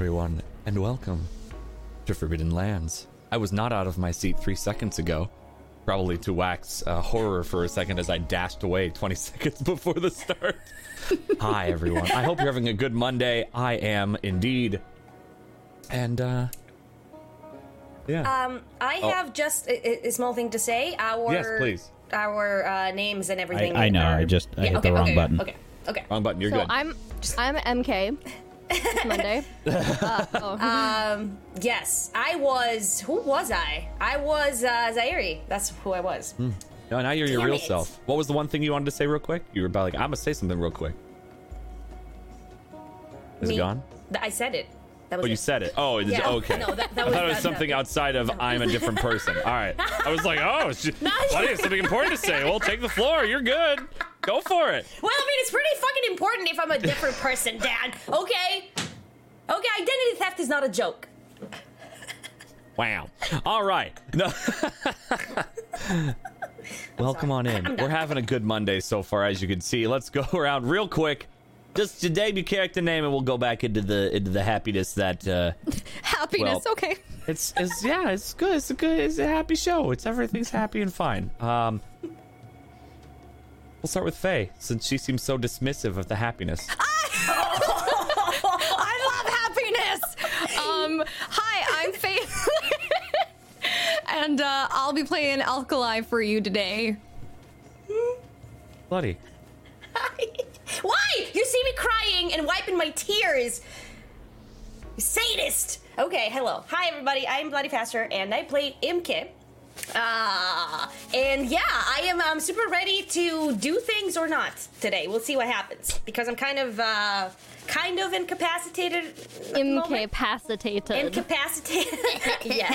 Hello, everyone, and welcome to Forbidden Lands. I was not out of my seat three seconds ago, probably to wax uh, horror for a second as I dashed away 20 seconds before the start. Hi, everyone. I hope you're having a good Monday. I am indeed. And, uh, yeah. Um, I Oh. have just a, a small thing to say. Our yes, please. Our uh, names and everything. I know, are- I just- I hit okay, the wrong okay, button. Okay, okay. Wrong button. You're So good. I'm I'm MK. It's Monday. Uh, oh. Um, yes, I was. Who was I? I was uh, Zairi. That's who I was. No, now you're your real it. self. What was the one thing you wanted to say real quick? You were about like, I'm gonna say something real quick. Is Me? it gone? I said it. That was Oh, you said it. Oh, it's Yeah. okay. No, that- that I was- thought it was something outside of I'm a different person. All right. I was like, oh, she, Bloody has something important to say. Well, take the floor. You're good. Go for it. Well, I mean, it's pretty fucking important if I'm a different person, Dad. Okay. Okay, identity theft is not a joke. Wow. All right. No. Welcome on in. We're having a good Monday so far, as you can see. Let's go around real quick. Just to debut character name, and we'll go back into the into the happiness that uh, Happiness. well- okay. It's it's yeah, it's good. It's a good. It's a happy show. It's everything's happy and fine. Um, we'll start with Faye since she seems so dismissive of the happiness. I love happiness. Um, hi, I'm Faye, and uh, I'll be playing Alkali for you today. Bloody. Why? You see me crying and wiping my tears. You sadist. Okay, hello. Hi, everybody. I'm Bloody Faster, and I play Imke. Ah, and yeah, I am um, super ready to do things or not today. We'll see what happens because I'm kind of, uh, kind of incapacitated. at the moment. Incapacitated. Incapacitated. yeah.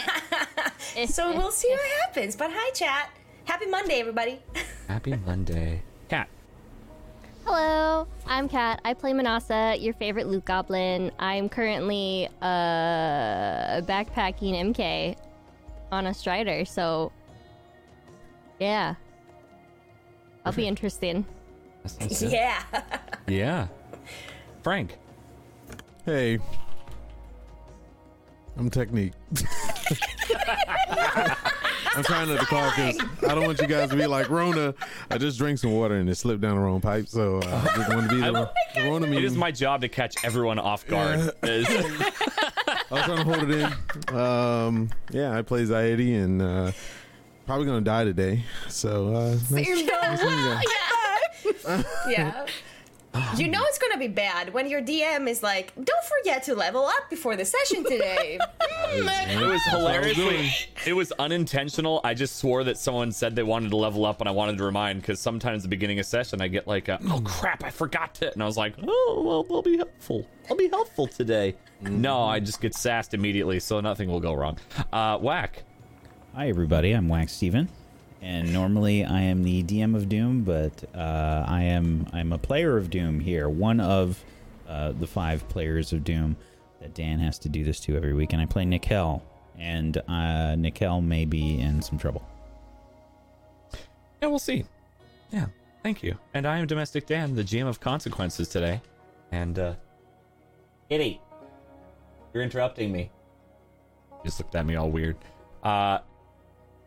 so we'll see what happens. But hi, chat. Happy Monday, everybody. Happy Monday. Cat. Hello, I'm Kat. I play Manasa, your favorite loot goblin. I'm currently uh backpacking MK on a strider, so yeah. I'll be interesting. That sounds good. Yeah. Yeah. Frank. Hey. I'm Technique. I'm trying not to cough because I don't want you guys to be like Rona. I just drank some water and it slipped down the wrong pipe, so uh, I just want to be the, the Rona It meeting. is my job to catch everyone off guard. Is- I was trying to hold it in. Um, yeah, I play Zaidi and uh, probably gonna die today. So uh, nice, nice meeting you guys. yeah. You know it's gonna be bad when your DM is like, "Don't forget to level up before the session today." it was hilariously. It was unintentional. I just swore that someone said they wanted to level up, and I wanted to remind because sometimes at the beginning of session I get like, a, "Oh crap, I forgot to," and I was like, "Oh, well, I'll be helpful. I'll be helpful today." No, I just get sassed immediately, so nothing will go wrong. Uh, whack. Hi, everybody. I'm Whack Steven. And normally I am the DM of Doom, but uh, I am I'm a player of Doom here, one of uh, the five players of Doom that Dan has to do this to every week. And I play Nikel, and uh, Nikel may be in some trouble. Yeah, we'll see. Yeah, thank you. And I am Domestic Dan, the GM of Consequences today. And, uh. Kitty, you're interrupting me. Just looked at me all weird. Uh.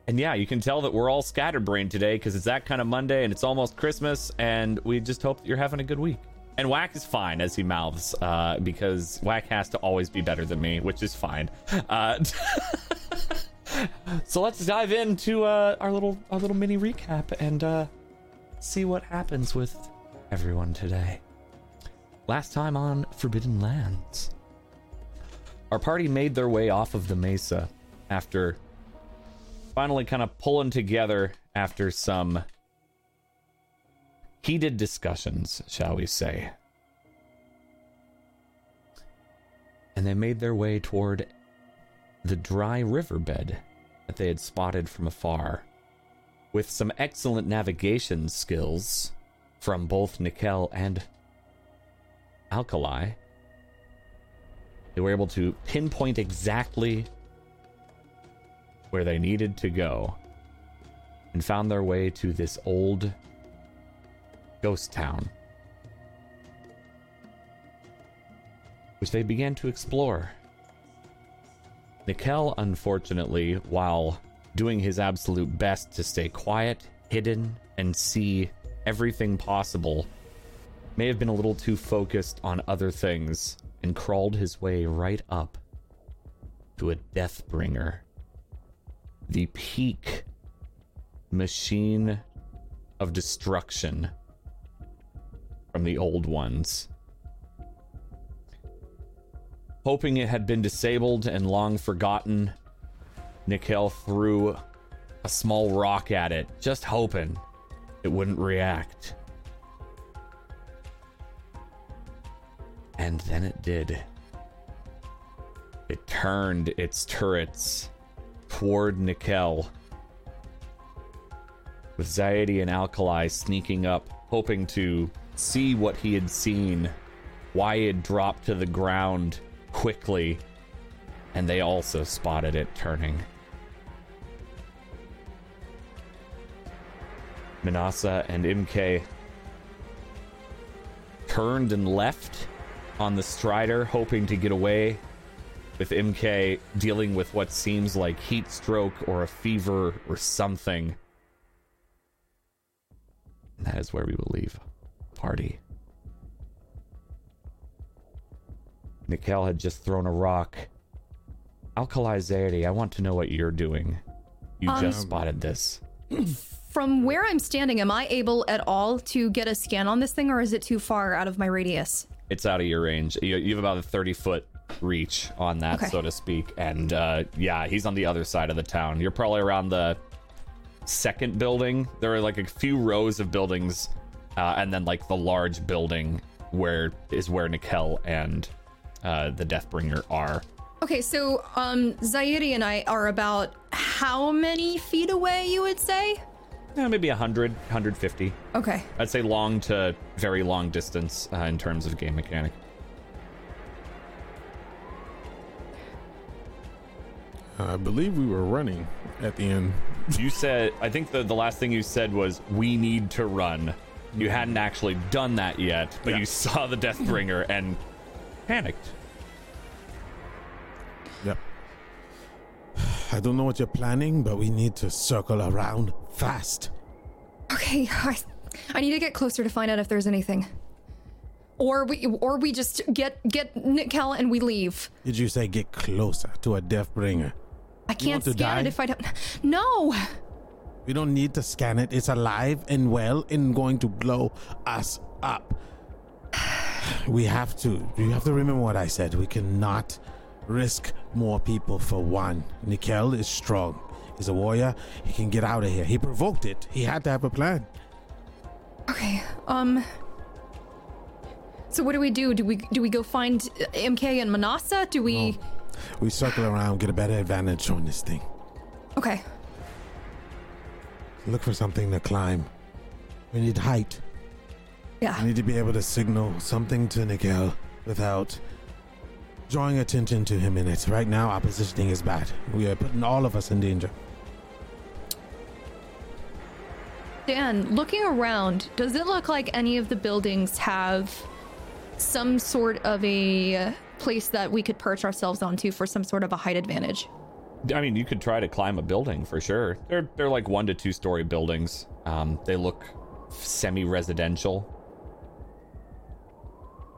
And yeah, you can tell that we're all scatterbrained today because it's that kind of Monday and it's almost Christmas, and we just hope that you're having a good week. And Whack is fine as he mouths, uh, because Whack has to always be better than me, which is fine. Uh, so let's dive into uh, our little our little mini recap and uh, see what happens with everyone today. Last time on Forbidden Lands, our party made their way off of the mesa after finally kind of pulling together after some heated discussions, shall we say. And they made their way toward the dry riverbed that they had spotted from afar. With some excellent navigation skills from both Nikel and Alkali, they were able to pinpoint exactly where they needed to go and found their way to this old ghost town. which they began to explore. Nikel, unfortunately, while doing his absolute best to stay quiet, hidden, and see everything possible, may have been a little too focused on other things and crawled his way right up to a Deathbringer. The peak machine of destruction from the old ones. Hoping it had been disabled and long forgotten, Nikel threw a small rock at it, just hoping it wouldn't react. And then it did. It turned its turrets toward Nikel, with Zaidi and Alkali sneaking up, hoping to see what he had seen, why it dropped to the ground quickly, and they also spotted it turning. Manasa and MK turned and left on the Strider, hoping to get away, with MK dealing with what seems like heat stroke or a fever or something. And that is where we will leave. Party. Nikel had just thrown a rock. Alkali Zaidi, I want to know what you're doing. You Um, just spotted this. From where I'm standing, am I able at all to get a scan on this thing, or is it too far out of my radius? It's out of your range. You, you have about a 30 foot reach on that, Okay. so to speak. And uh, yeah, he's on the other side of the town. You're probably around the second building. There are like a few rows of buildings, uh, and then like the large building where is where Nikel and uh, the Deathbringer are. Okay, so um, Zairi and I are about how many feet away? You would say? Yeah, maybe 100, 150. Okay. I'd say long to very long distance uh, in terms of game mechanic. I believe we were running at the end. You said, I think the, the last thing you said was, we need to run. You mm-hmm. hadn't actually done that yet, but Yeah. you saw the Deathbringer and panicked. Yep. I don't know what you're planning, but we need to circle around fast. Okay, I, I need to get closer to find out if there's anything. Or we, or we just get get Nikel and we leave. Did you say get closer to a Deathbringer? I can't scan it if I don't. No. We don't need to scan it. It's alive and well and going to blow us up. We have to. You have to remember what I said. We cannot risk more people for one. Nikel is strong. He's a warrior. He can get out of here. He provoked it. He had to have a plan. Okay. Um. So what do we do? Do we do we go find MK and Manasa? Do we? We circle around, get a better advantage on this thing. Okay. Look for something to climb. We need height. Yeah. We need to be able to signal something to Nikel without drawing attention to him in it. Right now, our positioning is bad. We are putting all of us in danger. Dan, looking around, does it look like any of the buildings have some sort of a place that we could perch ourselves onto for some sort of a height advantage? I mean, you could try to climb a building for sure. They're they're like one to two story buildings. Um, they look semi residential.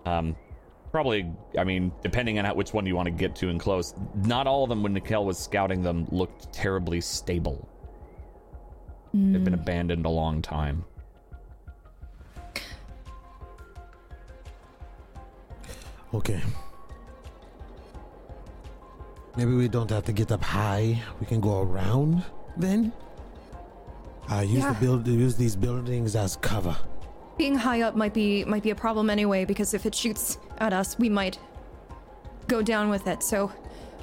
Um, probably. I mean, depending on how, which one you want to get to and close. Not all of them, when Nikel was scouting them, looked terribly stable. They've been abandoned a long time. Okay. Maybe we don't have to get up high. We can go around then. Uh, use Yeah. the build. Use these buildings as cover. Being high up might be might be a problem anyway because if it shoots at us, we might go down with it. So,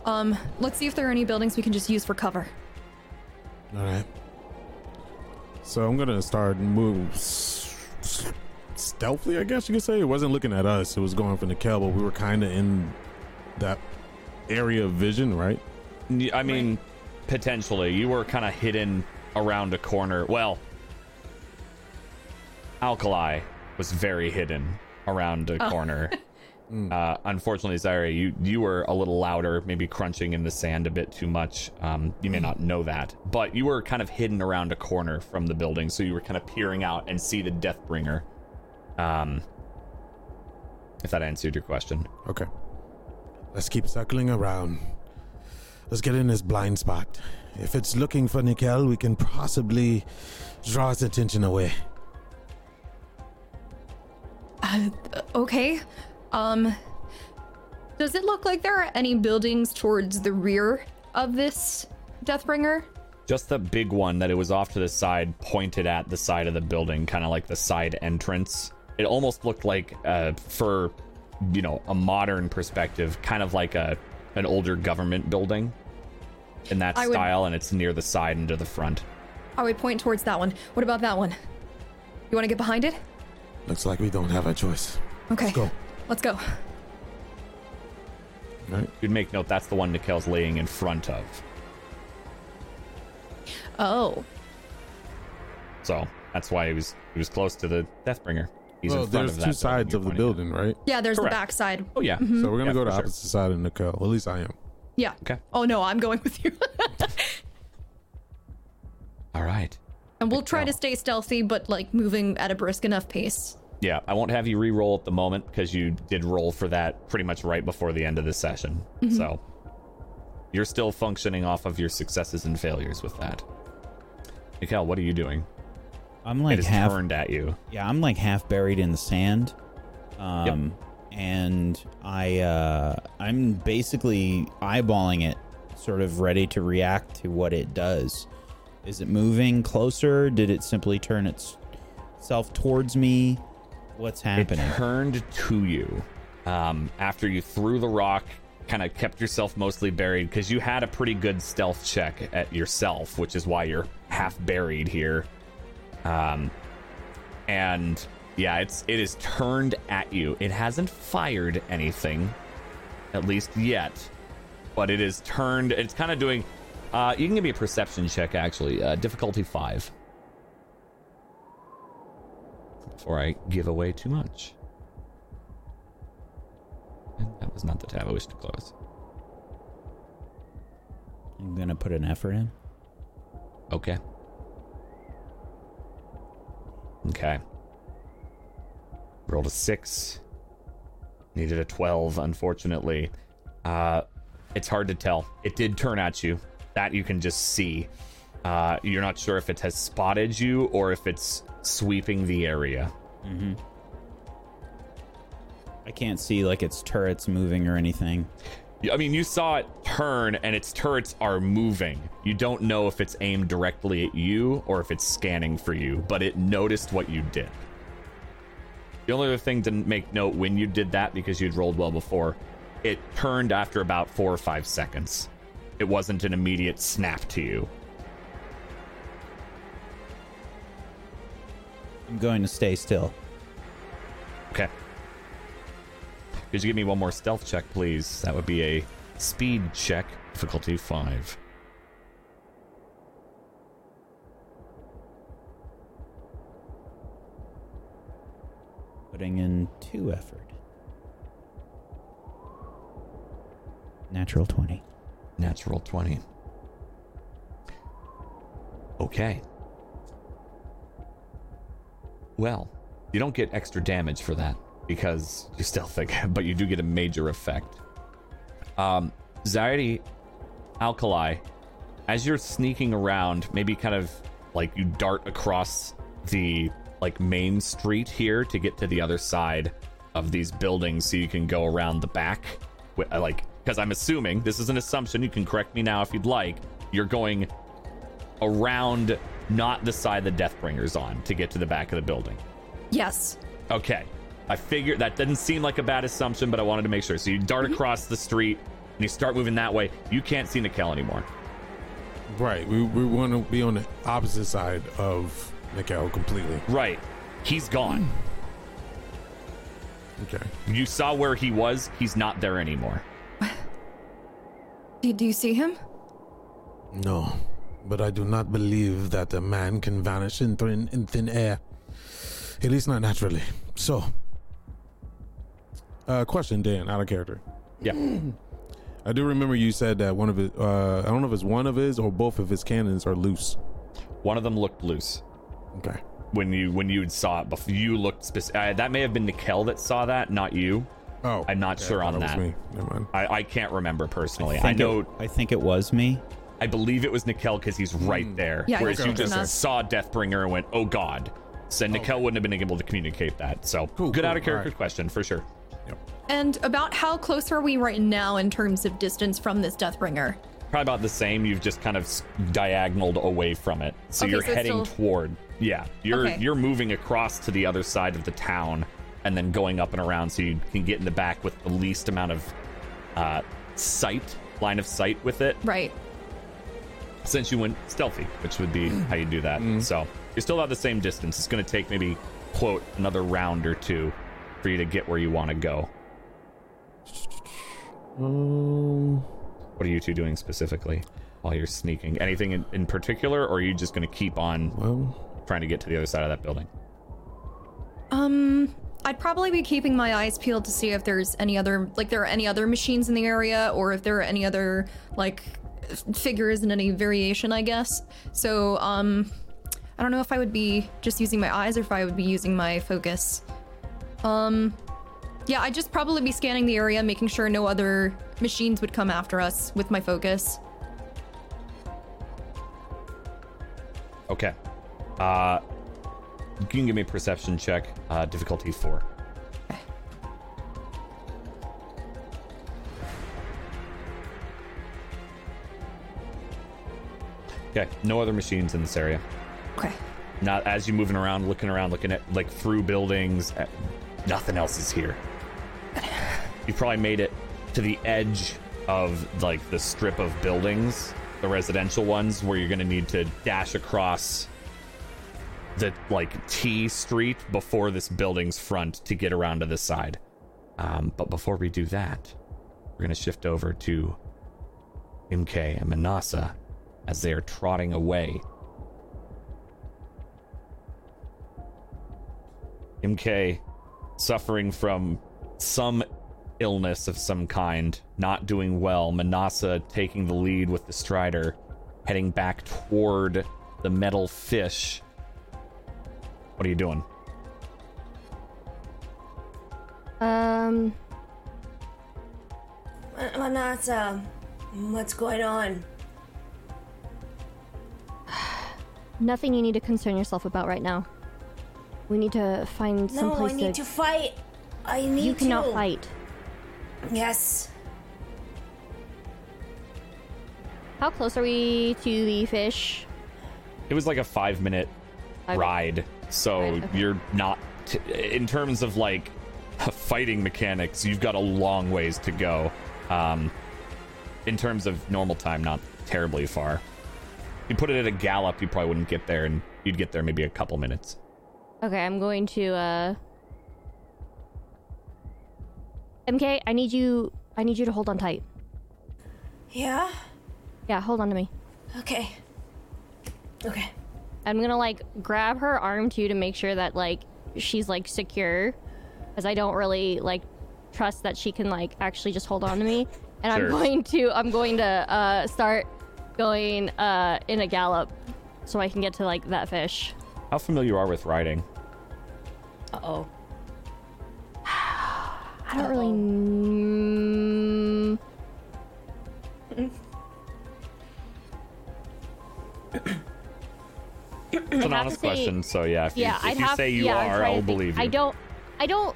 um, let's see if there are any buildings we can just use for cover. All right. So I'm gonna start move s- s- stealthily. I guess you could say it wasn't looking at us. It was going for Nikel, but we were kind of in that area of vision, right? I mean, potentially. You were kind of hidden around a corner. Well, Alkali was very hidden around a corner. Uh, unfortunately, Zaire, you you were a little louder, maybe crunching in the sand a bit too much. Um, you may not know that, but you were kind of hidden around a corner from the building, so you were kind of peering out and see the Deathbringer. Um, if that answered your question. Okay. Let's keep circling around. Let's get in this blind spot. If it's looking for Nikel, we can possibly draw its attention away. Uh, okay. Um, does it look like there are any buildings towards the rear of this Deathbringer? Just the big one that it was off to the side, pointed at the side of the building, kind of like the side entrance. It almost looked like, uh, for you know, a modern perspective, kind of like a an older government building in that I would- style, and it's near the side and to the front. I would point towards that one. What about that one? You want to get behind it? Looks like we don't have a choice. Okay. Let's go. Let's go. Right. You'd make note that's the one Nikel's laying in front of. Oh. So that's why he was he was close to the Deathbringer. He's well, in front there's of that two sides of the pointing at. building, right? Yeah, there's Correct. the backside. Oh yeah. Mm-hmm. So we're gonna Yeah, go to for sure. opposite side of Nikel. At least I am. Yeah. Okay. Oh no, I'm going with you. All right. and we'll try to stay stealthy, but like moving at a brisk enough pace. Yeah, I won't have you re-roll at the moment because you did roll for that pretty much right before the end of the session. Mm-hmm. So you're still functioning off of your successes and failures with that. Mikhail, what are you doing? I'm like is half. turned at you. Yeah, I'm like half buried in the sand. Um, and I uh, I'm basically eyeballing it, sort of ready to react to what it does. Is it moving closer? Did it simply turn its- itself towards me? What's happening? It turned to you um, after you threw the rock, kind of kept yourself mostly buried because you had a pretty good stealth check at yourself, which is why you're half buried here. Um, and yeah, it's it is turned at you. It hasn't fired anything, at least yet, but it is turned. It's kind of doing. Uh, you can give me a perception check, actually. Uh, difficulty five. Before I give away too much. And that was not the tab I wished to close. I'm gonna put an effort in. Okay. Okay. Rolled a six. Needed a 12, unfortunately. Uh, it's hard to tell. It did turn at you. That you can just see. Uh, you're not sure if it has spotted you or if it's sweeping the area. Mm-hmm. I can't see like its turrets moving or anything. I mean, you saw it turn and its turrets are moving. You don't know if it's aimed directly at you or if it's scanning for you, but it noticed what you did. The only other thing to make note when you did that, because you'd rolled well before, it turned after about four or five seconds. It wasn't an immediate snap to you. I'm going to stay still. Okay. Could you give me one more stealth check, please? That would be a speed check, difficulty five. Putting in two effort. Natural 20. Natural 20. Okay. Well, you don't get extra damage for that because you're stealthing, but you do get a major effect. Um, Zaidi, Alkali, as you're sneaking around, maybe kind of like you dart across the like main street here to get to the other side of these buildings so you can go around the back uh, like because i'm assuming this is an assumption you can correct me now if you'd like you're going around not the side the deathbringer's on to get to the back of the building Yes. okay i figured that doesn't seem like a bad assumption but i wanted to make sure so you dart mm-hmm. across the street and you start moving that way you can't see Nikel anymore Right. We, we want to be on the opposite side of Nikel completely. right he's gone Okay. you saw where he was he's not there anymore Do, do you see him? No, but I do not believe that a man can vanish in thin, in thin air. At least not naturally. So, Uh, question, Dan, out of character. Yeah. I do remember you said that one of his, uh, I don't know if it's one of his or both of his cannons are loose. One of them looked loose Okay. when you when you saw it before. You looked specific. Uh, that may have been Nikel that saw that, not you. Oh, I'm not okay, sure I on thought it that. was me. Never mind. I, I can't remember personally. I, think know. It, I think it was me. I believe it was Nikel because he's right there. Yeah, Whereas he's you just enough. saw Deathbringer and went, "Oh God." So Nikel wouldn't have been able to communicate that. So Cool, good cool, out of character alright. question for sure. And about how close are we right now in terms of distance from this Deathbringer? Probably about the same. You've just kind of s- diagonaled away from it, so Okay, you're so heading still- toward. Yeah, you're Okay. you're moving across to the other side of the town, and then going up and around, so you can get in the back with the least amount of uh, sight, line of sight with it. Right. Since you went stealthy, which would be how you do that. So you're still at the same distance. It's going to take maybe quote another round or two for you to get where you want to go. Um, What are you two doing specifically while you're sneaking? Anything in, in particular, or are you just going to keep on well, trying to get to the other side of that building? Um, I'd probably be keeping my eyes peeled to see if there's any other, like, there are any other machines in the area, or if there are any other, like, figures in any variation, I guess. So, um, I don't know if I would be just using my eyes or if I would be using my focus. Um, yeah, I'd just probably be scanning the area, making sure no other machines would come after us with my focus. Okay. Uh, you can give me a perception check. Uh, difficulty four. Okay. No other machines in this area. Okay. Not as you're moving around, looking around, looking at like through buildings. uh, Nothing else is here. You probably made it to the edge of like the strip of buildings, the residential ones, where you're gonna need to dash across the like T street before this building's front to get around to this side. Um, but before we do that, we're gonna shift over to MK and Manasa as they are trotting away MK suffering from some illness of some kind, not doing well. Manasa taking the lead with the Strider, heading back toward the metal fish. What are you doing? Um, Manasa, what's going on? nothing you need to concern yourself about right now. We need to find some place. No, I place need to fight. I need You cannot to. fight. Yes. How close are we to the fish? It was like a five minute Okay. ride, so Right, okay. you're not. T- in terms of like fighting mechanics, you've got a long ways to go. Um, in terms of normal time, not terribly far. You put it at a gallop, you probably wouldn't get there, and you'd get there maybe a couple minutes. Okay, I'm going to uh MK, I need you I need you to hold on tight. Yeah? Yeah, hold on to me. Okay. Okay. I'm gonna like grab her arm too to make sure that like she's like secure. Because I don't really like trust that she can like actually just hold on to me. And Sure. I'm going to I'm going to uh start going uh in a gallop so I can get to like that fish. How familiar you are with riding? Uh oh. I don't really It's an honest say- question, so yeah. If you, Yeah, if I'd you have say you yeah, I'm are, I'll believe you. I don't I don't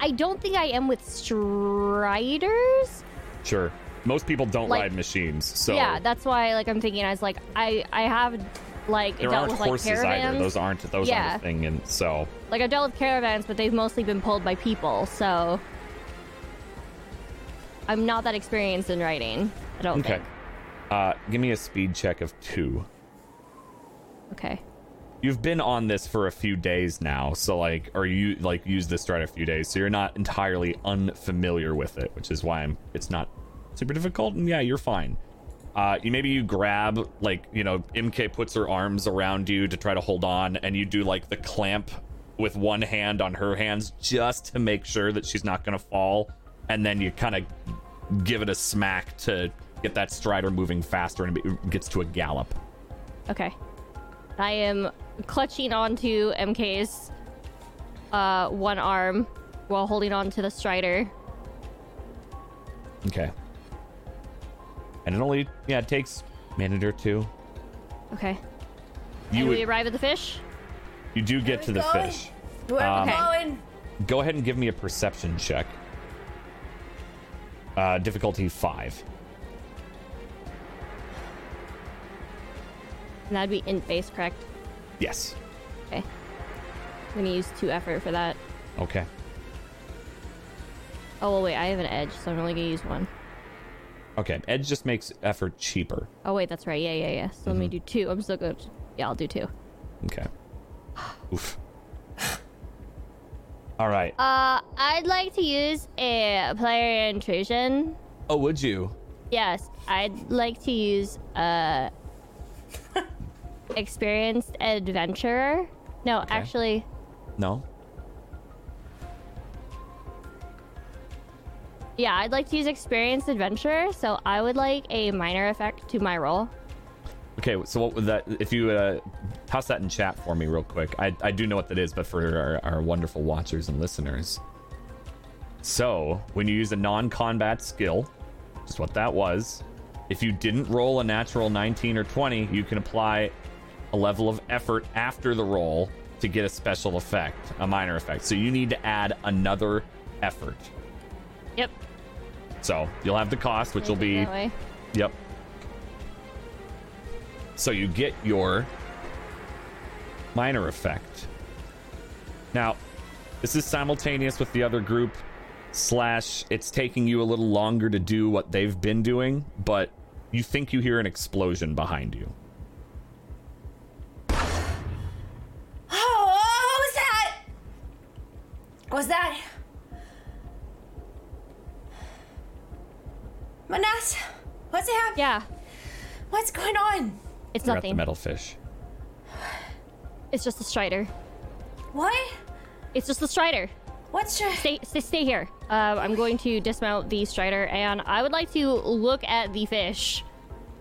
I don't think I am with striders. Sure. Most people don't Like- ride machines, so Yeah, that's why like I'm thinking I was like I I have like there dealt aren't with like horses caravans. either. Those aren't those Yeah. aren't a thing, and so Like I've dealt with caravans, but they've mostly been pulled by people, so I'm not that experienced in riding. I don't okay. think. Uh, give me a speed check of two. Okay. You've been on this for a few days now, so like, or you like used this stride a few days, so you're not entirely unfamiliar with it, which is why I'm. It's not super difficult, and yeah, you're fine. Uh, you maybe you grab like you know MK puts her arms around you to try to hold on, and you do like the clamp with one hand on her hands just to make sure that she's not going to fall. And then you kind of give it a smack to get that strider moving faster and it gets to a gallop. Okay. I am clutching onto MK's uh, one arm while holding on to the strider. Okay. And it only, yeah, it takes a minute or two. Okay. You, and we would- arrive at the fish. you do get to the going? fish. Where are we Um, going? Go ahead and give me a perception check. Uh, difficulty five. And that'd be int base, correct? Yes. Okay. I'm gonna use two effort for that. Okay. Oh, well, wait, I have an edge, so I'm only gonna use one. Okay. Edge just makes effort cheaper. Oh, wait, that's right. Yeah, yeah, yeah. So let me Mm-hmm. do two. I'm still good. Yeah, I'll do two. Okay. Oof. All right. Uh, I'd like to use a player intrusion. Oh, would you? Yes, I'd like to use a experienced adventurer. No, actually, No. Yeah, I'd like to use experienced adventurer. So I would like a minor effect to my roll. Okay. So what would that? If you uh, toss that in chat for me real quick. I I do know what that is, but for our, our wonderful watchers and listeners. So when you use a non-combat skill, just what that was. If you didn't roll a natural 19 or 20, you can apply a level of effort after the roll to get a special effect, a minor effect. So you need to add another effort. Yep. So you'll have the cost, which will be. Yep. So you get your minor effect. Now, this is simultaneous with the other group, slash, it's taking you a little longer to do what they've been doing, but you think you hear an explosion behind you. Oh, what was that? What was that? Manas, what's happening? Yeah, What's going on? it's You're at the nothing. metal fish. It's just a strider. What? It's just a strider. What's your... Stay, stay, stay here. Um, I'm going to dismount the strider, and I would like to look at the fish.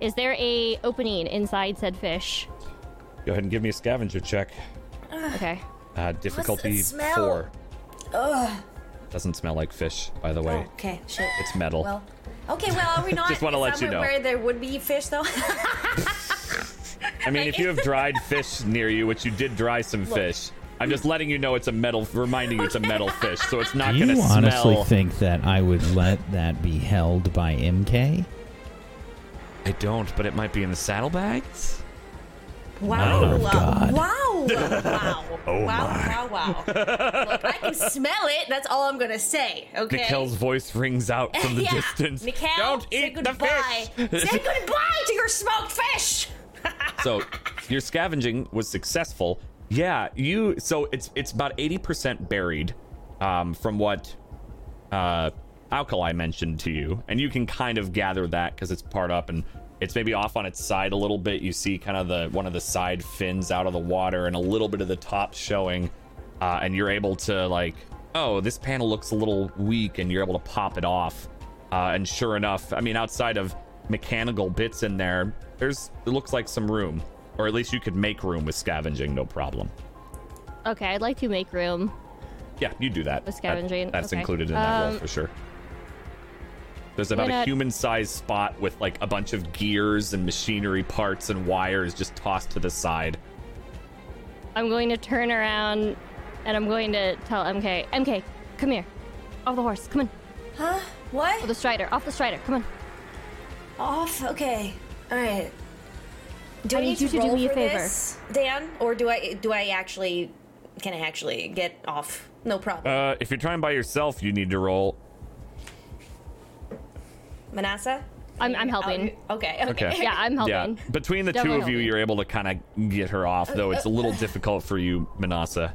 Is there a opening inside said fish? Go ahead and give me a scavenger check. Okay. Uh, difficulty smell? four. Ugh. Doesn't smell like fish, by the way. Okay, shit. It's metal. Well, okay, well, are we not Just wanna let you somewhere know. where there would be fish, though? I mean, if you have dried fish near you, which you did dry some fish, I'm just letting you know it's a metal, reminding you it's a metal fish, so it's not Do going to you smell. honestly think that I would let that be held by MK? I don't, but it might be in the saddlebags. Wow. Oh, God. Wow. Wow. Oh, wow, my. wow, wow. Look, I can smell it. That's all I'm going to say, okay? Mikkel's voice rings out from the yeah. distance. Mikkel, don't say eat the fish. say goodbye to your smoked fish. so your scavenging was successful. Yeah, you. So it's it's about eighty percent buried, um, from what uh, Alkali mentioned to you, and you can kind of gather that because it's part up and it's maybe off on its side a little bit. You see kind of the one of the side fins out of the water and a little bit of the top showing, uh, and you're able to like, oh, this panel looks a little weak, and you're able to pop it off. Uh, and sure enough, I mean, outside of mechanical bits in there, there's it looks like some room, or at least you could make room with scavenging, no problem. Okay, I'd like to make room. Yeah, you do that. With That- scavenging, that's okay. included in that Um, for sure. There's about a gonna- human-sized spot with like a bunch of gears and machinery parts and wires just tossed to the side. I'm going to turn around and I'm going to tell MK, MK, come here. Off the horse, come on. Huh? What? Off the strider, off the strider, come on. Off. Okay. All right. Do I, I need, need you to, to do roll me a for favor. this, Dan, or do I do I actually can I actually get off? No problem. Uh, if you're trying by yourself, you need to roll. Manasa. I'm, I'm helping. Oh, okay. Okay. Okay. Yeah, I'm helping. Yeah, between the two of you, helping. you're able to kind of get her off, though it's a little difficult for you, Manasa.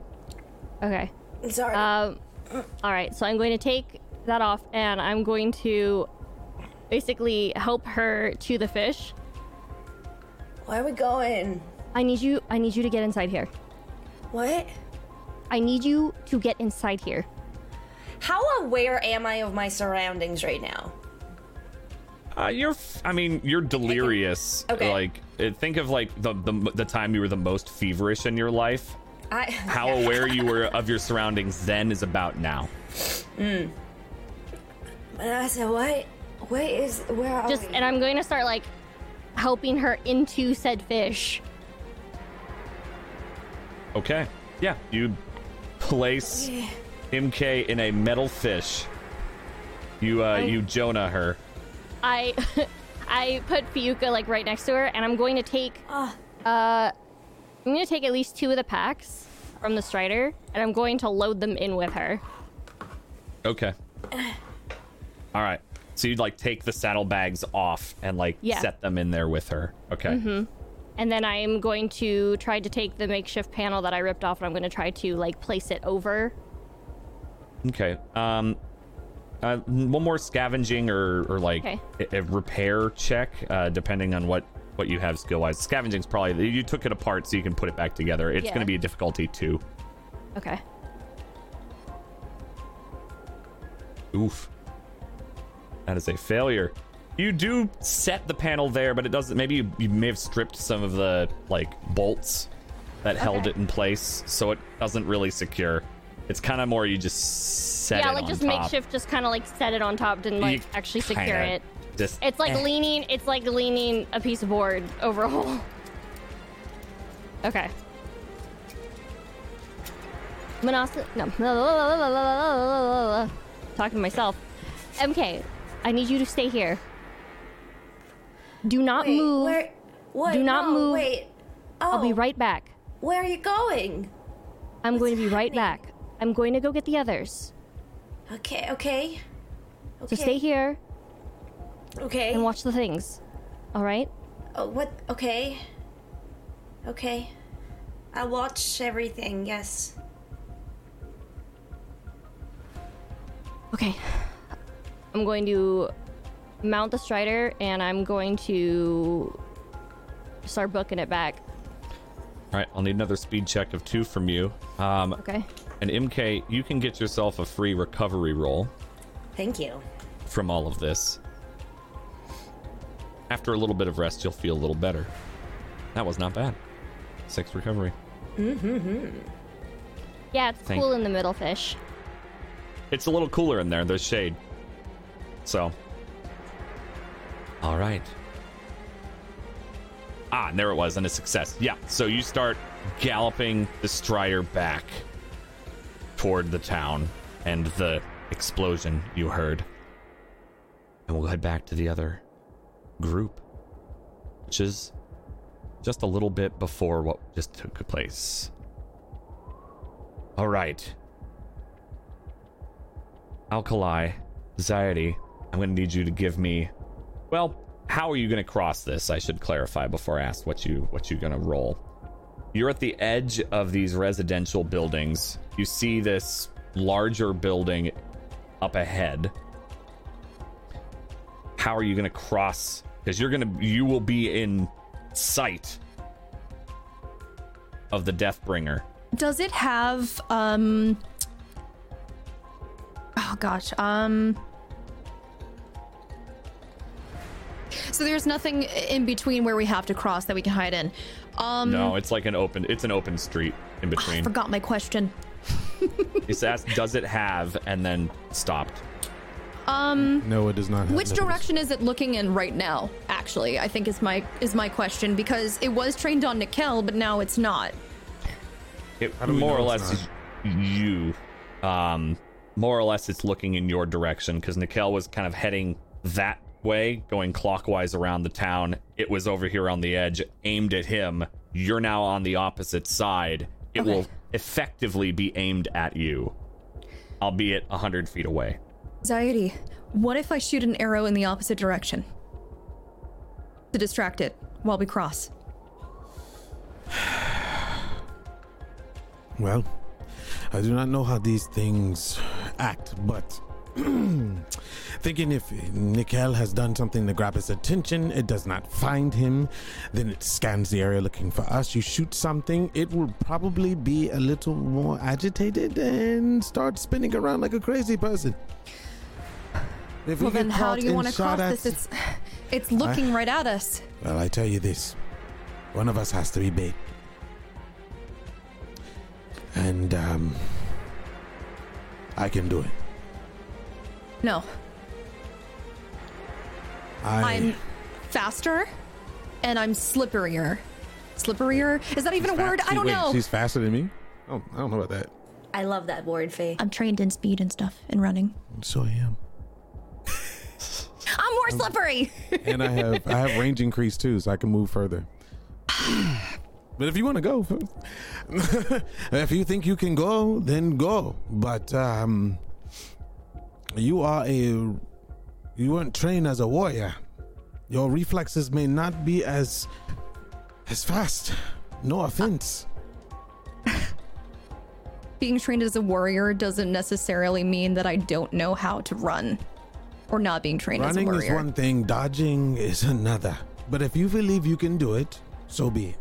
Okay. Sorry. Um, all right, so I'm going to take that off and I'm going to basically help her to the fish. Where are we going? I need you. I need you to get inside here. What? I need you to get inside here. How aware am I of my surroundings right now? Uh, you're, f- I mean, you're delirious. Okay. Like, uh, think of like the, the the time you were the most feverish in your life. I How aware you were of your surroundings then is about now. And I said, what? What is? Where are Just we? and I'm going to start like helping her into said fish. Okay. Yeah, you place MK in a metal fish. You uh, you Jonah her. I I put Fiuka like right next to her, and I'm going to take uh I'm going to take at least two of the packs from the Strider, and I'm going to load them in with her. Okay. All right. So you'd like take the saddlebags off and like Yeah. set them in there with her. Okay. Mm-hmm. And then I'm going to try to take the makeshift panel that I ripped off, and I'm going to try to like place it over. Okay. Um, uh, one more scavenging or or like Okay. a, a repair check, uh, depending on what what you have skill wise. Scavenging's probably you took it apart so you can put it back together. It's Yeah. going to be a difficulty two. Okay. Oof. That is a failure. You do set the panel there, but it doesn't. Maybe you, you may have stripped some of the like bolts that held it in place, so it doesn't really secure. It's kind of more you just set it. yeah, like on just top. makeshift, just kind of like set it on top, didn't You like actually secure it. Just It's like eh. leaning. It's like leaning a piece of board over a hole. Okay. Manasa, no. Talking to myself. MK, I need you to stay here. Do not Wait, move. Where? What? Do not No, move. Wait. Oh, I'll be right back. Where are you going? I'm going to be right happening? back. I'm going to go get the others. Okay. Okay. Okay. So stay here Okay. and watch the things. All right? Oh, what? Okay. Okay. I'll watch everything. Yes. Okay. I'm going to mount the strider and I'm going to start booking it back. All right, I'll need another speed check of two from you. Um, Okay. And MK, you can get yourself a free recovery roll Thank you. from all of this. After a little bit of rest, you'll feel a little better. That was not bad. Six recovery. Mm-hmm. Yeah, it's Thank- cool in the middle fish. It's a little cooler in there. There's shade. So. All right. Ah, and there it was, and a success. Yeah. So you start galloping the Strider back toward the town and the explosion you heard. And we'll head back to the other group, which is just a little bit before what just took place. All right. Alkali, Zaidi, I'm going to need you to give me. Well, how are you going to cross this? I should clarify before I ask what you what you're going to roll. You're at the edge of these residential buildings. You see this larger building up ahead. How are you going to cross? Because you're going to you will be in sight of the Deathbringer. Does it have um Oh gosh. Um So there's nothing in between where we have to cross that we can hide in. Um No, it's like an open. It's an open street in between. I forgot my question. It's asked, does it have, and then stopped. Um No, it does not. Have which levels. direction is it looking in right now? Actually, I think is my is my question because it was trained on Nikel, but now it's not. It How do we more or less you. Um, more or less, it's looking in your direction because Nikel was kind of heading that way, going clockwise around the town. It was over here on the edge, aimed at him. You're now on the opposite side. It Okay. will effectively be aimed at you, albeit a hundred feet away. Zaidi, what if I shoot an arrow in the opposite direction? To distract it while we cross. Well, I do not know how these things act, but thinking if Nikel has done something to grab his attention, it does not find him, then it scans the area looking for us. You shoot something, it will probably be a little more agitated and start spinning around like a crazy person. If Well, get then how do you want to cross at- this? It's it's looking right at us. Well, I tell you this one of us has to be bait. And, um, I can do it. No, I, I'm faster, and I'm slipperier. Slipperier? Is that even a word? I don't Wait, know. She's faster than me? Oh, I don't know about that. I love that word, Faye. I'm trained in speed and stuff and running. So I am. I'm more slippery. and I have I have range increase too, so I can move further. But if you want to go, if you think you can go, then go. But um, you are a you weren't trained as a warrior. Your reflexes may not be as as fast. No offense. Being trained as a warrior doesn't necessarily mean that I don't know how to run, or not being trained Running as a warrior. Running is one thing, dodging is another. But if you believe you can do it, so be it.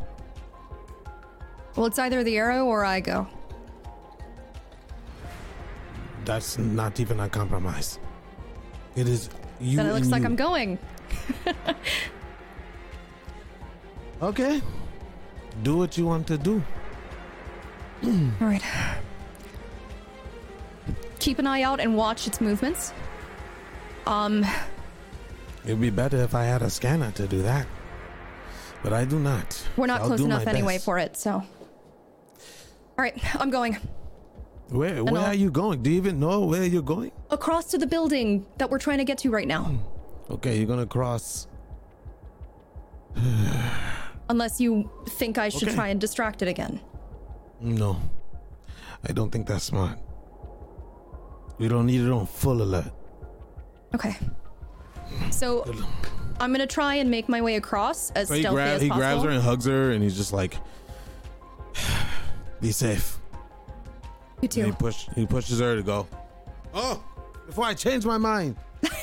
Well, it's either the arrow or I go. That's not even a compromise. It is you. Then it looks like you. I'm going. Okay. Do what you want to do. All right. Keep an eye out and watch its movements. Um, It'd be better if I had a scanner to do that. But I do not. we're not I'll close enough anyway best. for it, so. All right, I'm going Where where I'll- are you going? Do you even know where you're going? across to the building that we're trying to get to right now. Hmm. Okay, you're gonna cross. Unless you think I should Okay. try and distract it again. No. I don't think that's smart. We don't need it on full alert. Okay. So I'm gonna try and make my way across as So he, stealthy grab- as he possible. grabs her and hugs her, and he's just like, "Be safe." You And he push he pushes her to go. Oh, before I change my mind.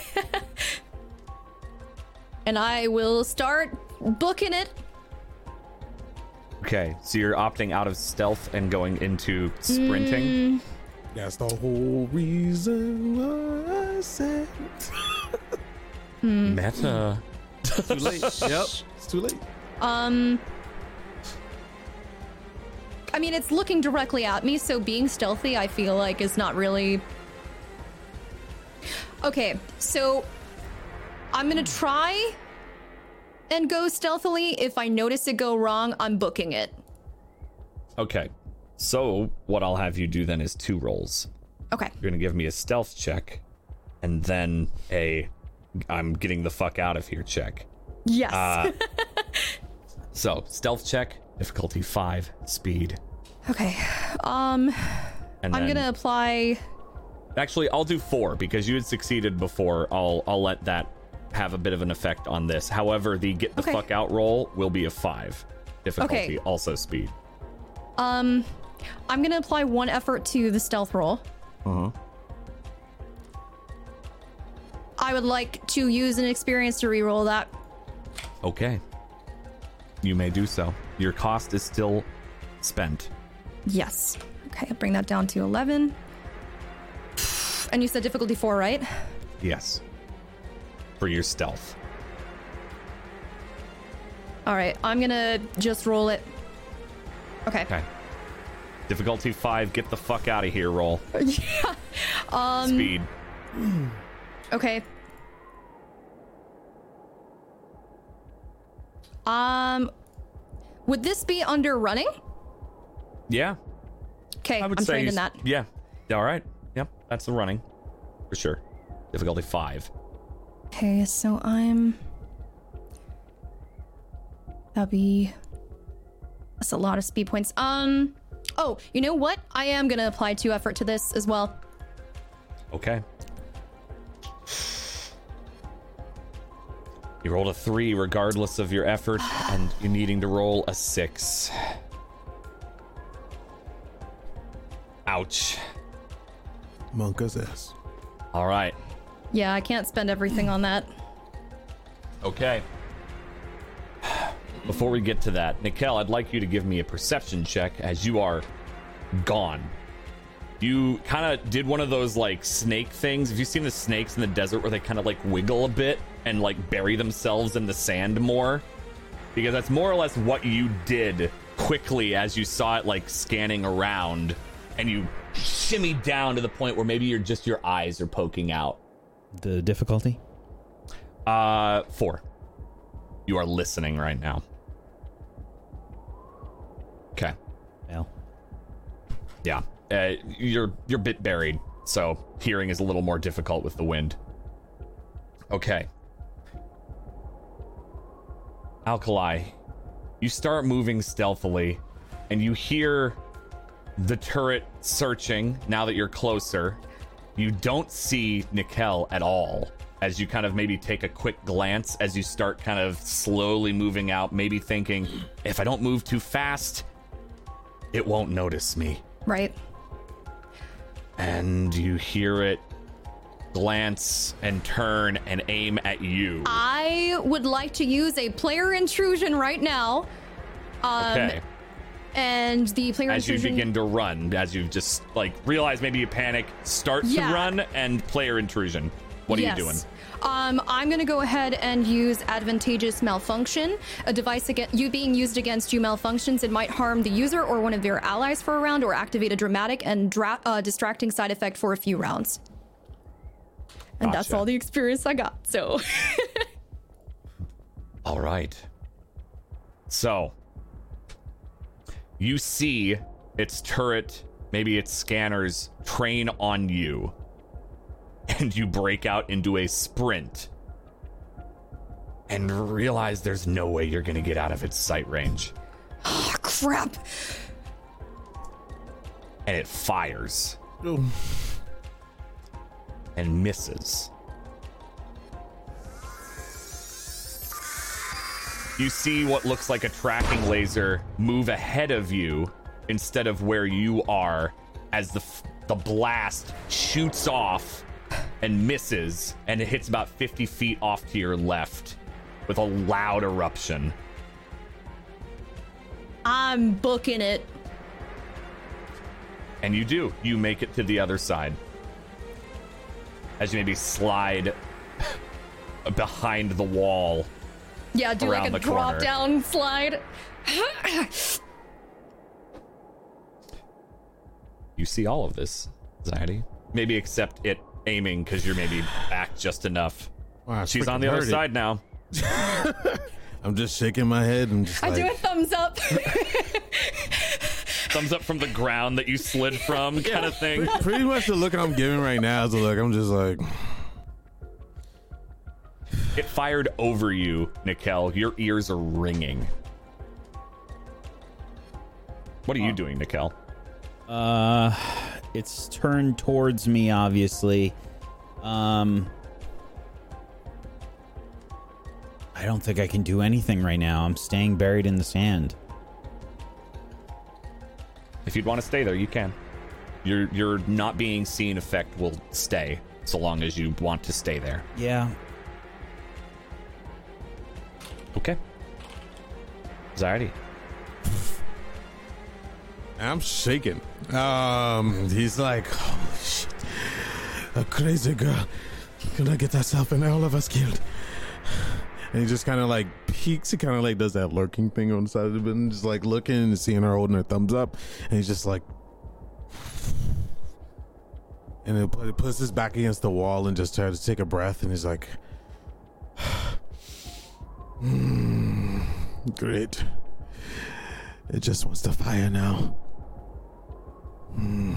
And I will start booking it. Okay, so you're opting out of stealth and going into sprinting. That's the whole reason why I said. Meta. Too late. yep, it's too late. Um. I mean, it's looking directly at me, so being stealthy, I feel like, is not really. Okay, so I'm gonna try and go stealthily. If I notice it go wrong, I'm booking it. Okay, so what I'll have you do then is two rolls. Okay. You're gonna give me a stealth check, and then a I'm getting the fuck out of here check. Yes. Uh, So stealth check, difficulty five, speed, okay. Um, and I'm then gonna apply. actually I'll do four because you had succeeded before. I'll I'll let that have a bit of an effect on this. However, the get the Okay. fuck out roll will be a five, difficulty Okay. also speed. Um, I'm gonna apply one effort to the stealth roll. Uh-huh. I would like to use an experience to re-roll that. Okay, you may do so. Your cost is still spent. Yes. Okay, I'll bring that down to 11. And you said difficulty 4, right? Yes, for your stealth. All right, I'm gonna just roll it. Okay. Okay. Difficulty five, get the fuck out of here, roll. yeah. Um, Speed. Okay. Um, would this be under running? Yeah, Okay, I would I'm say trained in that. Yeah. All right. Yep, that's the running. For sure. Difficulty five. Okay, so I'm. That'll be. That's a lot of speed points. Um. Oh, you know what? I am gonna apply two effort to this as well. Okay. You rolled a three regardless of your effort, and you needing to roll a six. Ouch. Monka's ass. All right. Yeah, I can't spend everything on that. Okay. Before we get to that, Nikel, I'd like you to give me a perception check as you are gone. You kind of did one of those like snake things. Have you seen the snakes in the desert where they kind of like wiggle a bit and like bury themselves in the sand more? Because that's more or less what you did quickly as you saw it like scanning around and you shimmy down to the point where maybe you're just your eyes are poking out. The difficulty? Uh, four. You are listening right now. Okay. Well, Yeah. Uh, you're you're a bit buried, so hearing is a little more difficult with the wind. Okay. Alkali, you start moving stealthily, and you hear the turret searching now that you're closer. You don't see Nikel at all as you kind of maybe take a quick glance as you start kind of slowly moving out, maybe thinking, if I don't move too fast, it won't notice me Right. And you hear it glance and turn and aim at you. I would like to use a player intrusion right now. Um, okay. And the player intrusion. As you begin to run, as you just like realize maybe you panic, start Yeah. to run and player intrusion. What are yes. you doing? Um, I'm going to go ahead and use advantageous malfunction. A device against you being used against you malfunctions. It might harm the user or one of their allies for a round, or activate a dramatic and dra- uh, distracting side effect for a few rounds. And that's all the experience I got. So All right. So, you see its turret, maybe its scanners train on you, and you break out into a sprint and realize there's no way you're going to get out of its sight range. oh, crap. And it fires Oh, and misses. You see what looks like a tracking laser move ahead of you instead of where you are as the f- the blast shoots off and misses and it hits about 50 feet off to your left with a loud eruption. I'm booking it. And you do. You make it to the other side. As you maybe slide behind the wall Yeah, do like a the corner. drop down slide. you see all of this, Zaddy. Maybe except it aiming because you're maybe back just enough. wow, She's on the other it. side now. I'm just shaking my head and just I like, do a thumbs up. Thumbs up from the ground that you slid from, kind of thing. pretty much the look I'm giving right now is the look I'm just like, It fired over you, Nikel. Your ears are ringing. What are you doing, Nikel? uh, it's turned towards me, obviously. Um, I don't think I can do anything right now. I'm staying buried in the sand. If you'd want to stay there, you can. Your your not being seen effect will stay so long as you want to stay there. Yeah. Okay. Zardy. I'm shaking. Um, he's like, holy shit, a crazy girl gonna get herself and all of us killed. And he just kind of like peeks. He kind of like does that lurking thing on the side of the building, just like looking and seeing her holding her thumbs up, and he's just like, and it puts his back against the wall and just tries to take a breath, and he's like, "Hmm, great. It just wants to fire now. Hmm.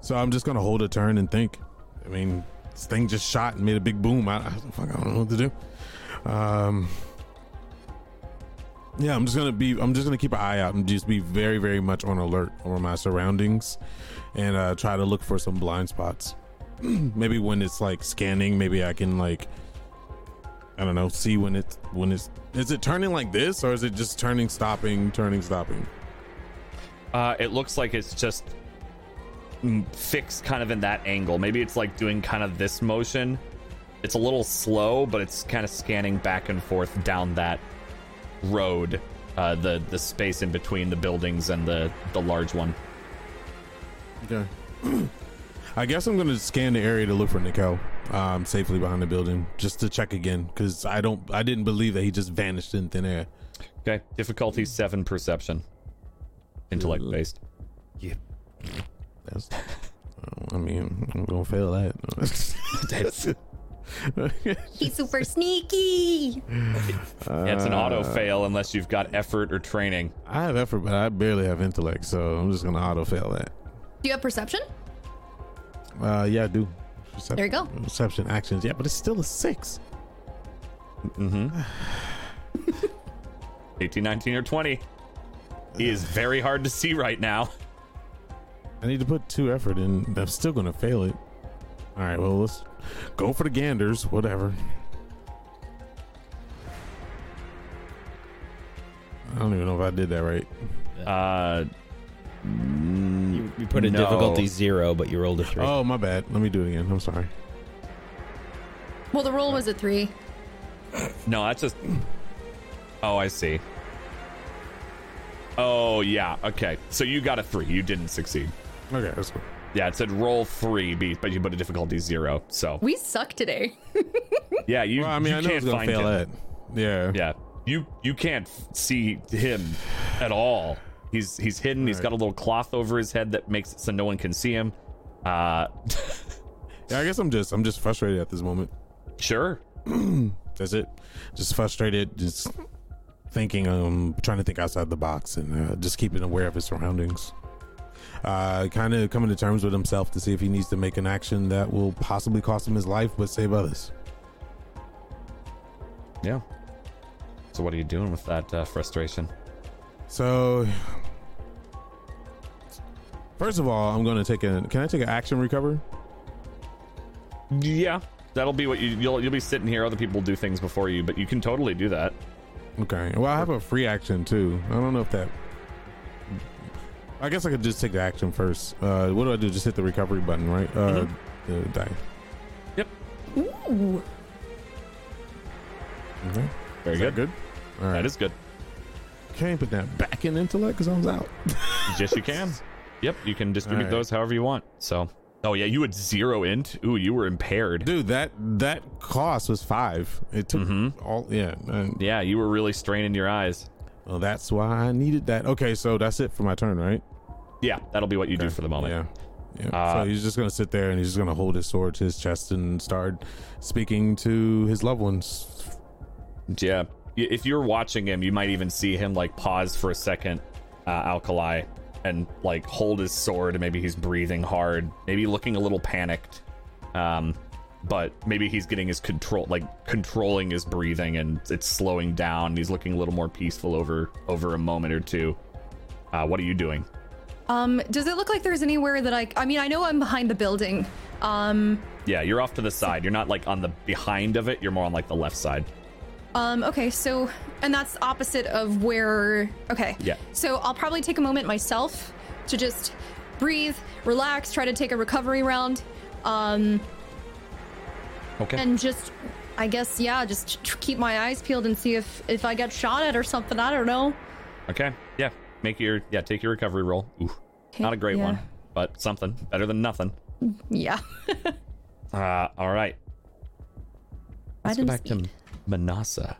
So I'm just gonna hold a turn and think. I mean, this thing just shot and made a big boom. I, I, fuck, I don't know what to do. Um, yeah, I'm just gonna be. I'm just gonna keep an eye out and just be very, very much on alert over my surroundings, and uh, try to look for some blind spots. maybe when it's like scanning, maybe I can like. I don't know. See when it's when it's is it turning like this or is it just turning, stopping, turning, stopping? Uh, it looks like it's just fixed kind of in that angle. Maybe it's like doing kind of this motion. It's a little slow, but it's kind of scanning back and forth down that road, uh, the the space in between the buildings and the the large one. Okay. I guess I'm gonna scan the area to look for Nikel, um, safely behind the building, just to check again, because I don't, I didn't believe that he just vanished in thin air. Okay, difficulty seven, perception, intellect based. That's, I mean, I'm gonna fail that. It's, He's super sneaky. it's an auto fail unless you've got effort or training. I have effort, but I barely have intellect, so I'm just gonna auto fail that. Do you have perception? Uh, yeah, I do. Percep- There you go. Perception actions, yeah, but it's still a six. 18, 19, or 20. He is very hard to see right now. I need to put two effort in. I'm still gonna fail it. All right, well let's go for the ganders. Whatever. I don't even know if I did that right. Uh, You, you put a No. difficulty zero, but you rolled a three. Oh, my bad. Let me do it again. I'm sorry. Well, the roll was a three. no, that's just. Oh, I see. Oh, yeah. Okay. So you got a three. You didn't succeed. Okay, that's cool. Yeah, it said roll three, but you put a difficulty zero. So We suck today. yeah, you. Well, I mean, you I know can't gonna find fail him. that. Yeah. Yeah, you you can't see him at all. He's he's hidden. He's Right. got a little cloth over his head that makes it so no one can see him. Uh, Yeah, I guess I'm just I'm just frustrated at this moment. sure. That's it. Just frustrated. Just thinking. Um, trying to think outside the box and uh, just keeping aware of his surroundings. Uh, kind of coming to terms with himself to see if he needs to make an action that will possibly cost him his life but save others. Yeah. So what are you doing with that uh, frustration? So, first of all, I'm going to take a. Can I take an action recover? Yeah, that'll be what you you'll you'll be sitting here. Other people will do things before you, but you can totally do that. Okay. Well, I have a free action too. I don't know if that. I guess I could just take the action first. Uh, what do I do? Just hit the recovery button, right? Uh, the die. Yep. Ooh. Okay. Very Is good. that good. All right. That is good. Can not put that back in intellect because I was out. yes, you can. Yep, you can distribute Alright. those however you want. So. Oh yeah, you had zero int. Ooh, you were impaired. Dude, that that cost was five. It took Mhm. all. Yeah. And, Yeah, you were really straining your eyes. well, that's why I needed that. Okay, so that's it for my turn, right? Yeah, that'll be what you do for the moment. Yeah. Yeah. Uh, so he's just gonna sit there and he's just gonna hold his sword to his chest and start speaking to his loved ones. Yeah. If you're watching him, you might even see him like pause for a second, uh, Alkali, and like hold his sword. And maybe he's breathing hard, maybe looking a little panicked. Um, but maybe he's getting his control, like controlling his breathing, and it's slowing down. He's looking a little more peaceful over over a moment or two. Uh, what are you doing? Um, does it look like there's anywhere that I? I mean, I know I'm behind the building. Um, Yeah, you're off to the side. You're not like on the behind of it. You're more on like the left side. um, okay, so and that's opposite of where. Okay. Yeah. So I'll probably take a moment myself to just breathe, relax, try to take a recovery round, um, Okay. and just, I guess, yeah, just tr- keep my eyes peeled and see if if I get shot at or something. I don't know. Okay. Yeah. Make your yeah. Take your recovery roll. Ooh, not a great yeah. one, but something better than nothing. Yeah. Uh, all right. Let's go back speed. to Manasa.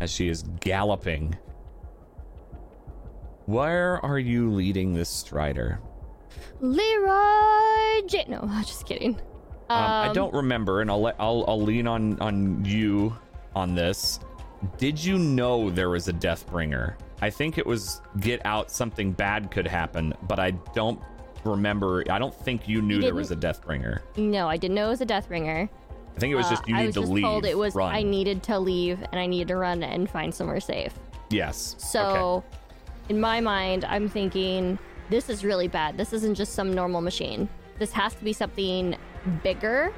As she is galloping. Where are you leading this strider? Leroy J. No, just kidding. Um, I Um, don't remember, and I'll let I'll I'll lean on on you on this. Did you know there was a Deathbringer? I think it was get out something bad could happen, but I don't remember. I don't think you knew there was a Deathbringer. No, I didn't know it was a Deathbringer. I think it was Uh, just you I need to just leave. told it was run. I needed to leave and I needed to run and find somewhere safe. Yes. So, Okay. in my mind, I'm thinking this is really bad. This isn't just some normal machine. This has to be something bigger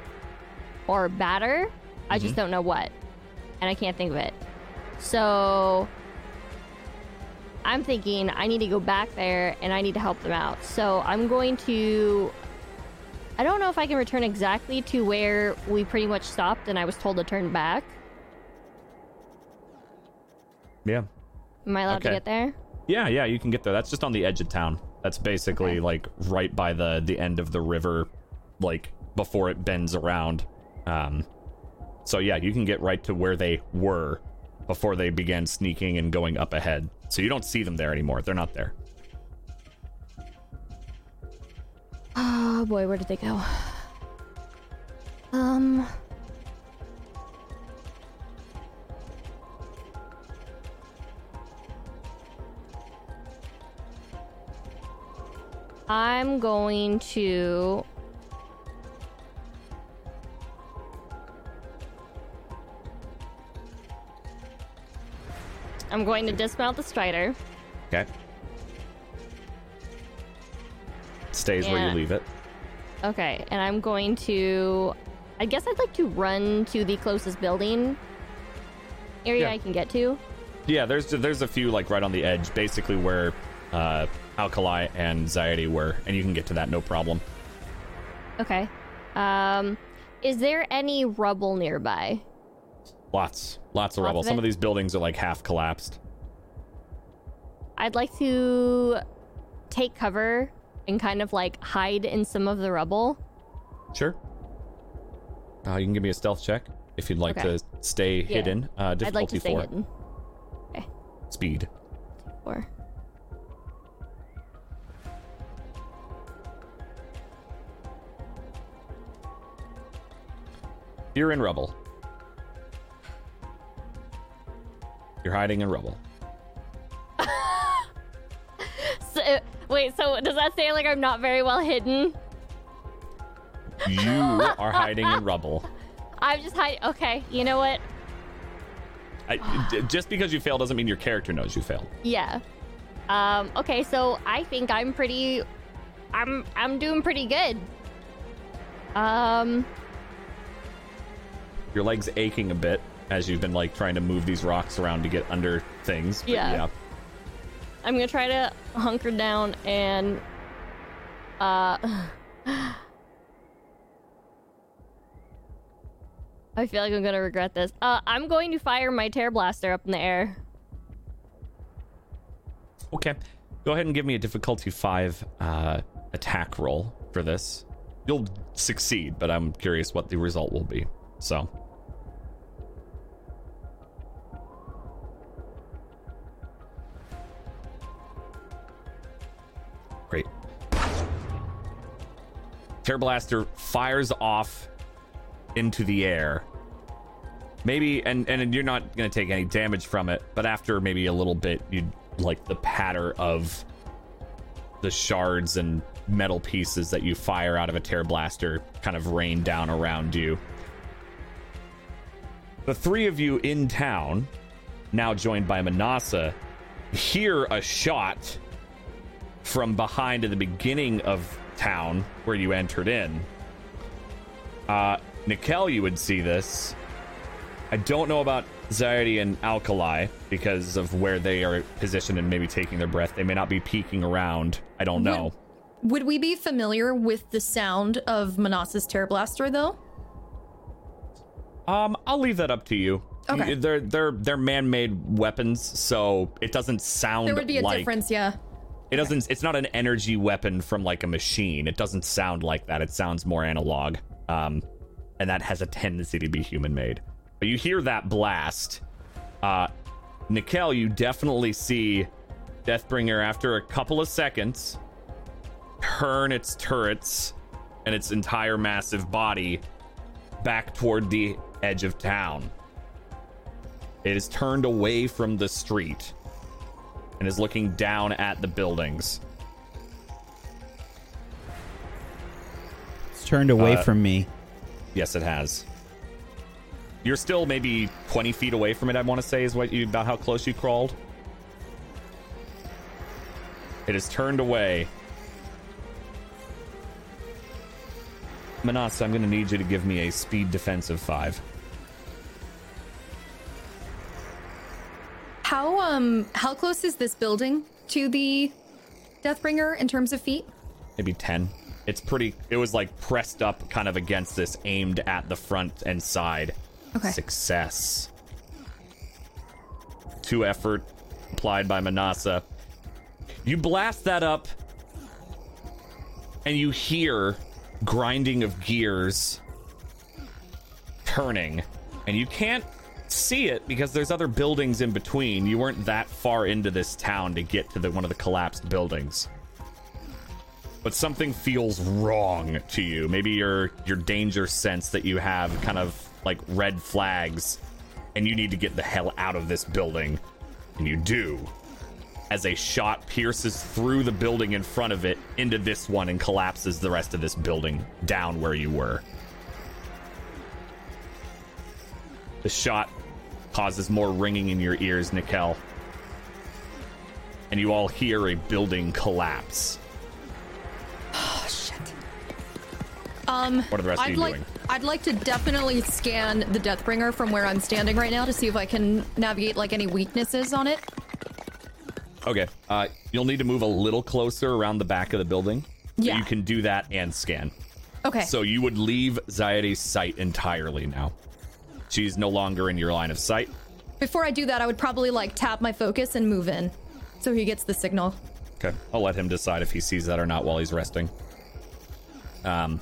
or badder. I Mm-hmm. just don't know what. And I can't think of it. So, I'm thinking I need to go back there and I need to help them out. So I'm going to. I don't know if I can return exactly to where we pretty much stopped and I was told to turn back. Yeah. Am I allowed Okay. to get there? Yeah, yeah, you can get there. That's just on the edge of town. That's basically Okay. like right by the the end of the river, like before it bends around. Um, so yeah, you can get right to where they were before they began sneaking and going up ahead. So you don't see them there anymore. They're not there. Oh boy, where did they go? Um. I'm going to. I'm going to dismount the Strider. Okay. Stays where you leave it. Okay, and I'm going to. I guess I'd like to run to the closest building area Yeah. I can get to. Yeah, there's there's a few like right on the edge, basically where uh, Alkali and Zaidi were, and you can get to that no problem. Okay. Um, is there any rubble nearby? Lots, lots of Lots rubble. of Some of these buildings are like half collapsed. I'd like to take cover and kind of like hide in some of the rubble. Sure. Uh, you can give me a stealth check if you'd like Okay. to stay hidden. Uh, difficulty I'd like to stay four. hidden. Speed. Or You're in rubble. You're hiding in rubble. so, uh, wait, so does that say like I'm not very well hidden? You are hiding in rubble. I'm just hiding. Okay, you know what? I, just because you fail doesn't mean your character knows you failed. Yeah. Um, okay, so I think I'm pretty I'm I'm doing pretty good. Um Your leg's aching a bit as you've been like trying to move these rocks around to get under things. but Yeah. I'm gonna try to hunker down and uh I feel like I'm gonna regret this. Uh I'm going to fire my tear blaster up in the air. Okay. Go ahead and give me a difficulty five uh, attack roll for this. You'll succeed, but I'm curious what the result will be. So. Great. Tear Blaster fires off into the air. Maybe, and and you're not gonna take any damage from it, but after maybe a little bit, you'd like the patter of the shards and metal pieces that you fire out of a tear blaster kind of rain down around you. The three of you in town, now joined by Manasa, hear a shot from behind at the beginning of town where you entered in. Uh, Nikel, you would see this. I don't know about Zaidi and Alkali because of where they are positioned and maybe taking their breath. They may not be peeking around. I don't know. Would we be familiar with the sound of Manasa's Terror Blaster, though? Um, I'll leave that up to you. Okay. They're they're they're man-made weapons, so it doesn't sound like There would be a like difference, yeah. It doesn't. It's not an energy weapon from like a machine. It doesn't sound like that. It sounds more analog. Um, and that has a tendency to be human-made. But you hear that blast. Uh, Nikel, you definitely see Deathbringer after a couple of seconds turn its turrets and its entire massive body back toward the edge of town. It is turned away from the street and is looking down at the buildings. It's turned away Uh, from me. Yes, it has. You're still maybe 20 feet away from it, I want to say, is what you about how close you crawled. It is turned away. Manasa, I'm going to need you to give me a speed defensive five. How um how close is this building to the Deathbringer in terms of feet? maybe 10. It's pretty, it was like pressed up kind of against this, aimed at the front and side. Okay. Success. Two effort applied by Manasa. You blast that up, and you hear grinding of gears turning, and you can't see it because there's other buildings in between. You weren't that far into this town to get to the one of the collapsed buildings but something feels wrong to you. Maybe your your danger sense that you have kind of like red flags and you need to get the hell out of this building. And you do. As a shot pierces through the building in front of it into this one and collapses the rest of this building down where you were. The shot causes more ringing in your ears, Nikel. And you all hear a building collapse. Oh shit. Um What are the rest I'd you like doing? I'd like to definitely scan the Deathbringer from where I'm standing right now to see if I can navigate like any weaknesses on it. Okay. Uh, you'll need to move a little closer around the back of the building. Yeah. You can do that and scan. Okay. So you would leave Zaide's sight entirely now. She's no longer in your line of sight. Before I do that, I would probably like tap my focus and move in. So he gets the signal. Okay. I'll let him decide if he sees that or not while he's resting. Um,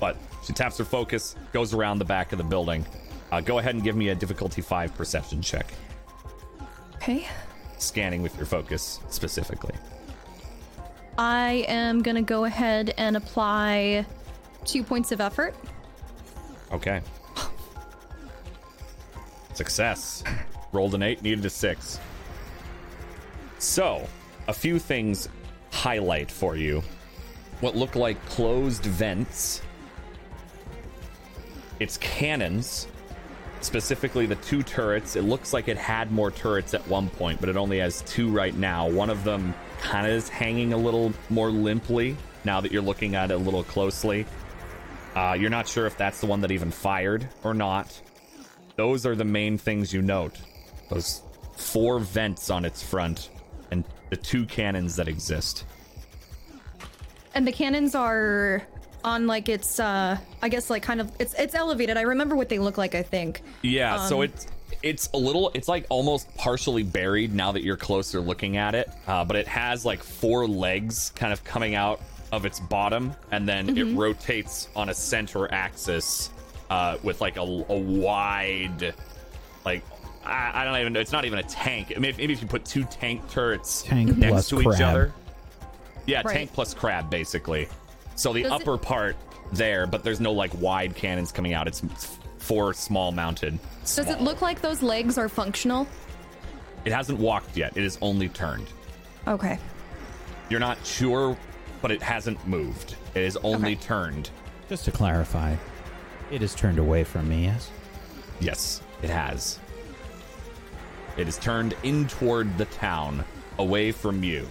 but she taps her focus, goes around the back of the building. Uh, go ahead and give me a difficulty five perception check, Okay. scanning with your focus specifically. I am gonna go ahead and apply two points of effort. Okay. Success. Rolled an eight, needed a six. So, a few things highlight for you. What look like closed vents. It's cannons, specifically the two turrets. It looks like it had more turrets at one point, but it only has two right now. One of them kind of is hanging a little more limply now that you're looking at it a little closely. Uh, you're not sure if that's the one that even fired or not. Those are the main things you note. Those four vents on its front and the two cannons that exist. And the cannons are on like it's uh I guess like kind of it's it's elevated. I remember what they look like, I think. Yeah, so Um, it's it's a little it's like almost partially buried now that you're closer looking at it. Uh, but it has like four legs kind of coming out of its bottom, and then it rotates on a center axis uh, with like a, a wide like I, I don't even know. It's not even a tank. Maybe, maybe if you put two tank turrets Tank next plus to each other. Yeah, Right. tank plus crab, basically. So the Does it- upper part there, but there's no like wide cannons coming out. It's four small mounted. Does it look like those legs are functional? It hasn't walked yet. It is only turned. Okay. You're not sure, but it hasn't moved. It is only Okay. turned. Just to clarify, it is turned away from me, yes? Yes, it has. It is turned in toward the town, away from you.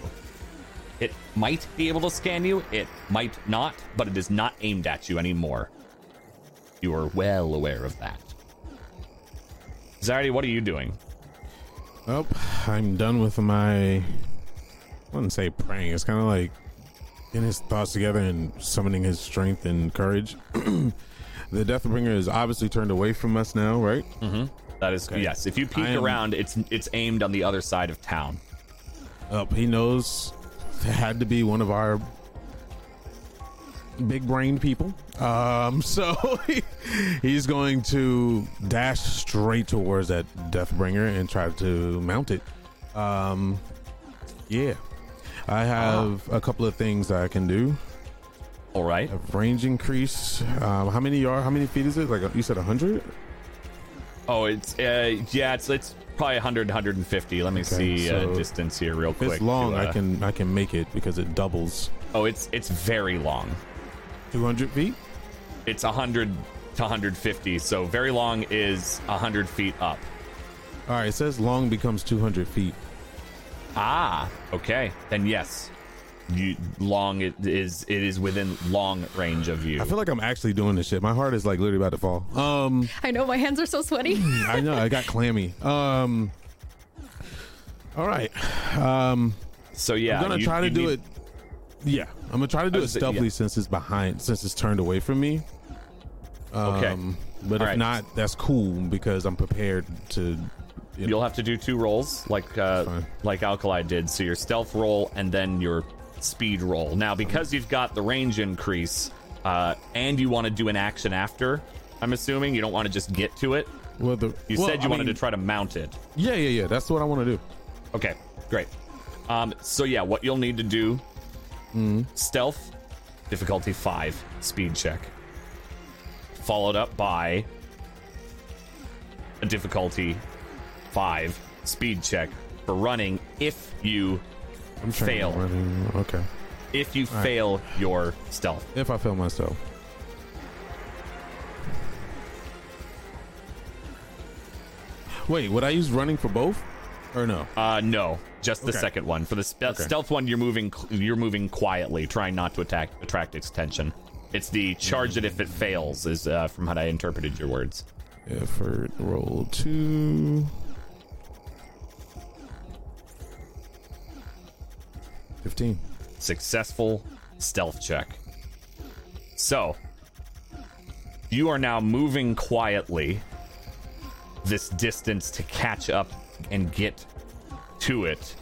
It might be able to scan you, it might not, but it is not aimed at you anymore. You are well aware of that. Zardy, what are you doing? Oh, I'm done with my. I wouldn't say praying. It's kind of like getting his thoughts together and summoning his strength and courage. the Deathbringer is obviously turned away from us now, right? That is Okay. yes. If you peek am- around, it's it's aimed on the other side of town. Up. He knows there had to be one of our big brained people. Um, so he, he's going to dash straight towards that Deathbringer and try to mount it. Um, yeah. I have a couple of things that I can do. All right. A range increase. Um, how many yard? How many feet is it? Like you said, hundred. Oh, it's uh, yeah, it's it's probably 100, 150. Let me see so uh, distance here real quick. it's long, to, uh, I can I can make it because it doubles. Oh, it's it's very long. Two hundred feet. It's 100 to 150. So very long is 100 feet up. All right. It says long becomes two hundred feet. Ah, okay. Then yes, you long it is it is within long range of you. I feel like I'm actually doing this shit. My heart is like literally about to fall. Um, I know my hands are so sweaty. I know I got clammy. Um, All right. Um, So yeah, I'm gonna you- try to do need- it. Yeah, I'm gonna try to do it was- stealthily yeah. since it's behind, since it's turned away from me. Um, Okay. But All if right. not, that's cool because I'm prepared to. You know, You'll have to do two rolls, like uh, like Alkali did. So your stealth roll and then your speed roll. Now, because you've got the range increase, uh, and you want to do an action after, I'm assuming you don't want to just get to it. well, the, You well, said you I wanted mean, to try to mount it. Yeah, yeah, yeah. That's what I want to do. Okay, great. Um, so yeah, what you'll need to do: stealth, difficulty five, speed check, followed up by a difficulty five speed check for running. If you I'm fail, Okay. if you fail your stealth, If I fail myself. Wait, would I use running for both, or no? uh, no, just the Okay. second one. For the spe- stealth one, you're moving, you're moving quietly, trying not to attack, attract its attention. It's the charge it if it fails, is uh, from how I interpreted your words. Effort roll two. Fifteen. successful stealth check. So, you are now moving quietly this distance to catch up and get to it.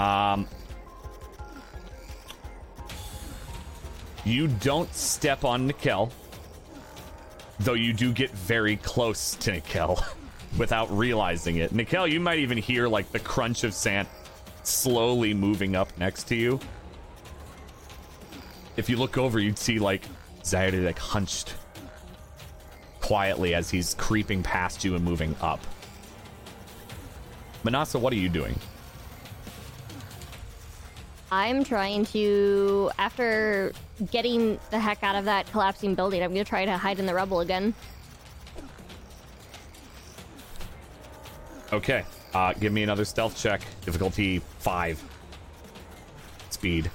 Um, you don't step on Nikel, though you do get very close to Nikel without realizing it. Nikel, you might even hear like the crunch of sand slowly moving up next to you if you look over, you'd see like Zayadi like hunched quietly as he's creeping past you and moving up. Manasa, what are you doing? I'm trying to, after getting the heck out of that collapsing building, I'm gonna try to hide in the rubble again. Okay, uh, give me another stealth check. Difficulty five. Speed.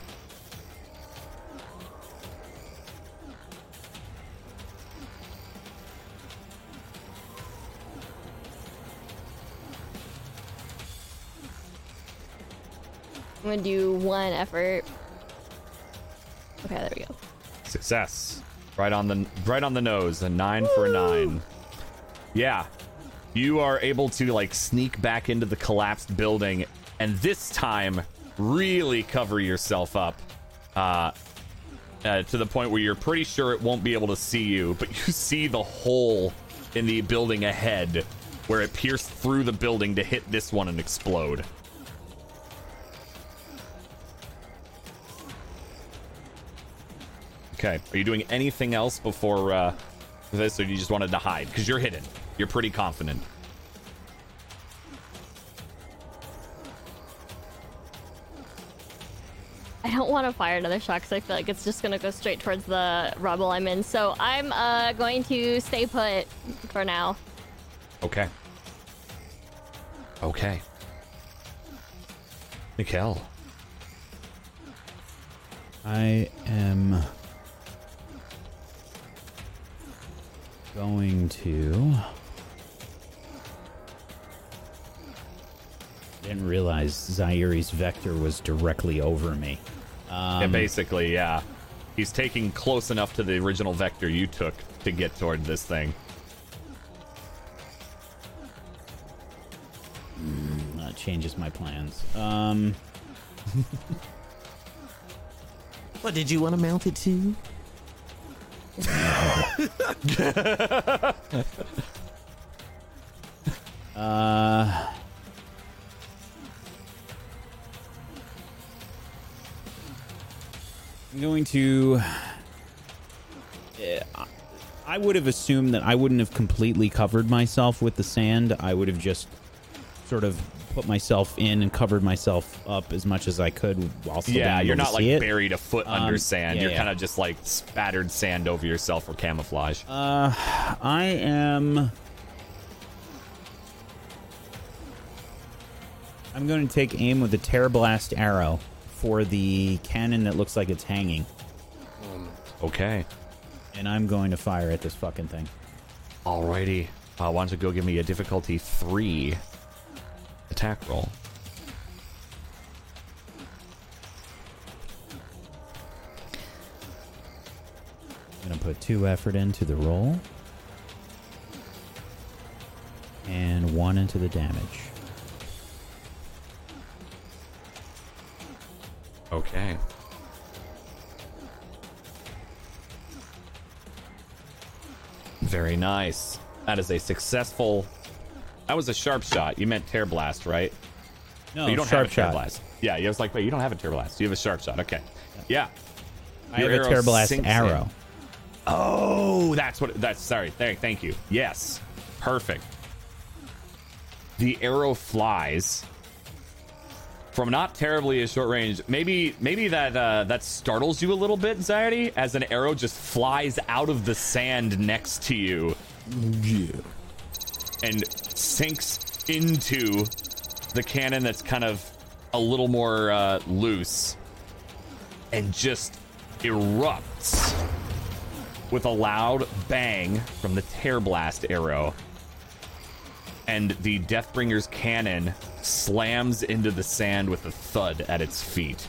I'm gonna do one effort. Okay, there we go. Success. Right on the right on the nose. A nine for a nine. Yeah. You are able to like sneak back into the collapsed building and this time really cover yourself up. Uh uh, to the point where you're pretty sure it won't be able to see you, but you see the hole in the building ahead where it pierced through the building to hit this one and explode. Okay. Are you doing anything else before uh, this, or you just wanted to hide? Because you're hidden. You're pretty confident. I don't want to fire another shot because I feel like it's just gonna go straight towards the rubble I'm in. So I'm uh, going to stay put for now. Okay. Okay. Nikel. I am going to. Didn't realize Zairi's vector was directly over me. yeah, basically, yeah. He's taking close enough to the original vector you took to get toward this thing. That changes my plans. Um, What did you want to mount it to? uh, I'm going to. Yeah, I- would have assumed that I wouldn't have completely covered myself with the sand. I would have just sort of put myself in and covered myself up as much as I could while still yeah, you're not like it. buried a foot under Um, sand. yeah, you're yeah. kind of just like spattered sand over yourself for camouflage. Uh, I am. I'm going to take aim with a Terror Blast arrow for the cannon that looks like it's hanging. Okay. And I'm going to fire at this fucking thing. Alrighty. Uh, why don't you go give me a difficulty three attack roll? I'm gonna put two effort into the roll and one into the damage. Okay. Very nice. That is a successful. That was a sharp shot. You meant tear blast, right? No, you don't sharp have a tear shot. blast. Yeah, you was like, wait, you don't have a tear blast. You have a sharp shot. Okay. Yeah. I Your have a tear blast arrow. in. Oh, that's what. That's sorry. Thank, thank you. Yes, perfect. The arrow flies from not terribly a short range. Maybe, maybe that uh, that startles you a little bit, Zyardy, as an arrow just flies out of the sand next to you Yeah. and sinks into the cannon that's kind of a little more uh, loose and just erupts with a loud bang from the tear blast arrow and the deathbringer's cannon slams into the sand with a thud at its feet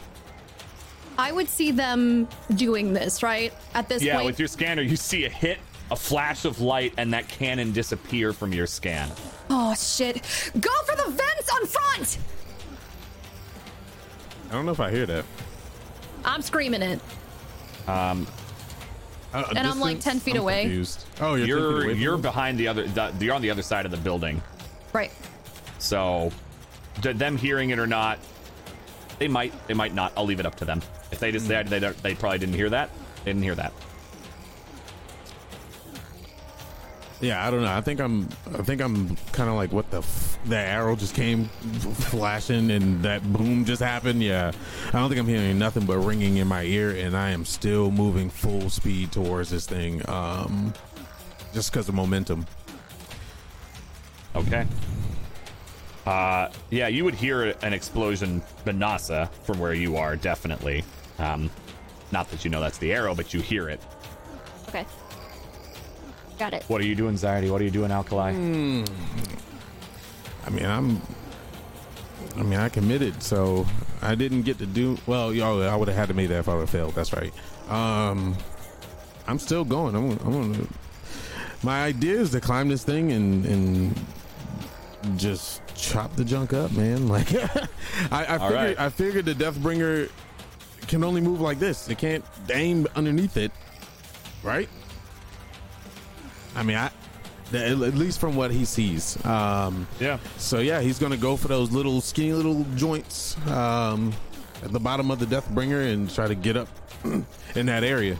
I would see them doing this, right? At this point. yeah point. with your scanner you see a hit a flash of light and that cannon disappear from your scan oh, shit. Go for the vents on front! I don't know if I hear that. I'm screaming it. Uh, And I'm, like, 10 feet I'm away. confused. Oh, you're 10 feet you're away you're behind the other the, you're on the other side of the building Right. So, d- them hearing it or not, they might, they might not. I'll leave it up to them. If they just they, they, they probably didn't hear that. They didn't hear that. Yeah, I don't know. I think I'm. I think I'm kind of like what the. F- the arrow just came flashing, and that boom just happened. Yeah, I don't think I'm hearing nothing but ringing in my ear, and I am still moving full speed towards this thing. Um, just because of momentum. Okay. Uh, yeah, you would hear an explosion, Manasa, from where you are, definitely. Um, not that you know that's the arrow, but you hear it. Okay. Got it. What are you doing, Zyardy? What are you doing, Alkali? I mean, I'm. I mean, I committed, so I didn't get to do well. Yo, I would have had to make that if I would have failed. That's right. Um, I'm still going. I'm. I'm gonna. My idea is to climb this thing and and just chop the junk up, man. Like, I, I figured. right. I figured the Deathbringer can only move like this. It can't aim underneath it, right? I mean, I. At least from what he sees. Um, Yeah. so yeah, he's gonna go for those little skinny little joints um, at the bottom of the Deathbringer and try to get up in that area.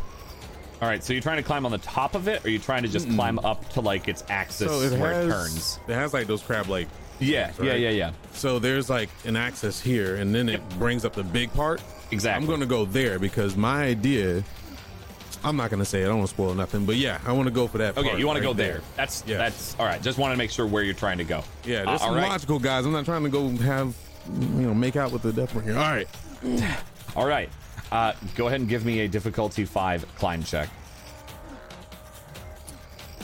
All right. So you're trying to climb on the top of it, or you trying to just climb up to like its axis So it where has it turns? it has like those crab like. Yeah. right? Yeah. Yeah. Yeah. So there's like an access here, and then it brings up the big part. Exactly. I'm gonna go there because my idea. I'm not gonna say it. I don't want to spoil nothing, but yeah, I want to go for that. Okay, you want to go there. That's Yeah. that's all right. Just want to make sure where you're trying to go. Yeah, Uh, there's all some right. logical guys. I'm not trying to go have you know make out with the Deathbringer. All right. All right. Uh, go ahead and give me a difficulty five climb check.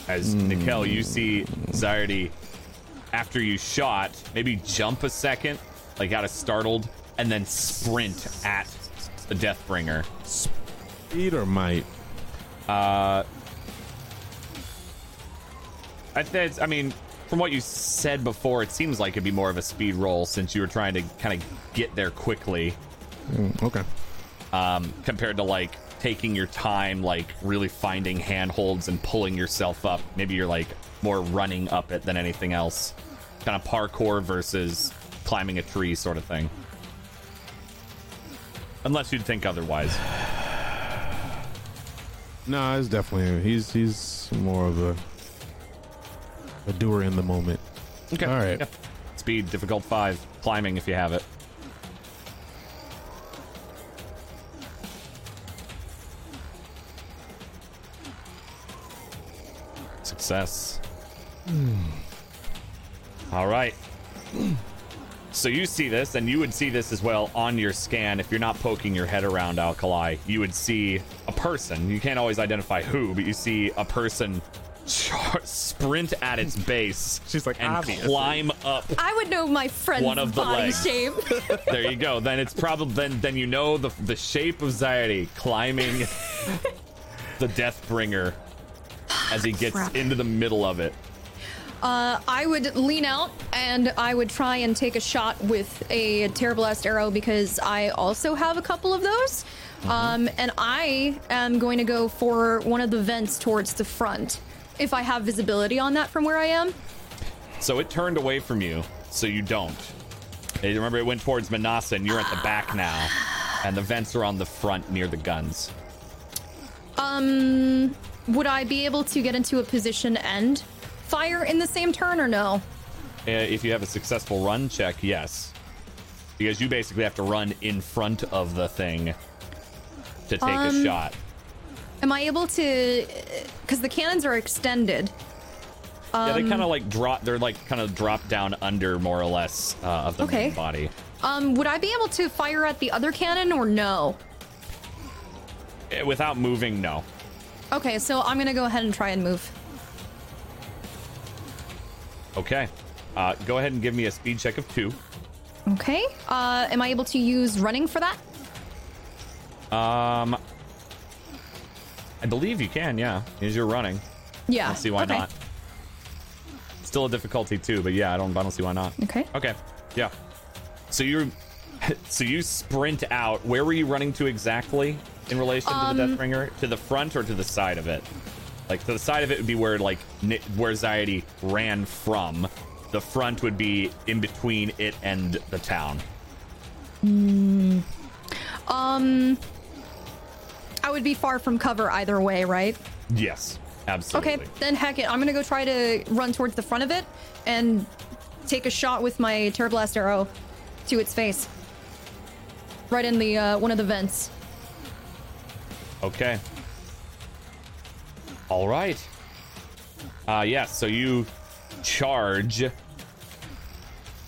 As Nikel, you see Zyardy after you shot, maybe jump a second, like out of startled, and then sprint at the Deathbringer. Speed or might? Uh, I, that's, I mean, from what you said before, it seems like it'd be more of a speed roll since you were trying to kind of get there quickly. Mm, okay. Um, compared to like taking your time, like really finding handholds and pulling yourself up. Maybe you're like more running up it than anything else. Kind of parkour versus climbing a tree sort of thing. Unless you'd think otherwise. No, it's definitely he's he's more of a a doer in the moment. Okay. All right. Yeah. Speed, difficult five. Climbing if you have it. Success. Hmm. All right. So you see this, and you would see this as well on your scan. If you're not poking your head around Alkali, you would see a person. You can't always identify who, but you see a person char- sprint at its base. She's like, and "Obviously." climb up. I would know my friend's One of the body legs. shape. There you go. Then it's probably then then you know the the shape of Zyardy climbing the Deathbringer as he gets Crap. into the middle of it. Uh, I would lean out and I would try and take a shot with a terrible blast arrow because I also have a couple of those. Um, and I am going to go for one of the vents towards the front if I have visibility on that from where I am. So it turned away from you, so you don't. Remember, it went towards Manasa, and you're at the back now, and the vents are on the front near the guns. Um, would I be able to get into a position and fire in the same turn or no? Uh, if you have a successful run check, yes, because you basically have to run in front of the thing to take a Um, shot. Am I able to? Because the cannons are extended. yeah, um, they kind of like drop. They're like kind of drop down under more or less uh, of the Okay. main body. Um, would I be able to fire at the other cannon or no? Eh, Without moving, no. Okay, so I'm gonna go ahead and try and move. Okay. Uh, go ahead and give me a speed check of two. Okay. Uh, am I able to use running for that? Um, I believe you can. Yeah, as you're running. Yeah. I don't see why okay. not. Still a difficulty too, but yeah, I don't. I don't see why not. Okay. Okay. Yeah. So you're. So you sprint out. Where were you running to exactly in relation Um, to the Deathbringer? To the front or to the side of it? Like to the side of it would be where like where Zaidi ran from. The front would be in between it and the town. Um, I would be far from cover either way, right? Yes, absolutely. Okay, then heck it. I'm gonna go try to run towards the front of it and take a shot with my Terror Blast arrow to its face. Right in the uh, one of the vents. Okay. All right. Uh yes, so you charge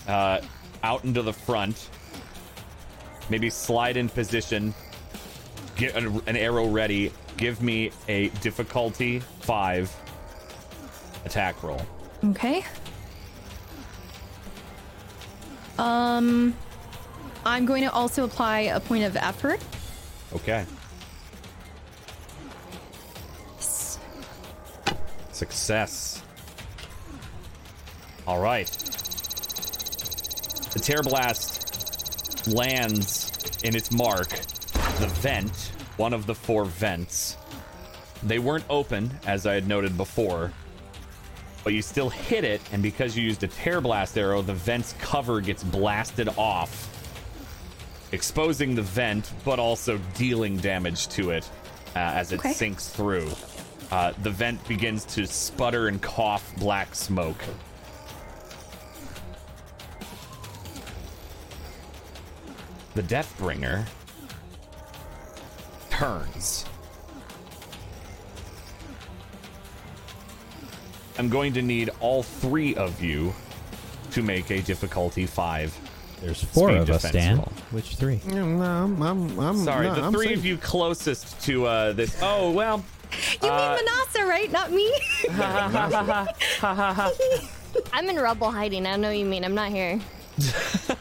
uh out into the front. Maybe slide in position. Get an, an arrow ready. Give me a difficulty 5 attack roll. Okay. Um, I'm going to also apply a point of effort. Okay. Success. All right. The Tear Blast lands in its mark, the vent, one of the four vents. They weren't open, as I had noted before, but you still hit it, and because you used a Tear Blast arrow, the vent's cover gets blasted off, exposing the vent, but also dealing damage to it uh, as it Okay. sinks through. Uh, the vent begins to sputter and cough black smoke. The Deathbringer turns. I'm going to need all three of you to make a difficulty five. There's four of us, Dan. roll. Which three? No, I'm, I'm, I'm Sorry, no, the I'm three safe. of you closest to uh, this. Oh well, You Uh, mean Manasa, right? Not me. I'm in rubble hiding. I know what you mean. I'm not here.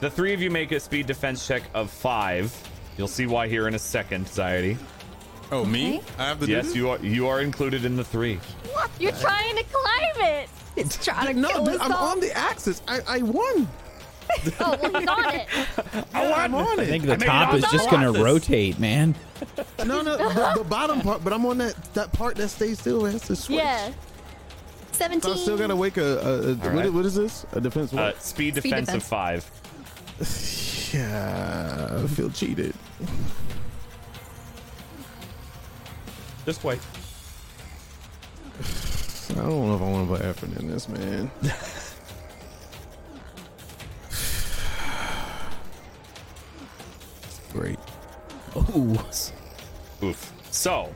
the three of you make a speed defense check of five. You'll see why here in a second, Society. Oh, me? I have the. Yes, this? you are. You are included in the three. You're trying to climb it. it's trying to No, kill dude, us I'm all. on the axis. I, I won. Oh, well, he's on it. Oh, I'm on it. I think the made it top is just going to rotate, man. No, no, the, the bottom part, but I'm on that that part that stays still. It has to switch. Yeah. So 17. I still gotta wake a. a, a what, right. what is this? A defense. Uh, What? speed Speed defense of five. yeah, I feel cheated. Just wait. I don't know if I want to put effort in this, man. Great. Oof. So,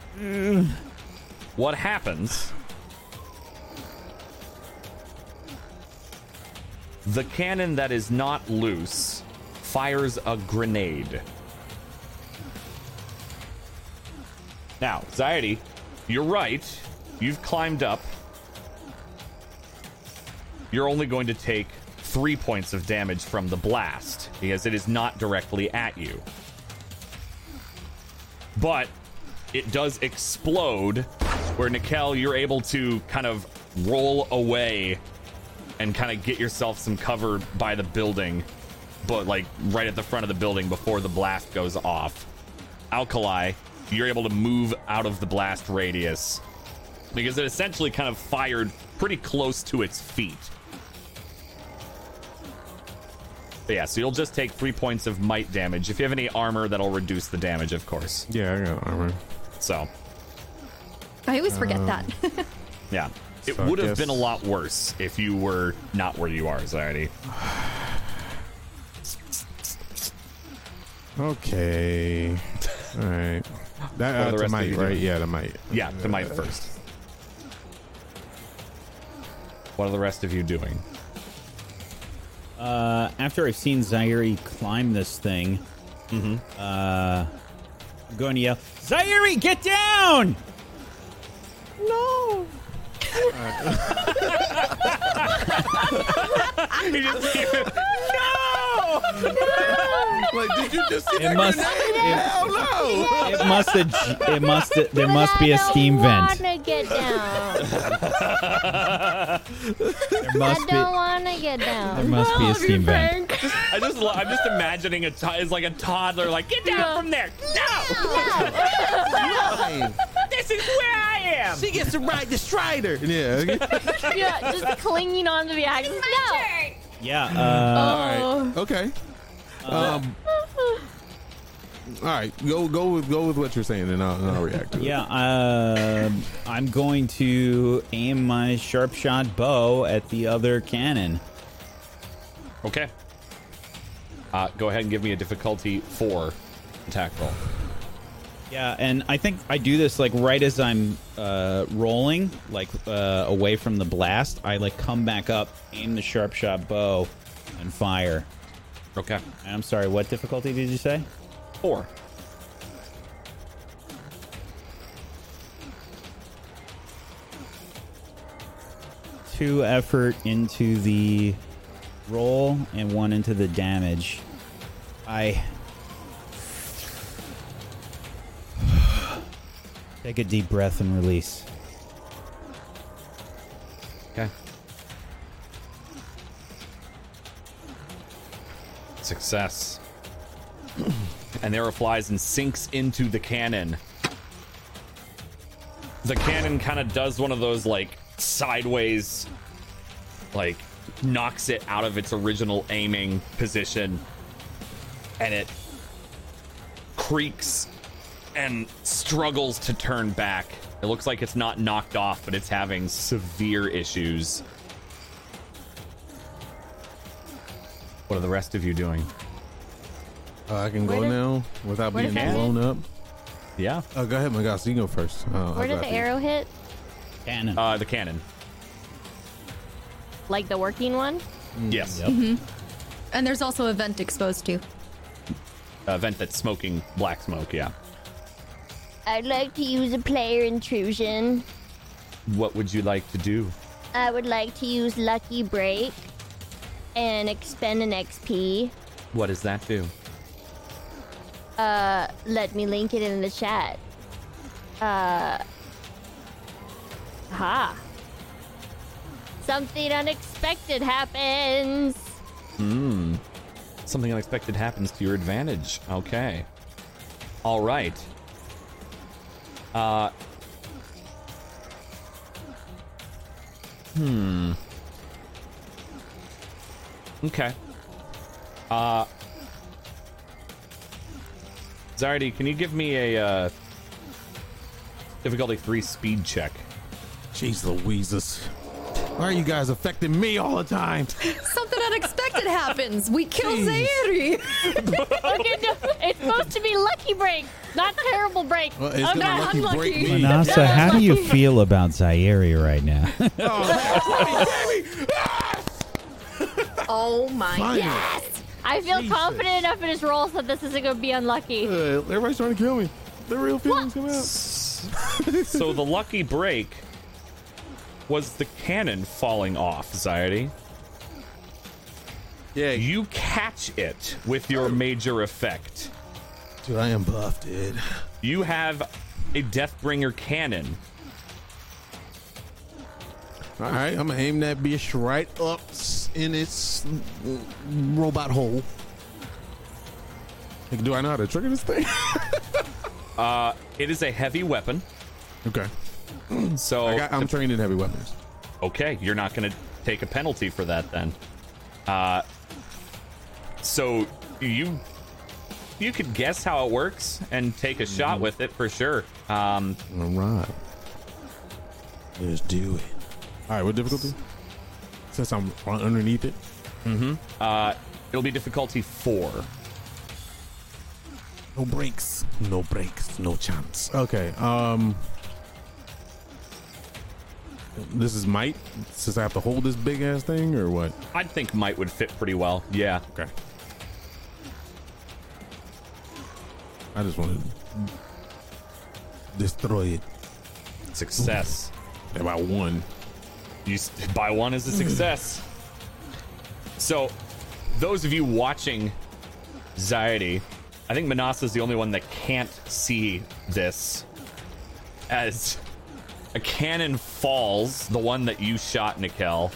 what happens? The cannon that is not loose fires a grenade. Now, Zaidi, you're right. You've climbed up. You're only going to take three points of damage from the blast because it is not directly at you. But it does explode. Where Nikel, you're able to kind of roll away and kind of get yourself some cover by the building, but like right at the front of the building before the blast goes off. Alkali, you're able to move out of the blast radius because it essentially kind of fired pretty close to its feet. But yeah, so you'll just take three points of might damage. If you have any armor, that'll reduce the damage, of course. Yeah, I got armor. So, I always forget that. yeah. It So would have guess- been a lot worse if you were not where you are, Zardy. Okay. All right. That are uh, the rest of might, you right? doing? Yeah, the might. Yeah, the might first. What are the rest of you doing? Uh, after I've seen Zaire climb this thing, mm-hmm. uh, I'm going to yell, Zaire, get down! No! Like, did you just see It that must, grenade? it, Hell no! it must have, it must, there But must be I a don't steam vent. wanna get down. There I must be, don't want to get there down. must be a steam vent. I just, lo- I'm just imagining a to- it's like a toddler, like get down from there. No, this is where I am. She gets to ride the Strider. Yeah. yeah, just clinging onto the axis. No. Yeah, uh, okay. Um. All right. Go go with go with what you're saying, and I'll, and I'll react to it. yeah, uh, I'm going to aim my sharp shot bow at the other cannon. Okay. Uh, go ahead and give me a difficulty four attack roll. Yeah, and I think I do this like right as I'm uh, rolling, like uh, away from the blast. I like come back up, aim the sharp shot bow, and fire. Okay. And I'm sorry, what difficulty did you say? Four. Two effort into the roll and one into the damage. I take a deep breath and release. Okay. Success. and the arrow flies and sinks into the cannon. The cannon kind of does one of those like sideways, like knocks it out of its original aiming position, and it creaks and struggles to turn back. It looks like it's not knocked off, but it's having severe issues. What are the rest of you doing? Uh, I can go Where did- now without where being did that blown up. Yeah. Oh, go ahead, my gosh. You go first. Uh, Where did the arrow hit? Cannon. Uh, the cannon. Like the working one? Yes. Yep. and there's also a vent exposed to. A vent that's smoking black smoke. Yeah. I'd like to use a player intrusion. What would you like to do? I would like to use Lucky Break and expend an XP. What does that do? Uh, let me link it in the chat. Uh, ha. Something unexpected happens. Hmm. Something unexpected happens to your advantage. Okay. All right. Uh. Hmm. Okay. Uh. Zardy, can you give me a uh, difficulty three speed check? Jeez Louises. Why are you guys affecting me all the time? Something unexpected happens. We kill Jeez. Zairi. Okay, no, it's supposed to be Lucky Break, not Terrible Break. Well, it's okay. gonna lucky unlucky. break me. Manasa, how do you feel about Zaire right now? Oh my Finally. Yes! I feel Jesus. confident enough in his roll so this isn't going to be unlucky. Uh, everybody's trying to kill me. The real feelings come out. so the lucky break was the cannon falling off, Zyardy. Yeah, You catch it with your major effect. dude, I am buffed, dude. You have a Deathbringer cannon. All right, I'm gonna aim that bitch right up in its robot hole. Like, do I know how to trigger this thing? uh, It is a heavy weapon, okay, so I got, I'm trained in heavy weapons. okay, you're not going to take a penalty for that then. Uh, so you you could guess how it works and take a shot with it for sure. Um, All right, let's do it. All right, what difficulty? Since I'm underneath it. uh, it'll be difficulty four. No breaks. No breaks. No chance. Okay. Um. This is might. Since I have to hold this big ass thing, or what? I think might would fit pretty well. Yeah. Okay. I just want to destroy it. Success. About one. You buy one is a success. So, those of you watching Zyety, I think Manasa is the only one that can't see this. As a cannon falls, the one that you shot, Nikel,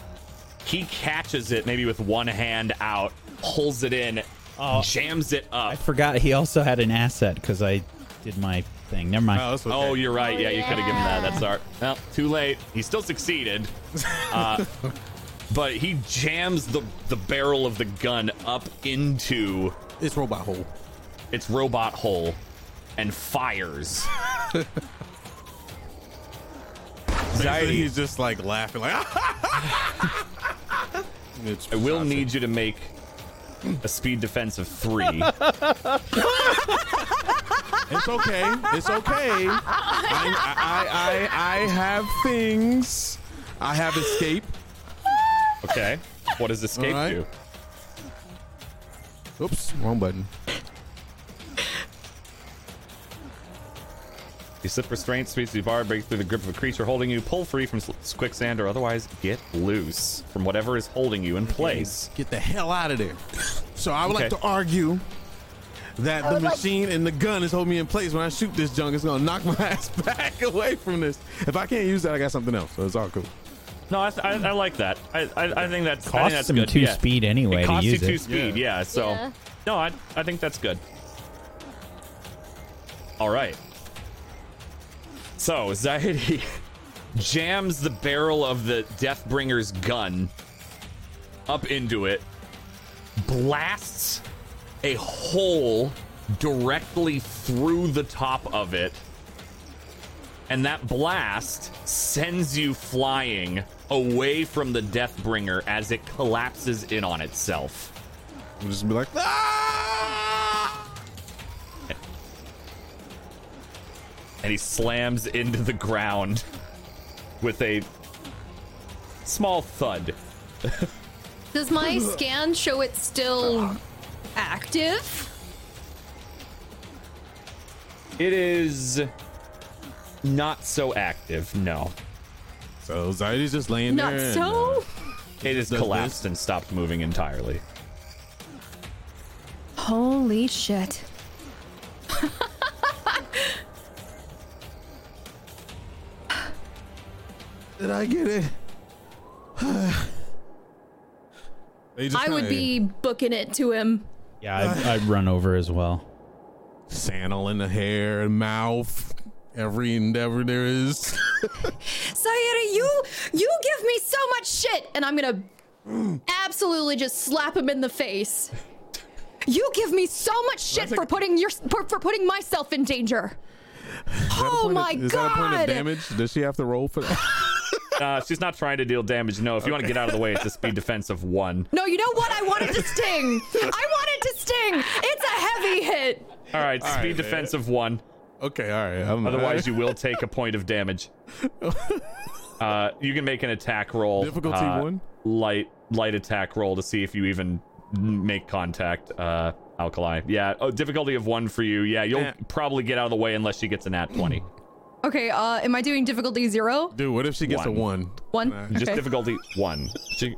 he catches it maybe with one hand out, pulls it in, oh, jams it up. I forgot he also had an asset because I did my thing. Never mind. Oh, okay. Oh, you're right. Oh, yeah, you could have given that. That's our. Well, too late. He still succeeded. Uh, but he jams the the barrel of the gun up into it's robot hole. its robot hole and fires. Anxiety, he's just like laughing, like. It's I will need you to make a speed defense of three. It's okay. It's okay. I, I, I, I have things. I have escape. Okay. What does escape All right. do? Oops, wrong button. You slip restraint, squeeze the bar, break through the grip of a creature holding you, pull free from s- quicksand, or otherwise get loose from whatever is holding you in place. Get the hell out of there. So I would like to argue that the machine and the gun is holding me in place. When I shoot this junk, it's gonna knock my ass back away from this. If I can't use that, I got something else. So it's all cool. No, I, I, I like that. I, I, I think that's I think that's him good. two yeah. speed anyway It to costs use you two it. speed, yeah. so, Yeah. no, I, I think that's good. All right. So Zaidi jams the barrel of the Deathbringer's gun up into it, blasts a hole directly through the top of it, and that blast sends you flying away from the Deathbringer as it collapses in on itself. I'm just be like, ah! And he slams into the ground with a small thud. Does my scan show it's still active? It is not so active, no. So Zaidi's just laying Not there. and, so. uh, It has Does collapsed this? and stopped moving entirely. Holy shit. did I get it? They just I would kinda be booking it to him. Yeah, I'd, I'd run over as well. sandal in the hair and mouth, every endeavor there is. Sayuri, you you give me so much shit, and I'm gonna absolutely just slap him in the face. You give me so much shit That's for like- putting your for, for putting myself in danger. Is that a Oh point of- my is that a point God. of damage? Does she have to roll for that? Uh, she's not trying to deal damage. No, if you want to get out of the way, it's a speed defense of one. No, you know what? I wanted to sting. I wanted to sting. It's a heavy hit. All right, speed right, defense of one. okay, all right. I'm, Otherwise, you will take a point of damage. Uh, you can make an attack roll. Difficulty uh, one? Light, light attack roll to see if you even make contact. Uh, Alkali. Yeah. Oh, difficulty of one for you. Yeah, you'll Yeah. probably get out of the way unless she gets a nat twenty. Okay, uh, am I doing difficulty zero? Dude, what if she gets a One. one? One. Just Okay. difficulty one. She-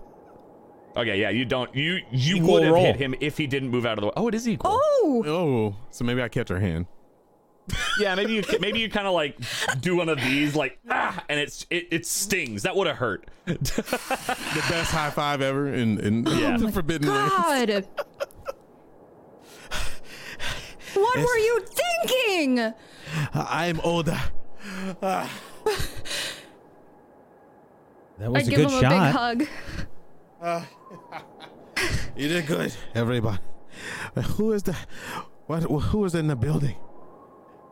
okay. Yeah. You don't. You you Equal would have roll. hit him if he didn't move out of the way. Oh, it is equal. Oh, Oh, so maybe I catch her hand. Yeah, maybe you maybe you kind of like do one of these, like ah, and it's it, it stings. That would have hurt. The best high five ever in, in Yeah. the Forbidden Lands. God. what were you thinking? I'm Oda. That was a give good him shot. a big hug. You did good, everybody. Who is the what? Who is in the building?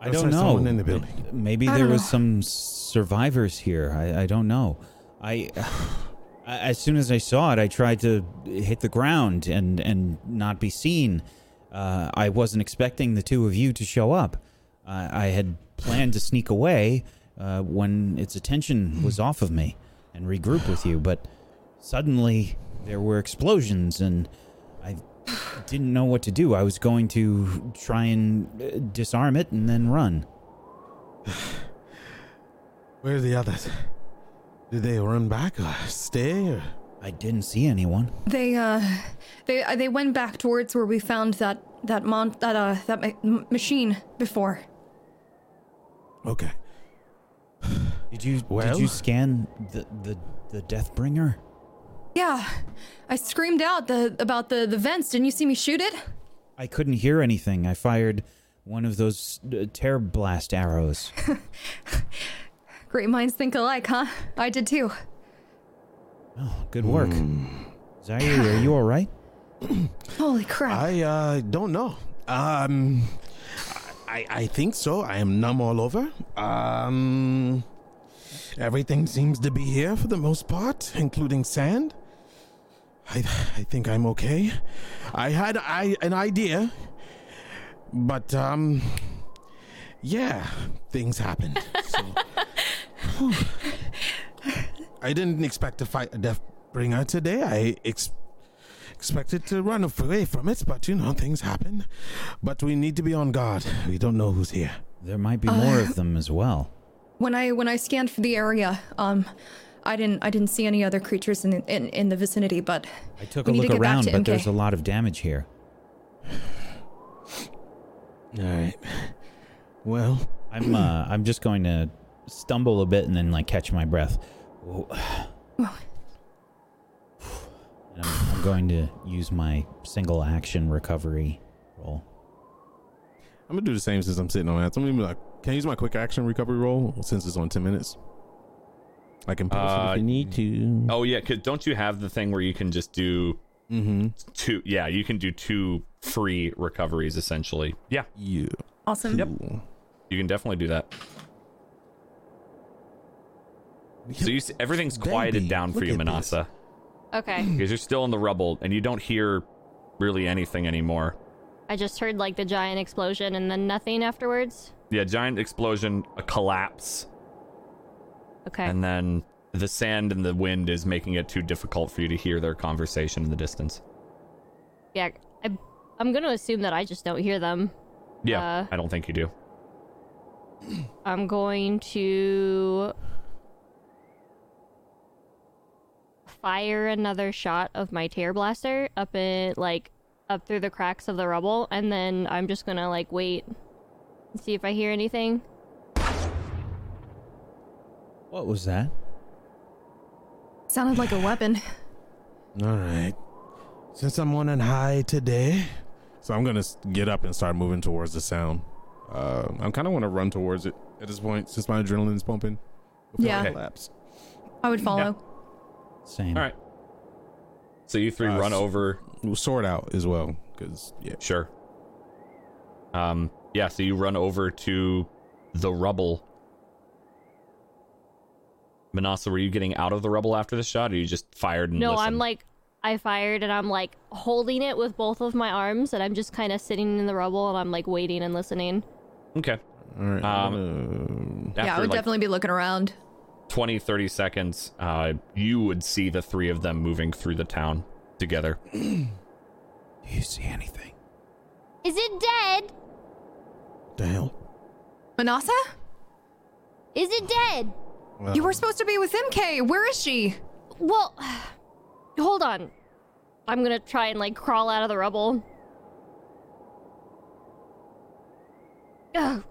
I don't know. someone in the building? Maybe there was know. some survivors here. I, I don't know. I, I- as soon as I saw it, I tried to hit the ground and and not be seen. Uh, I wasn't expecting the two of you to show up. Uh, I had planned to sneak away uh, when its attention was off of me and regroup with you, but suddenly there were explosions and I didn't know what to do. I was going to try and uh, disarm it and then run. Where are the others? Did they run back or stay? Or? I didn't see anyone. They uh, they uh, they went back towards where we found that that mon that uh that ma- machine before. Okay. Did you Well? did you scan the the the Deathbringer? Yeah, I screamed out the about the the vents. Didn't you see me shoot it? I couldn't hear anything. I fired one of those uh, tear blast arrows. Great minds think alike, huh? I did too. Oh, good work. Zaire, are you all right? Holy crap! I uh, don't know. Um, I I think so. I am numb all over. Um, everything seems to be here for the most part, including sand. I I think I'm okay. I had I an idea, but um, yeah, things happened. So. I didn't expect to fight a Deathbringer today. I ex- expected to run away from it, but you know, things happen. But we need to be on guard. We don't know who's here. There might be more of them as well. When I when I scanned for the area, um, I didn't I didn't see any other creatures in in, in the vicinity. But I took a look to around, to but MK. there's a lot of damage here. All right. Well, I'm uh, I'm just going to stumble a bit and then like catch my breath. Whoa. And I'm, I'm going to use my single action recovery roll. I'm gonna do the same since I'm sitting on that. So I'm gonna be like, can I use my quick action recovery roll since it's on ten minutes? I can post it Uh, if you need to. Oh yeah, cause don't you have the thing where you can just do Mm-hmm. two? Yeah, you can do two free recoveries essentially. Yeah, Yeah. awesome. Yep. you can definitely do that. So you see, everything's quieted Baby, down for you, Manasa. this. Okay. because you're still in the rubble and you don't hear really anything anymore. I just heard like the giant explosion and then nothing afterwards. Yeah, giant explosion, a collapse, Okay. and then the sand and the wind is making it too difficult for you to hear their conversation in the distance. yeah. I, I'm gonna assume that I just don't hear them. Yeah, Uh, I don't think you do. I'm going to fire another shot of my tear blaster up in like up through the cracks of the rubble and then I'm just going to like wait and see if I hear anything. What was that? Sounded like a weapon. All right. Since I'm on high today, so I'm gonna get up and start moving towards the sound. Uh, I'm kind of want to run towards it at this point since my adrenaline's pumping. before I Yeah. collapse. I would follow. Same. All right. So you three Uh, run s- over. Sword out as well, because yeah. Sure. Um. Yeah. So you run over to the rubble. Manasa, were you getting out of the rubble after the shot, or you just fired and No, I'm listened? like I fired and I'm like holding it with both of my arms and I'm just kind of sitting in the rubble and I'm like waiting and listening. okay. All right. Um, Um, After yeah, I would like definitely be looking around. 20, 30 seconds, uh, you would see the three of them moving through the town together. Do you see anything? Is it dead? the hell? Manasa, Is it dead? Well, you were supposed to be with MK. Where is she? Well, hold on. I'm gonna try and like crawl out of the rubble. Ugh.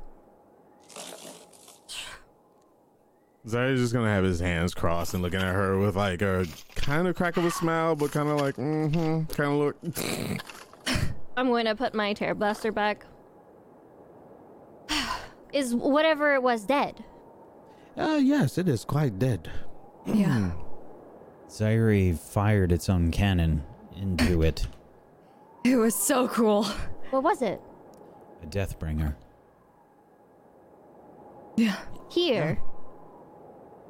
Zari's just gonna have his hands crossed and looking at her with like a kind of crack of a smile, but kind of like, mm-hmm, kind of look. I'm going to put my Terror Blaster back. Is whatever it was dead? Uh, yes, it is quite dead. Yeah. Zaire fired its own cannon into it. It was so cool. What was it? A Deathbringer. Yeah. Here.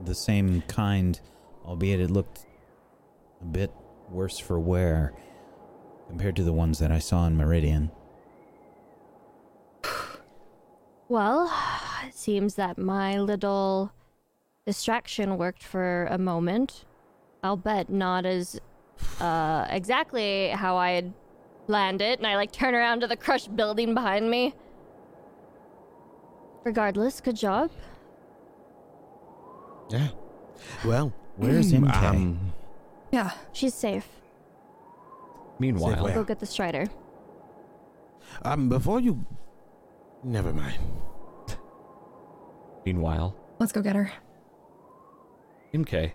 The same kind, albeit it looked a bit worse for wear compared to the ones that I saw in Meridian. Well, it seems that my little distraction worked for a moment. I'll bet not as uh, exactly how I had planned it, and I like turn around to the crushed building behind me. Regardless, good job. Yeah. Well, Where's MK? um, Yeah. She's safe. Meanwhile, Where? Go get the Strider. um, before you, never mind. meanwhile, Let's go get her. MK.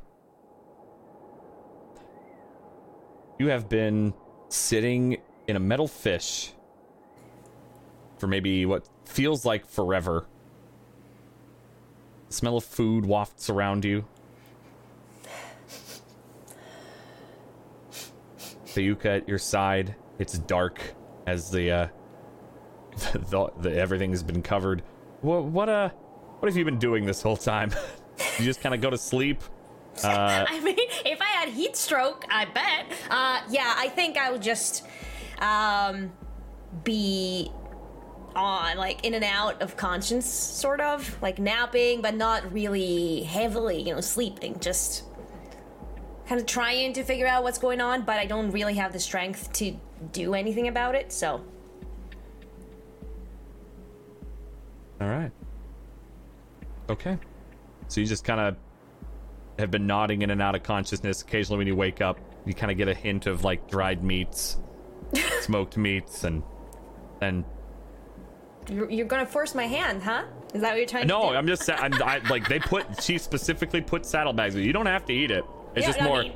You have been sitting in a metal fish for maybe what feels like forever. The smell of food wafts around you. Sayuka at your side. It's dark as the uh the, the everything has been covered. What what uh what have you been doing this whole time? you just kind of go to sleep. Uh, I mean, if I had heat stroke, I bet. Uh, yeah, I think I would just um, be on, like, in and out of conscience, sort of. Like napping, but not really heavily, you know, sleeping. Just kind of trying to figure out what's going on, but I don't really have the strength to do anything about it, so. All right. Okay. So you just kind of have been nodding in and out of consciousness. Occasionally, when you wake up, you kind of get a hint of like dried meats, smoked meats, and and You're, you're gonna force my hand, huh? Is that what you're trying to do? no, I'm just sa- I'm, I, like they put. She specifically put saddlebags. You don't have to eat it. It's Yeah, just I more. mean,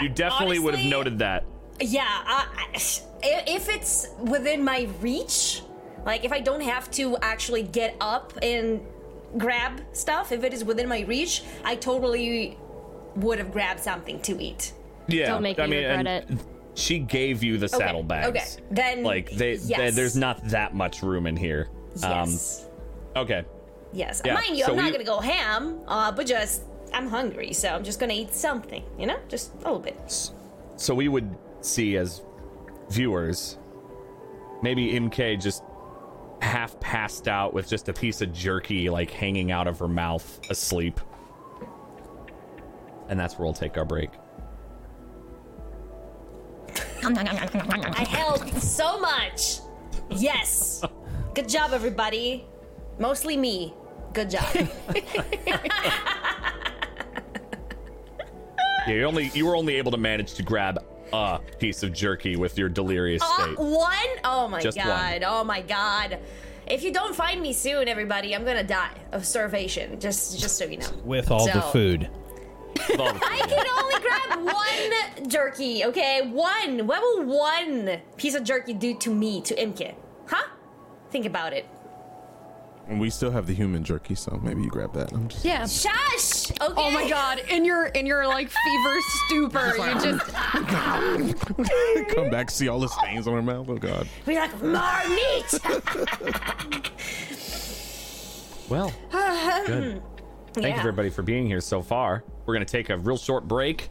you definitely would have noted that. Yeah, uh, I- if it's within my reach, like if I don't have to actually get up and grab stuff, if it is within my reach, I totally would have grabbed something to eat. Yeah, Don't make I me mean, regret and She gave you the saddlebags. okay, then like they, they- yes. there's not that much room in here. Yes. Um, okay. yes. yeah, Mind you, so I'm not we- gonna go ham, uh, but just I'm hungry, so I'm just gonna eat something. You know, just a little bit. So we would see as viewers, maybe MK just half passed out with just a piece of jerky like hanging out of her mouth, asleep. And that's where we'll take our break. I helped so much. Yes. Good job, everybody. Mostly me. Good job. Yeah, you only you were only able to manage to grab a piece of jerky with your delirious Uh, state. one? Oh my Just one. god. Oh my god. If you don't find me soon, everybody, I'm gonna die of starvation. Just just so you know. With all the food. Well, I can only grab one jerky, okay? One. What will one piece of jerky do to me, to Imke? Huh? Think about it. And we still have the human jerky, so maybe you grab that. I'm just. Yeah. Shush! Okay. Oh my god, in your in your like fever stupor, you just Come back, see all the stains on her mouth. Oh God. Be like, more meat! well, good. Thank you everybody for being here so far. We're gonna take a real short break.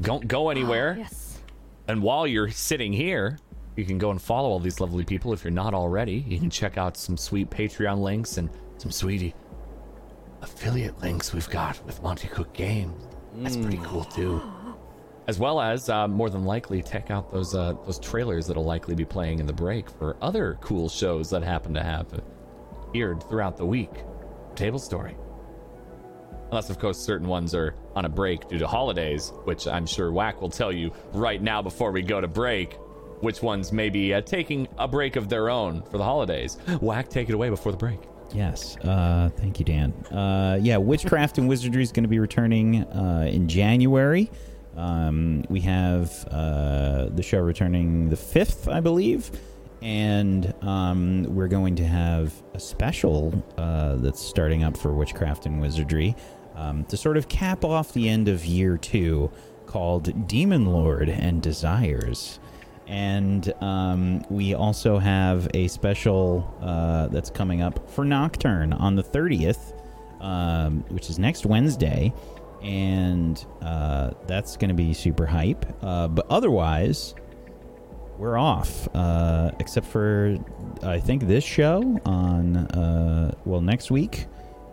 Don't go anywhere. Yes. And while you're sitting here, you can go and follow all these lovely people if you're not already. You can check out some sweet Patreon links and some sweetie affiliate links we've got with Monte Cook Games. That's pretty cool too. As well as uh, more than likely check out those uh, those trailers that'll likely be playing in the break for other cool shows that happen to have appeared throughout the week. Table Story. Unless, of course, certain ones are on a break due to holidays, which I'm sure Whack will tell you right now before we go to break, which ones may be uh, taking a break of their own for the holidays. Whack, take it away before the break. Yes. Uh, thank you, Dan. Uh, yeah, Witchcraft and Wizardry is going to be returning uh, in January. Um, we have uh, the show returning the 5th, I believe. And um, we're going to have a special uh, that's starting up for Witchcraft and Wizardry um, to sort of cap off the end of year two called Demon Lord and Desires. And um, we also have a special uh, that's coming up for Nocturne on the 30th, um, which is next Wednesday. And uh, that's going to be super hype. Uh, but otherwise, we're off, uh, except for, I think, this show on, uh, well, next week.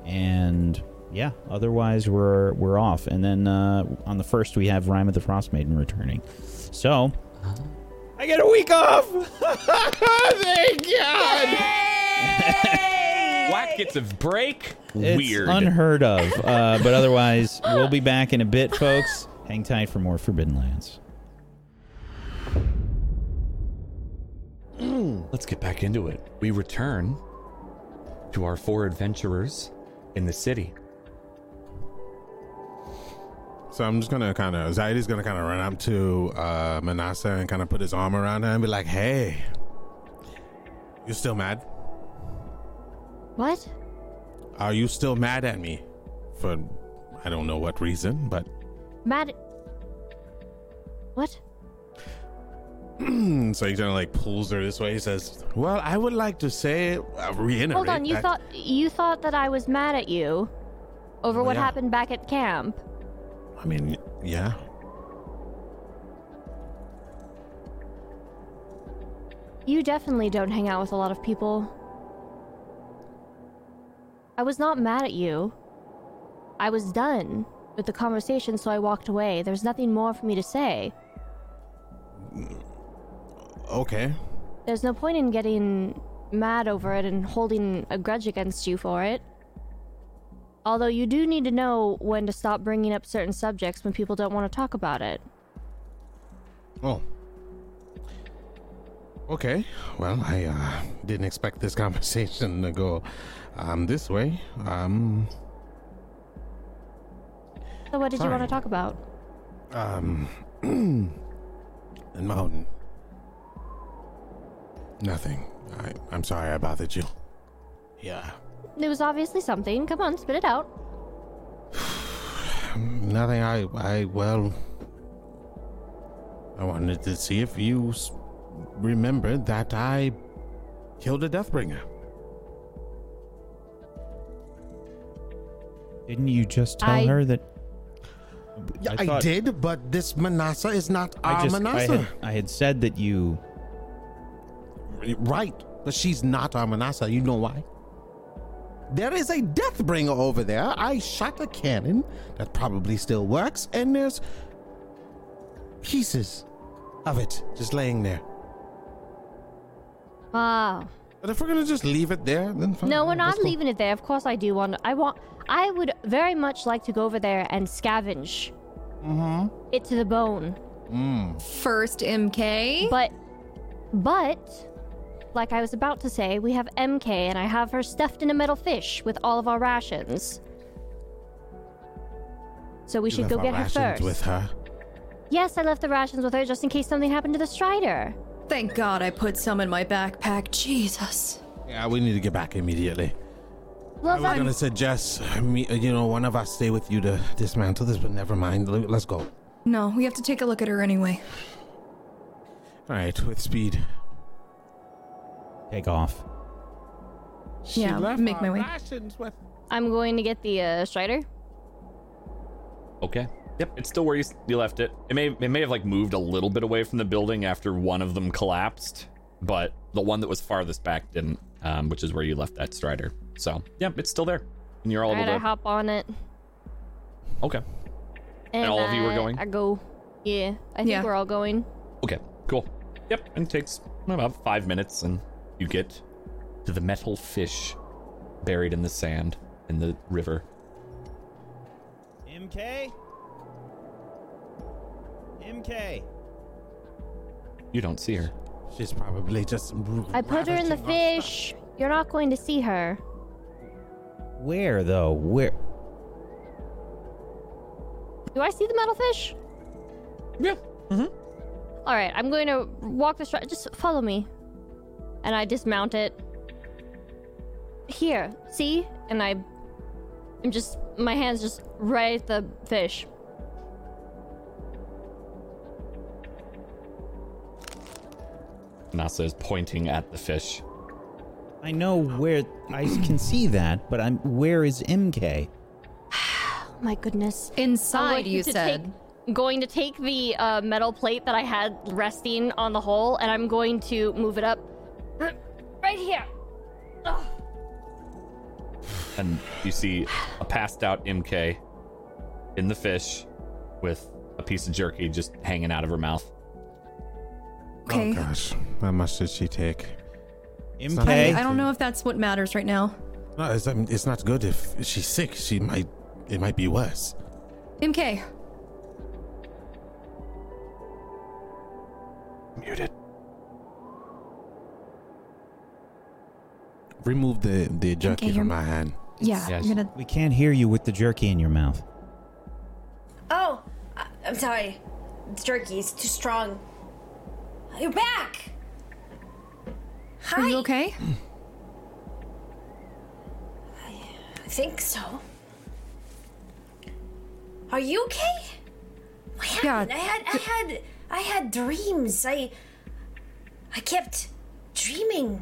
And yeah, otherwise, we're, we're off. And then uh, on the 1st, we have Rime of the Frost Maiden returning. So. I get a week off. Thank God. Whack gets a break. It's Weird. unheard of. Uh, but otherwise, we'll be back in a bit, folks. Hang tight for more Forbidden Lands. Let's get back into it. We return to our four adventurers in the city. So I'm just gonna kind of Zaidi's gonna kind of run up to uh, Manasa and kind of put his arm around her and be like, "Hey, you still mad? What? Are you still mad at me for I don't know what reason, but Mad. What? So he kind of like pulls her this way. He says, "Well, I would like to say, uh, reiterate. Hold on. You that- thought you thought that I was mad at you over Oh, what yeah. happened back at camp. I mean, yeah. You definitely don't hang out with a lot of people. I was not mad at you. I was done with the conversation, so I walked away. There's nothing more for me to say. Okay. There's no point in getting mad over it and holding a grudge against you for it. Although you do need to know when to stop bringing up certain subjects when people don't want to talk about it. Oh. Okay. Well, I uh, didn't expect this conversation to go um, this way. Um, So, what did you want to talk about? um, and Mountain. Nothing. I, I'm sorry I bothered you. Yeah. It was obviously something. Come on, spit it out. Nothing. I, I, well, I wanted to see if you s- remembered that I killed a Deathbringer. Didn't you just tell I- her that? Yeah, I, thought- did, but this Manasa is not I our just I Manasa. had, I had said that you. Right, but she's not our Manasa. You know why? There is a Deathbringer over there. I shot a cannon that probably still works, and there's pieces of it just laying there. Wow. But if we're gonna just leave it there, then fine. No, we're not Let's go. leaving it there. Of course, I do want. I want. I would very much like to go over there and scavenge mm-hmm. it to the bone. Mm. First MK. But, but, like I was about to say, we have MK, and I have her stuffed in a metal fish with all of our rations. So we You should go get her first. with her. Yes, I left the rations with her just in case something happened to the Strider. Thank God I put some in my backpack. Jesus. Yeah, we need to get back immediately. I Well, was then, gonna suggest, me, you know, one of us stay with you to dismantle this, but never mind. Let's go. No, we have to take a look at her anyway. All right, with speed. Take off. Yeah, make my way. with. I'm going to get the uh, Strider. Okay. Yep, it's still where you, you left it. It may it may have like moved a little bit away from the building after one of them collapsed, but the one that was farthest back didn't, um, which is where you left that strider. So, yep, it's still there, and you're all Alright, I able to. hop on it. Okay. And, all of you were I- going? I go. Yeah, I think Yeah. we're all going. Okay. Cool. Yep, and it takes about five minutes, and you get to the metal fish buried in the sand in the river. MK. MK. You don't see her. She's probably just. I put her in the ravaging our- fish. You're not going to see her. Where though? Where? Do I see the metal fish? Yeah. Mm-hmm. All right, I'm going to walk the stri- Just follow me. And I dismount it. Here, see? And I. I'm just. My hand's just right at the fish. Nasa is pointing at the fish. I know where I can see that, but I'm where is MK? Oh my goodness. Inside, you said. Take, going to take the uh, metal plate that I had resting on the hole, and I'm going to move it up. Right here. Ugh. And you see a passed out MK in the fish with a piece of jerky just hanging out of her mouth. Oh, okay. Oh gosh, how much did she take? MK. I, I don't know if that's what matters right now. No, it's, I mean, it's not good if she's sick. She might. It might be worse. MK, Muted. Remove the the jerky you're- from my hand. yeah, Yes. Gonna. We can't hear you with the jerky in your mouth. Oh, I- I'm sorry. It's jerky. It's too strong. You're back. Hi. Are you okay? I think so. Are you okay? What Yeah, happened? I had I had I had dreams. I I kept dreaming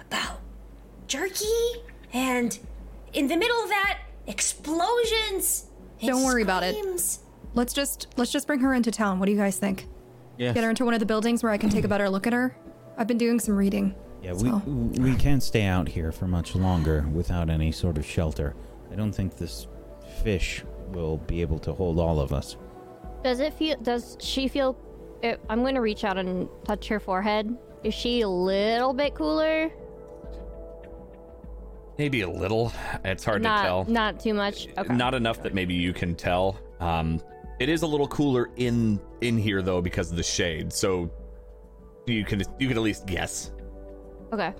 about jerky and in the middle of that explosions. Don't worry about it. screams. Let's just let's just bring her into town. What do you guys think? Yeah. Get her into one of the buildings where I can take a better look at her. I've been doing some reading. Yeah, we So- we can't stay out here for much longer without any sort of shelter. I don't think this fish will be able to hold all of us. Does it feel? Does she feel? It, I'm going to reach out and touch her forehead. Is she a little bit cooler? Maybe a little. It's hard not, to tell. Not too much. Okay. Not enough that maybe you can tell. Um, it is a little cooler in in here though because of the shade. So you can you can at least guess. okay.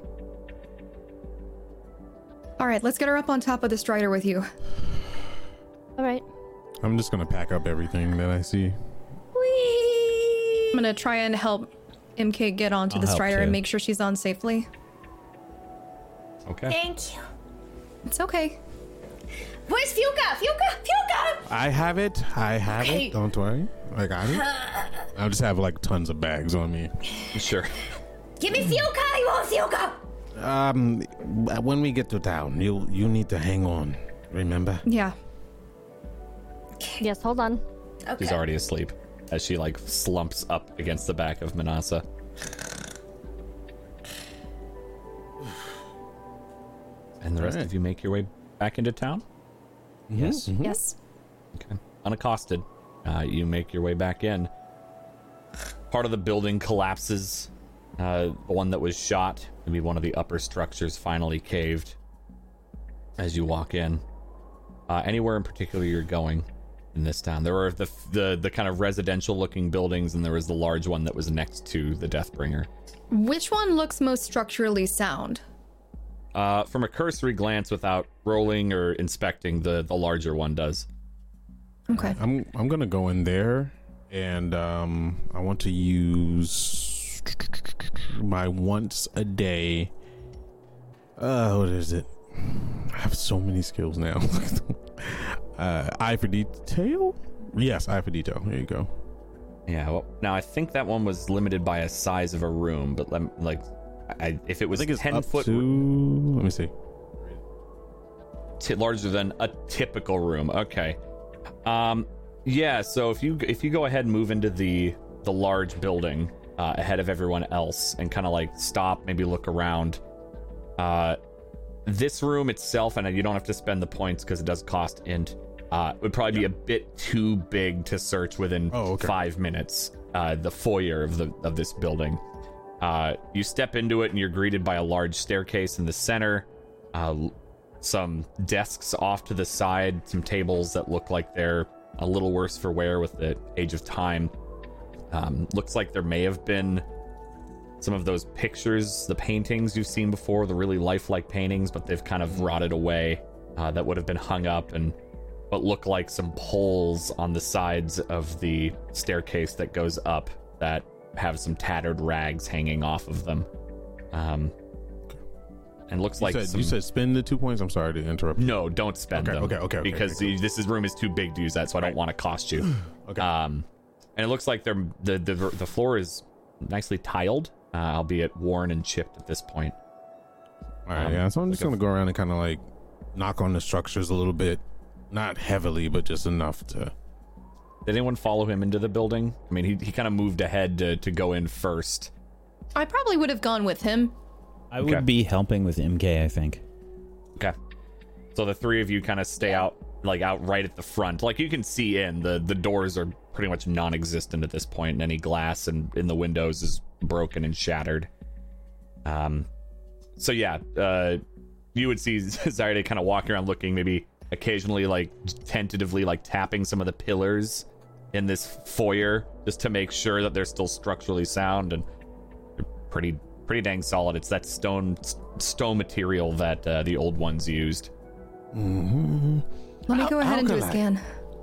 All right, let's get her up on top of the strider with you. All right. I'm just gonna pack up everything that I see. I'm gonna try and help MK get onto I'll the strider and make sure she's on safely. Okay. Thank you. It's okay. Where's Fuka? Fuka? Fuka! I have it. I have Okay. it. Don't worry. I got it. I just have like tons of bags on me. Sure. Give me Fuka! I want Fuka! Um, when we get to town, you you need to hang on. Remember? Yeah. Yes. Hold on. Okay. She's already asleep as she like slumps up against the back of Manasa. And the rest Alright. of you make your way back into town. Yes. Yes. Okay. Unaccosted, uh, you make your way back in. Part of the building collapses. Uh, the one that was shot, maybe one of the upper structures, finally caved as you walk in. Uh, anywhere in particular you're going in this town? There were the the the kind of residential-looking buildings, and there was the large one that was next to the Deathbringer. Which one looks most structurally sound? Uh, from a cursory glance, without rolling or inspecting, the the larger one does. Okay. I'm I'm gonna go in there, and um, I want to use my once a day. Uh, what is it? I have so many skills now. uh, eye for detail. Yes, eye for detail. There you go. Yeah. Well, now I think that one was limited by a size of a room, but lem- like, I, if it I was think it's ten foot to. Let me see. t- larger than a typical room. Okay. Um yeah, so if you if you go ahead and move into the the large building uh, ahead of everyone else and kind of like stop, maybe look around. Uh this room itself and you don't have to spend the points cuz it does cost int uh would probably be a bit too big to search within Oh, okay. 5 minutes. Uh the foyer of the of this building. Uh you step into it and you're greeted by a large staircase in the center. Uh some desks off to the side, some tables that look like they're a little worse for wear with the age of time. Um, looks like there may have been some of those pictures, the paintings you've seen before, the really lifelike paintings, but they've kind of rotted away. uh, that would have been hung up and what look like some poles on the sides of the staircase that goes up that have some tattered rags hanging off of them. Um, and looks You like said, some, you said spend the two points. I'm sorry to interrupt. you. no, don't spend Okay, them. okay, okay, okay, because okay, the- this is room is too big to use that, so I don't want to cost you. Okay. Um, and it looks like they're the the the floor is nicely tiled, uh, albeit worn and chipped at this point. All right, um, yeah. So I'm just like a- gonna go around and kind of like knock on the structures a little bit, not heavily, but just enough to. Did anyone follow him into the building? I mean, he, he kind of moved ahead to, to go in first. I probably would have gone with him. I would Okay. be helping with MK, I think. Okay. So the three of you kind of stay out, like out right at the front. Like you can see in the the doors are pretty much non-existent at this point, and any glass and in the windows is broken and shattered. Um, so yeah, uh, you would see Zyde kind of walking around, looking maybe occasionally like tentatively like tapping some of the pillars in this foyer just to make sure that they're still structurally sound and they're pretty pretty dang solid. It's that stone stone material that uh, the old ones used. Mm-hmm. Let me How- go ahead how and do a scan.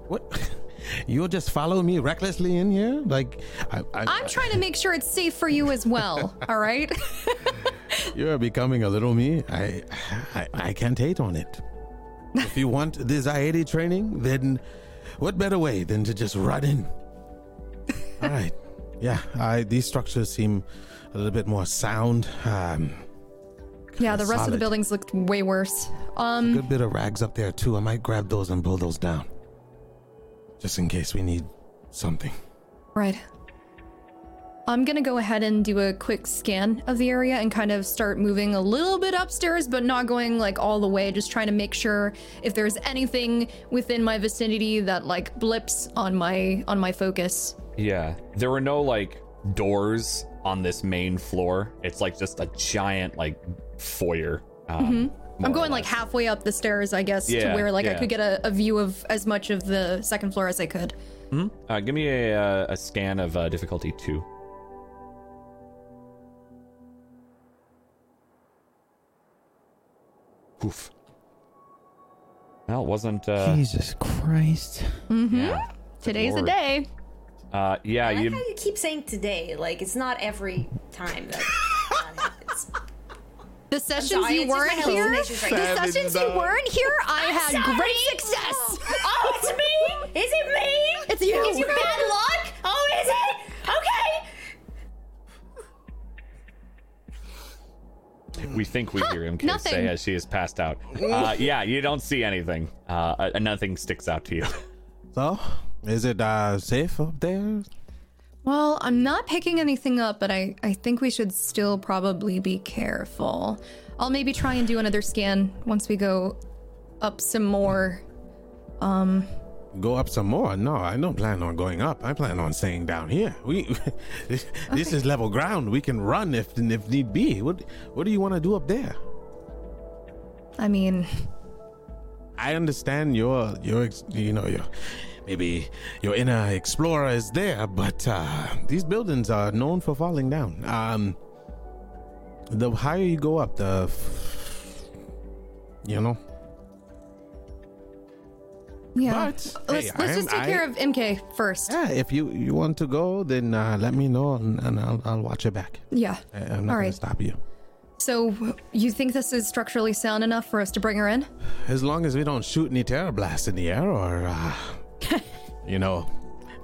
What? You'll just follow me recklessly in here? Like, I, I, I'm trying to make sure it's safe for you as well. All right. You're becoming a little me. I, I, I can't hate on it. If you want this Zaidi training, then what better way than to just run in? All right. Yeah, I, these structures seem a little bit more sound. Um, yeah, the rest of the buildings looked way worse. Um, good bit of rags up there too. I might grab those and pull those down, just in case we need something. Right. I'm gonna go ahead and do a quick scan of the area and kind of start moving a little bit upstairs, but not going like all the way. Just trying to make sure if there's anything within my vicinity that like blips on my on my focus. Yeah, there were no like doors on this main floor. It's like just a giant like foyer. Um, Mm-hmm. I'm going like halfway up the stairs, I guess, Yeah, to where like I could get a, a view of as much of the second floor as I could. Uh, give me a uh, a scan of uh, difficulty two. Oof. Well, it wasn't. Uh, Jesus Christ. Mm-hmm. Yeah. Today's the day. Uh, yeah, I like you. how you keep saying today. Like it's not every time that that happens. The sessions sorry, you it's just my weren't here, right the now. sessions you weren't here, I had sorry. great success. Oh, it's me! Is it me? It's you. Is you bad luck? Oh, is it? Okay. We think we hear him nothing. say as she is passed out. Uh, yeah, you don't see anything. Uh, uh, nothing sticks out to you. So, is it uh, safe up there? Well, I'm not picking anything up, but I, I think we should still probably be careful. I'll maybe try and do another scan once we go up some more. Go up some more? No, I don't plan on going up. I plan on staying down here. We, this, this is level ground. We can run if if need be. What What do you want to do up there? I mean, I understand your your you know your maybe your inner explorer is there, but uh, these buildings are known for falling down. Um, the higher you go up, the you know. Yeah. But, let's hey, let's just take care of MK first. Yeah, if you you want to go, then uh, let me know and, and I'll I'll watch it back. Yeah. I, I'm not All gonna right. stop you. So, you think this is structurally sound enough for us to bring her in? As long as we don't shoot any terror blasts in the air or, uh, you know,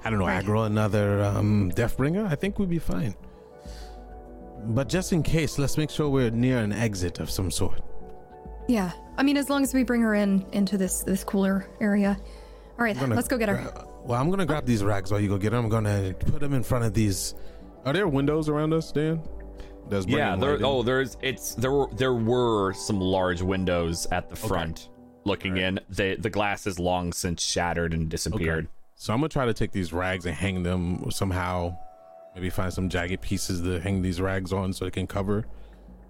I don't know, Right. aggro another um, Deathbringer, I think we'd be fine. But just in case, let's make sure we're near an exit of some sort. Yeah. I mean, as long as we bring her in into this this cooler area. All right, Gonna let's go get her. gra- well, I'm gonna grab these rags while you go get them. I'm gonna put them in front of these. Are there windows around us, Dan? Does yeah, there. Oh, there's. It's there. Were there were some large windows at the front, looking in. The the glass is long since shattered and disappeared. So I'm gonna try to take these rags and hang them somehow. Maybe find some jagged pieces to hang these rags on so they can cover.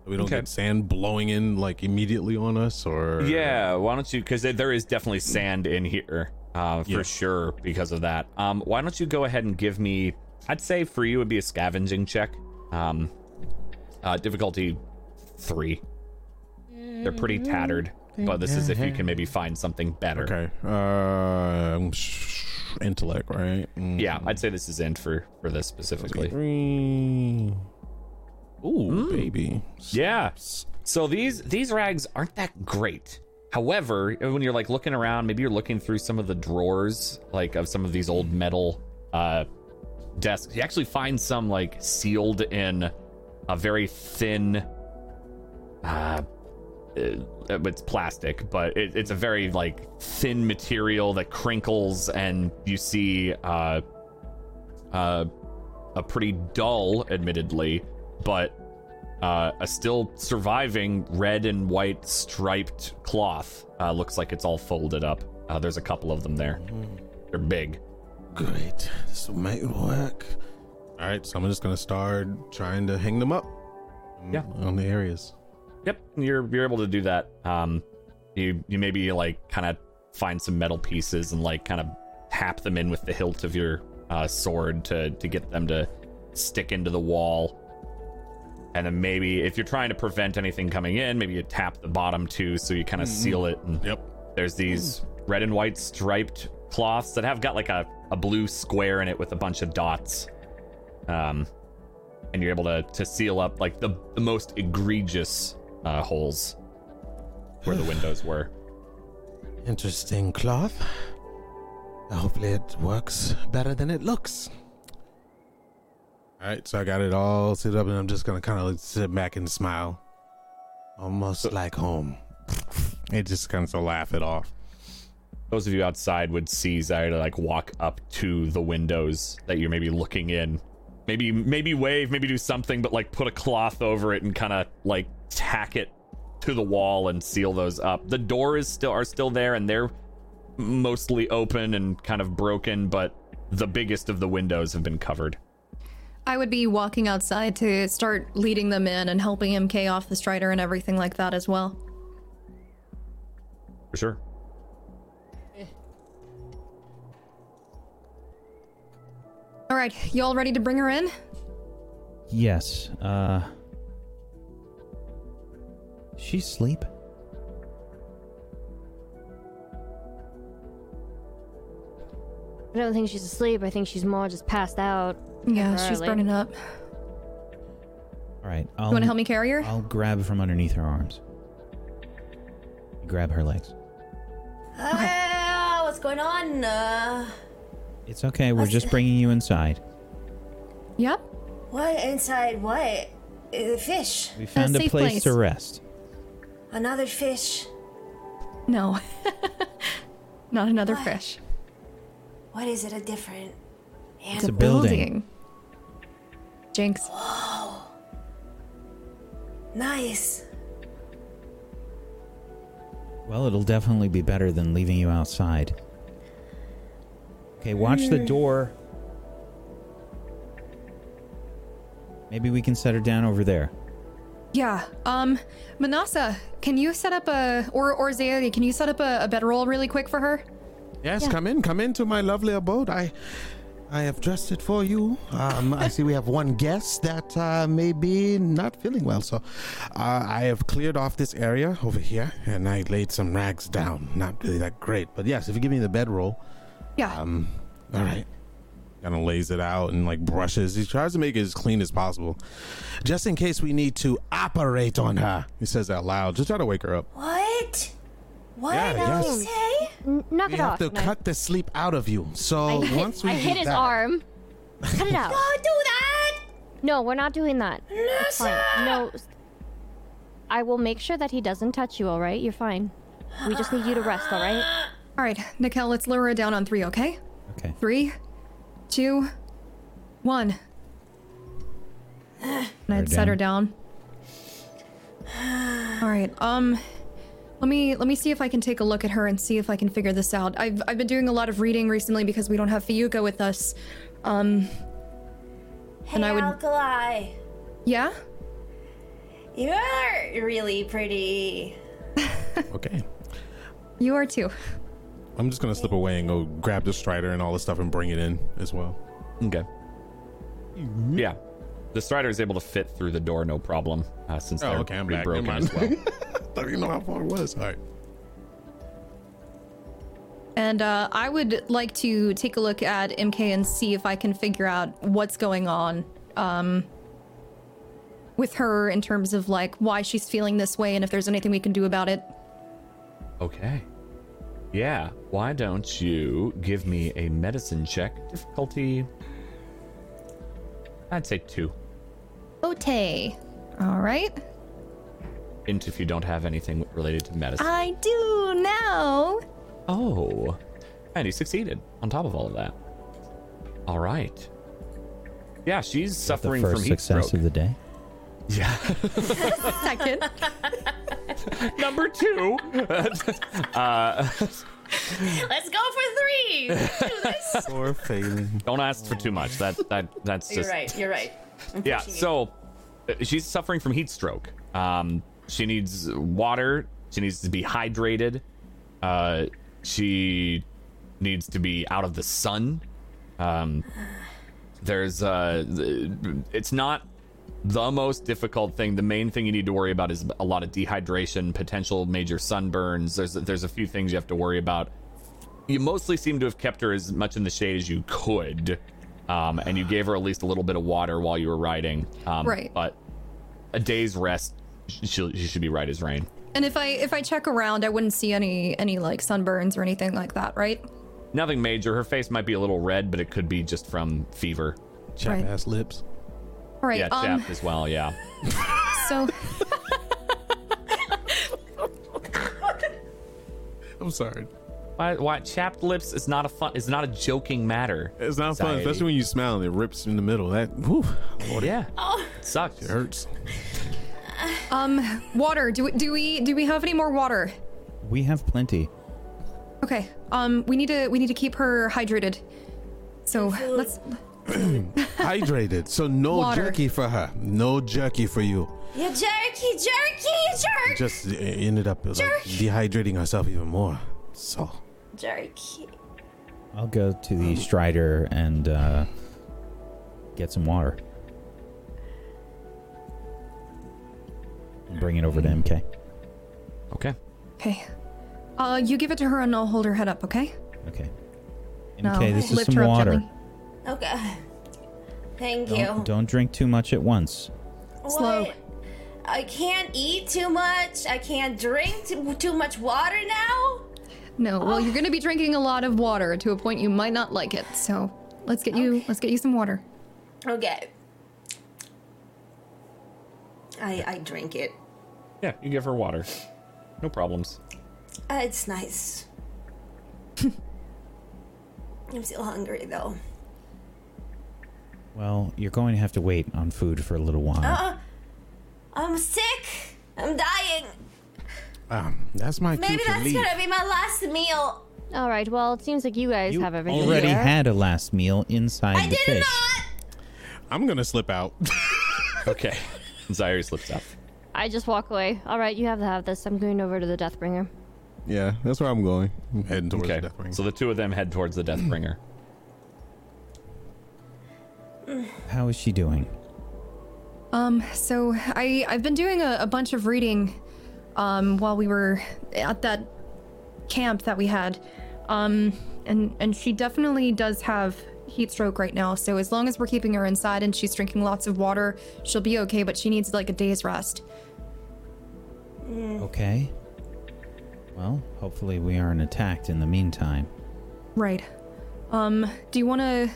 So we don't Okay. get sand blowing in like immediately on us or Yeah, why don't you? Because there is definitely sand in here, uh, for Yeah. sure. Because of that, um, why don't you go ahead and give me? I'd say for you would be a scavenging check. Um, uh, difficulty three. They're pretty tattered. but this is if you can maybe find something better. Okay. Uh, intellect, right? Mm. Yeah, I'd say this is int for for this specifically. Three. Ooh, baby. Yeah. So these these rags aren't that great. However, when you're like looking around, maybe you're looking through some of the drawers, like of some of these old metal uh desks. You actually find some like sealed in a very thin uh uh, it's plastic, but it, it's a very like thin material that crinkles, and you see uh, uh, a pretty dull, admittedly, but uh, a still surviving red and white striped cloth. Uh, looks like it's all folded up. Uh, there's a couple of them there. They're big. Great. This will make work. All right, so I'm just gonna start trying to hang them up. Yeah. On the areas. Yep, you're you're able to do that. Um, you you maybe like kind of find some metal pieces and like kind of tap them in with the hilt of your uh, sword to to get them to stick into the wall. And then maybe if you're trying to prevent anything coming in, maybe you tap the bottom too, so you kind of seal it. And Yep. there's these red and white striped cloths that have got like a, a blue square in it with a bunch of dots. Um, and you're able to to seal up like the the most egregious uh, holes where the windows were. Interesting cloth. Hopefully it works better than it looks. All right, so I got it all set up, and I'm just gonna kind of sit back and smile, almost like home. It just kind of laugh it off. Those of you outside would see Zyra like walk up to the windows that you're maybe looking in. Maybe maybe wave, maybe do something, but like put a cloth over it and kind of like tack it to the wall and seal those up. The doors still are still there and they're mostly open and kind of broken, but the biggest of the windows have been covered. I would be walking outside to start leading them in and helping MK off the strider and everything like that as well. For sure. All right, y'all ready to bring her in? Yes. Uh. She's asleep. I don't think she's asleep. I think she's more just passed out. Yeah, she's temporarily. burning up. All right. I'll, You want to help me carry her? I'll grab from underneath her arms. Grab her legs. Uh, what's going on? Uh, It's okay. We're just bringing you inside. Yep. what inside? What? Uh, fish. We found a, safe place, place. to rest. Another fish. No. Not another What? fish. What is it? A different. It's And a building. Jinx. nice. Well, it'll definitely be better than leaving you outside. Okay, watch the door. Maybe we can set her down over there. Yeah. Um, Manasa, can you set up a or or Zaya, can you set up a, a bedroll really quick for her? Yes, come in, come into my lovely abode. I, I have dressed it for you. Um, I see we have one guest that uh, may be not feeling well, so uh, I have cleared off this area over here, and I laid some rags down. Not really that great, but yes, if you give me the bedroll, Yeah. um, all right. Kind of lays it out and like brushes. He tries to make it as clean as possible, just in case we need to operate on her. He says that loud. Just try to wake her up. What? What? Yeah, did yes. you say? N- knock We it have to No. cut the sleep out of you. So I hit, once we I hit his that- arm. Cut it out. Don't do that! No, we're not doing that. It's fine. No. I will make sure that he doesn't touch you, alright? You're fine. We just need you to rest, alright? All right, Nikel, let's lower her down on three, okay? Okay. Three, two, one. And I'd set her down. All right. Um, let me let me see if I can take a look at her and see if I can figure this out. I've I've been doing a lot of reading recently because we don't have Fiyuka with us. Um, Hey, And I would- Alkali. yeah. You're really pretty. Okay. You are too. I'm just gonna slip away and go grab the strider and all the stuff and bring it in as well. Okay. Yeah. The Strider is able to fit through the door no problem, uh, since Oh, they're okay, I'm back. broken as well. mind. Don't even know how far it was. All right. And uh, I would like to take a look at MK and see if I can figure out what's going on um, with her in terms of like why she's feeling this way and if there's anything we can do about it. Okay. Yeah, why don't you give me a medicine check? Difficulty. I'd say two. Ote. All right. Into if you don't have anything related to medicine. I do now. Oh. And he succeeded on top of all of that. All right. Yeah, she's The suffering first from heat success stroke. of the day. Yeah. Second. Number two. uh, Let's go for three. Let's do this. Or failing. don't ask for too much. That that that's You're just right. You're right. Yeah. So uh, she's suffering from heat stroke. Um, she needs water. She needs to be hydrated. Uh, she needs to be out of the sun. Um, there's uh, it's not the most difficult thing. The main thing you need to worry about is a lot of dehydration, potential major sunburns. There's there's a few things you have to worry about. You mostly seem to have kept her as much in the shade as you could, um, and you gave her at least a little bit of water while you were riding. Um, Right. But a day's rest, she, she should be right as rain. And if I if I check around, I wouldn't see any any like sunburns or anything like that, right? Nothing major. Her face might be a little red, but it could be just from fever. Chap Right. ass lips. All right. Yeah, um. chapped as well. Yeah. So I'm sorry. Why, why chapped lips is not a fun. Is not a joking matter. It's not fun, especially when you smile and it rips in the middle. That whew, Lord, Yeah. Oh, It sucks. it hurts. um, water. Do we do we do we have any more water? We have plenty. Okay. Um, we need to we need to keep her hydrated. So let's. Hydrated. So no Water. jerky for her. No jerky for you. you jerky, jerky, jerk, Just uh, ended up like, dehydrating herself even more. So jerky. I'll go to the Strider and uh, get some water. And bring it over to MK. Okay. Okay. Uh, you give it to her and I'll hold her head up. Okay. Okay. No, MK, this is some water. gently. Okay. Thank Don't, you. don't drink too much at once. Slow. What? I can't eat too much. I can't drink too, too much water now. No. Well, you're gonna be drinking a lot of water to a point you might not like it. So let's get you let's get you some water. Okay. I I drink it. Yeah, you give her water. No problems. Uh, it's nice. I'm still hungry though. Well, you're going to have to wait on food for a little while. Uh, I'm sick. I'm dying. Um, that's my Maybe cue to that's leave. gonna be my last meal. All right. Well, it seems like you guys you have everything. already here. had a last meal inside I the did fish. not. I'm gonna slip out. Okay. Zaire slips out. I just walk away. All right, you have to have this. I'm going over to the Deathbringer. yeah, that's where I'm going. I'm heading towards Okay. the death ring. So the two of them head towards the Deathbringer. How is she doing? Um, so I I've been doing a, a bunch of reading um while we were at that camp that we had. Um and and she definitely does have heat stroke right now. So as long as we're keeping her inside and she's drinking lots of water, she'll be okay, but she needs like a day's rest. Okay. Well, hopefully we aren't attacked in the meantime. Right. Um, do you want to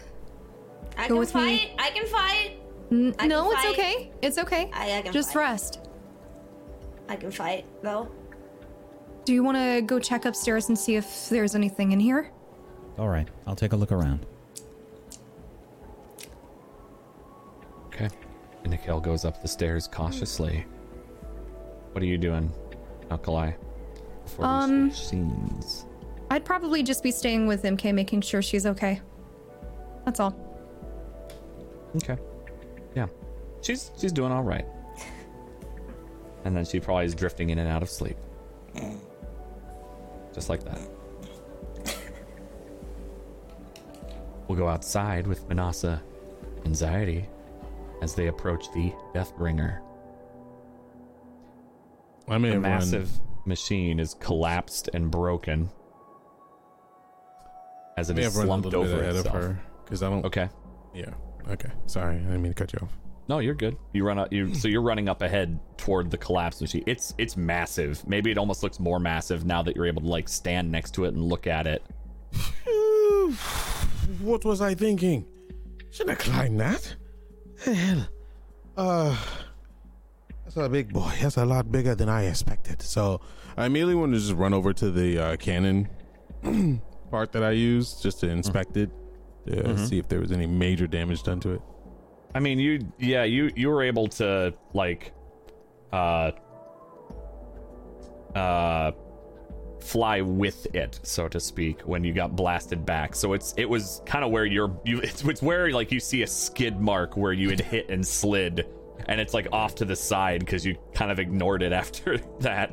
I Go can with me. I can fight. N- I can no, it's fight. okay. It's okay. I, I can Just fight. rest. I can fight though. Do you want to go check upstairs and see if there's anything in here? All right, I'll take a look around. Okay. And Nikel goes up the stairs cautiously. What are you doing, Alkali? Before we Um, scenes. I'd probably just be staying with MK, making sure she's okay. That's all. Okay. Yeah. She's she's doing all right. And then she probably is drifting in and out of sleep. Just like that. We'll go outside with Manasa and Zairi as they approach the Deathbringer. I may The massive machine is collapsed and broken. as it is have run a slumped over itself. of her because I don't. Okay. Yeah. Okay. Sorry, I didn't mean to cut you off. No, you're good. You run up. You so you're running up ahead toward the collapse machine. It's it's massive. Maybe it almost looks more massive now that you're able to like stand next to it and look at it. what was I thinking? Shouldn't I climb that? The hell. Uh, that's a big boy. That's a lot bigger than I expected. So I immediately want to just run over to the uh, cannon part that I used just to inspect it, to see if there was any major damage done to it. I mean, you yeah, you you were able to like uh uh fly with it, so to speak, when you got blasted back. So it's it was kind of where you're you it's, it's where like you see a skid mark where you had hit and slid and it's like off to the side because you kind of ignored it after that.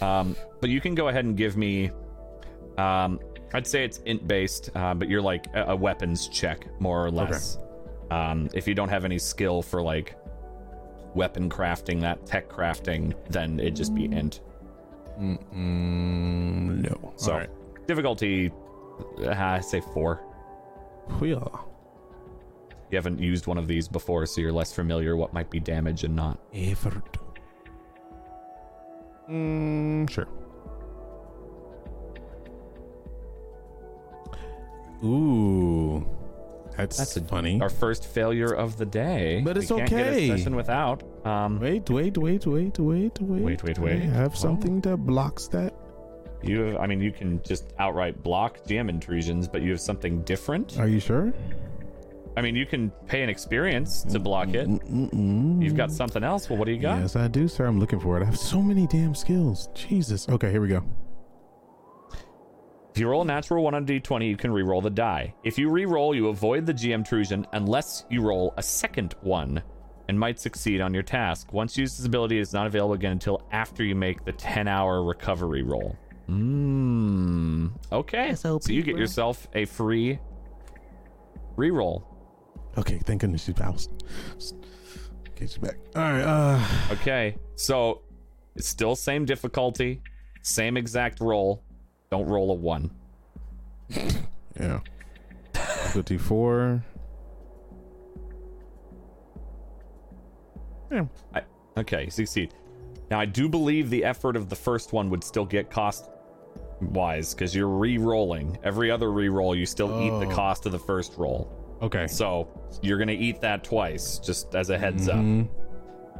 Um, but you can go ahead and give me um, I'd say it's int based, uh, but you're like a, a weapons check more or less. Um, if you don't have any skill for like weapon crafting, that tech crafting, then it'd just be int. Mm, no. So right. difficulty, uh, I say four. Yeah. You haven't used one of these before, so you're less familiar what might be damage and not. Effort. Mm, sure. Ooh, that's, That's a- funny. Our first failure of the day, But it's we can't get okay. a session without. Um, Wait, wait, wait, wait, wait, wait. Wait, wait, wait. I have Oh. something that blocks that. you, I mean, you can just outright block GM intrusions, but you have something different. Are you sure? I mean, you can pay an experience to block it. You've got something else. Well, what do you got? Yes, I do, sir. I'm looking for it. I have so many damn skills. Jesus. Okay, here we go. If you roll a natural one on d20, you can re-roll the die. If you re-roll, you avoid the GM intrusion unless you roll a second one and might succeed on your task. Once used, this ability is not available again until after you make the 10-hour recovery roll. Mmm. Okay. So you get yourself a free re-roll. Okay, thank goodness she's bounced. Okay, she's back. All right. Uh, Okay. So it's still same difficulty, same exact roll. Don't roll a one. yeah. Fifty-four. Yeah. I, okay, succeed. Now I do believe the effort of the first one would still get cost wise because you're re-rolling. Every other re-roll, you still eat the Oh. cost of the first roll. Okay. So you're gonna eat that twice, just as a heads Mhm.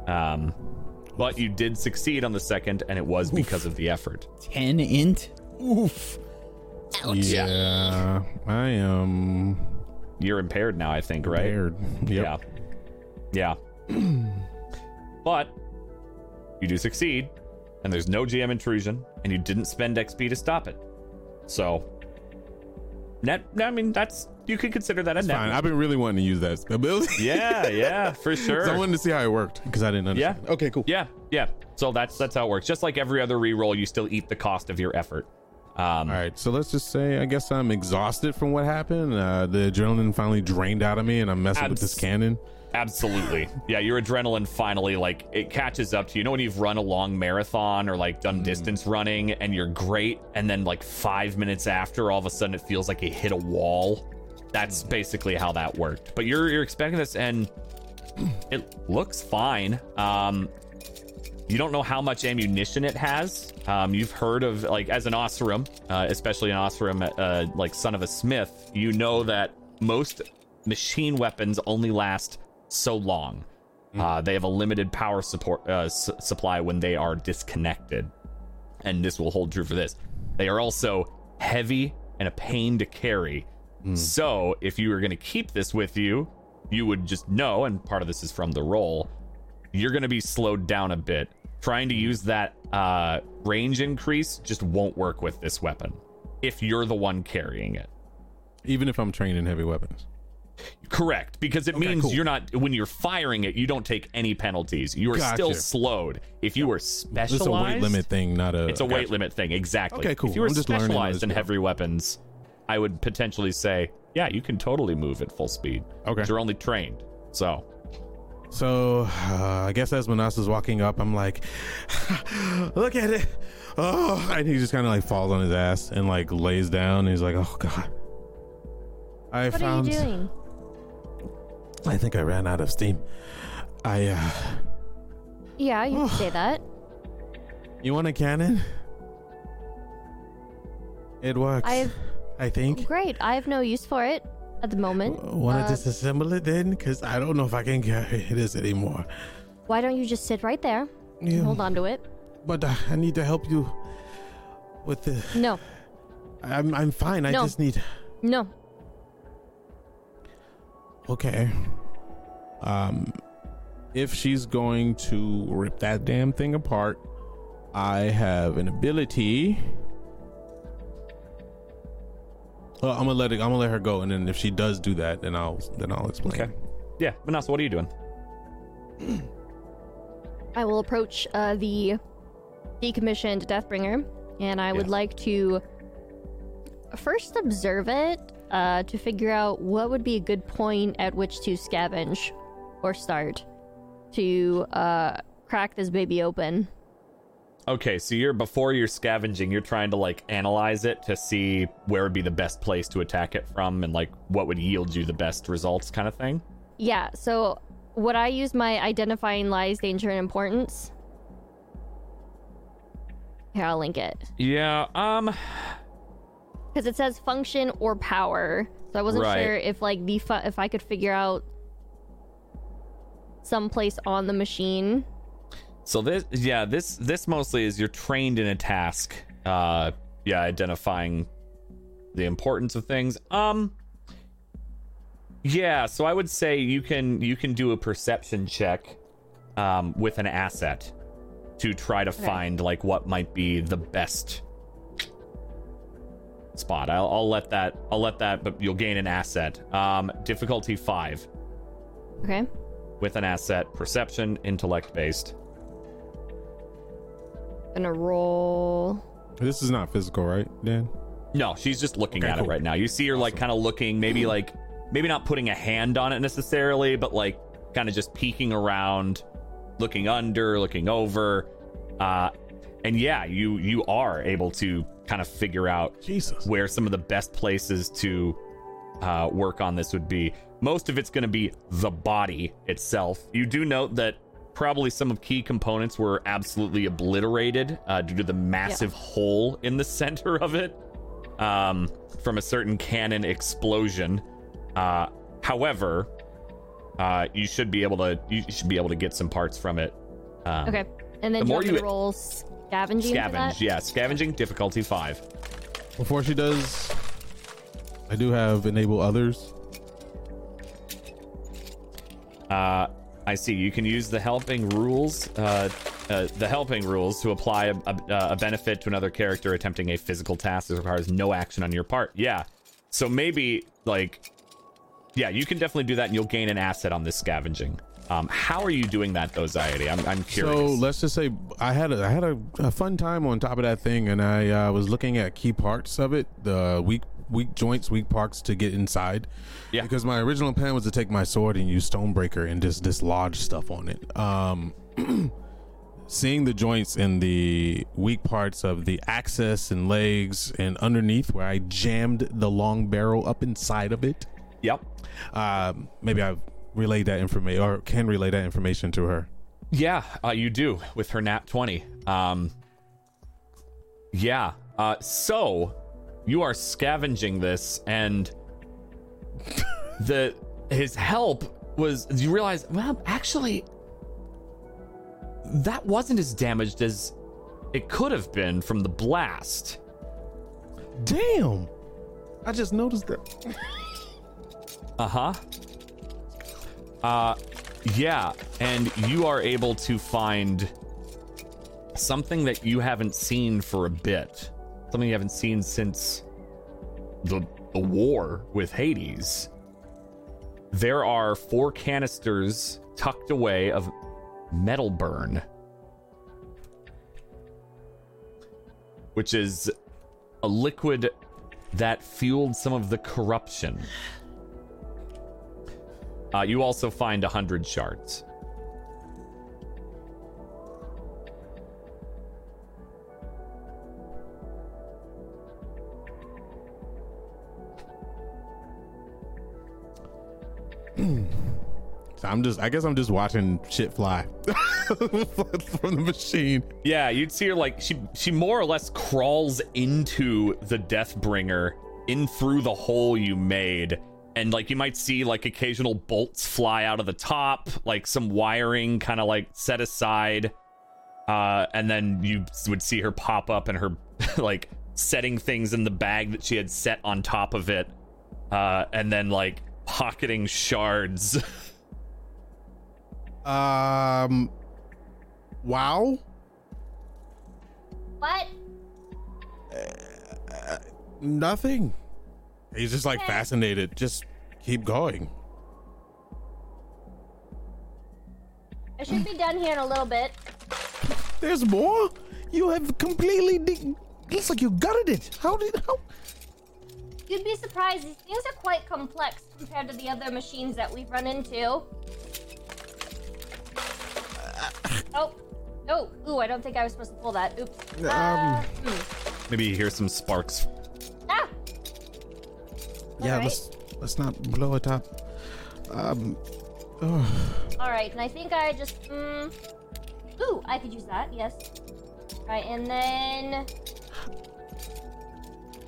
up. Um, but you did succeed on the second, and it was because of the effort. 10 int? Oof. Yeah. I am You're impaired now, I think, right? prepared. Yep. Yeah. Yeah. but you do succeed, and there's no GM intrusion, and you didn't spend XP to stop it. So, net. I mean, that's you could consider that a It's net. fine. I've been really wanting to use that ability. yeah, yeah, for sure. I wanted to see how it worked because I didn't understand. Yeah. Okay, cool. Yeah, yeah. So that's that's how it works. Just like every other reroll, you still eat the cost of your effort. Um, All right, so let's just say I guess I'm exhausted from what happened. Uh, the adrenaline finally drained out of me, and I'm messing with this cannon. Absolutely. Yeah, your adrenaline finally like it catches up to you. You know when you've run a long marathon or like done distance running and you're great and then like 5 minutes after all of a sudden it feels like you hit a wall. That's basically how that worked. But you're you're expecting this and it looks fine. Um you don't know how much ammunition it has. Um, you've heard of like as an Osirum, uh, especially an Osirum uh, like son of a smith. You know that most machine weapons only last so long. Uh, they have a limited power support uh, s- supply when they are disconnected, and this will hold true for this. They are also heavy and a pain to carry. So if you were going to keep this with you, you would just know, and part of this is from the roll, you're going to be slowed down a bit. Trying to use that uh, range increase just won't work with this weapon if you're the one carrying it. Even if I'm trained in heavy weapons. Correct, because it Okay, means cool. you're not when you're firing it, you don't take any penalties. You are still slowed. If you were specialized, is a weight limit thing, not a. It's a weight limit thing, exactly. Okay, cool. If you were I'm just learning specialized in heavy weapons, I would potentially say, yeah, you can totally move at full speed. Okay. You're only trained, so So uh, I guess as Manasa's walking up, I'm like, look at it. Oh, and he just kind of like falls on his ass and like lays down. And he's like, oh god. I What found. are you doing? I think I ran out of steam. I. uh Yeah, you can say that. You want a cannon? It works. I have I think. great. I have no use for it at the moment. Want to Uh, disassemble it then? Because I don't know if I can carry this anymore. Why don't you just sit right there? Yeah. Hold on to it. But uh, I need to help you with the. No, I'm I'm fine. I No. just need. no. Okay. Um, if she's going to rip that damn thing apart, I have an ability. Well, I'm gonna let it. I'm gonna let her go, and then if she does do that, then I'll then I'll explain. Okay. Yeah, Manasa, what are you doing? I will approach uh, the decommissioned Deathbringer, and I would Yeah. like to first observe it uh, to figure out what would be a good point at which to scavenge or start to uh, crack this baby open. Okay, so you're before you're scavenging, you're trying to like analyze it to see where would be the best place to attack it from and like what would yield you the best results kind of thing. Yeah, so would I use my identifying lies, danger, and importance? Here, I'll link it. Yeah, um because it says function or power. So I wasn't Right. sure if like the fu- if I could figure out some place on the machine. So this yeah, this this mostly is you're trained in a task. Uh yeah, identifying the importance of things. Um Yeah, so I would say you can you can do a perception check um with an asset to try to find like what might be the best spot. I'll, I'll let that I'll let that but you'll gain an asset. Um difficulty 5 Okay. with an asset, perception, intellect based. Gonna roll. This is not physical, right, Dan? No, she's just looking Okay, at cool. it right now. You see her like kind of looking, maybe like maybe not putting a hand on it necessarily, but like kind of just peeking around, looking under, looking over. Uh and yeah, you you are able to kind of figure out Jesus. where some of the best places to uh, work on this would be. Most of it's going to be the body itself. You do note that probably some of key components were absolutely obliterated uh, due to the massive hole in the center of it um, from a certain cannon explosion. Uh, however, uh, you should be able to you should be able to get some parts from it. Um, Okay. And then The more want you- to roll scavenging for Scavenge, that? yeah, scavenging difficulty five. Before she does, I do have enable others. Uh, I see. You can use the helping rules, uh, uh, the helping rules to apply a, a, a benefit to another character attempting a physical task that requires no action on your part. Yeah. So maybe like, yeah, you can definitely do that, and you'll gain an asset on this scavenging. Um, how are you doing that though, Ziety? I'm, I'm curious. So let's just say I had a, I had a, a fun time on top of that thing, and I uh, was looking at key parts of it, the weak weak joints, weak parts to get inside. Yeah. Because my original plan was to take my sword and use Stonebreaker and just dislodge stuff on it. Um, seeing the joints and the weak parts of the axis and legs and underneath where I jammed the long barrel up inside of it. Yep. Um, maybe I relayed that information or can relay that information to her. Yeah, uh, you do with her nat 20. Um, yeah. Uh, so you are scavenging this, and the his help was. You realize, well, actually, that wasn't as damaged as it could have been from the blast. Damn. I just noticed that. Uh huh. Uh, yeah, and you are able to find something that you haven't seen for a bit. Something you haven't seen since the the war with Hades. There are four canisters tucked away of metal burn, which is a liquid that fueled some of the corruption. Uh, you also find a hundred shards. So I'm just, I guess I'm just watching shit fly from the machine. Yeah, you'd see her like she she more or less crawls into the Deathbringer in through the hole you made. And like you might see like occasional bolts fly out of the top, like some wiring kind of like set aside. Uh, and then you would see her pop up and her like setting things in the bag that she had set on top of it. Uh, and then like pocketing shards. Um, wow. What? Nothing. He's just like fascinated. Just keep going. I should be done here in a little bit. There's more. You have completely. De- looks like you gutted it. How did? How? You'd be surprised. These things are quite complex compared to the other machines that we've run into. Oh. Oh. Ooh, I don't think I was supposed to pull that. Oops. Uh, hmm. Maybe you hear some sparks. Ah! Yeah. Alright. Let's let's not blow it up. Um. oh. Alright, and I think I just. Mm, ooh, I could use that, yes. Alright, and then.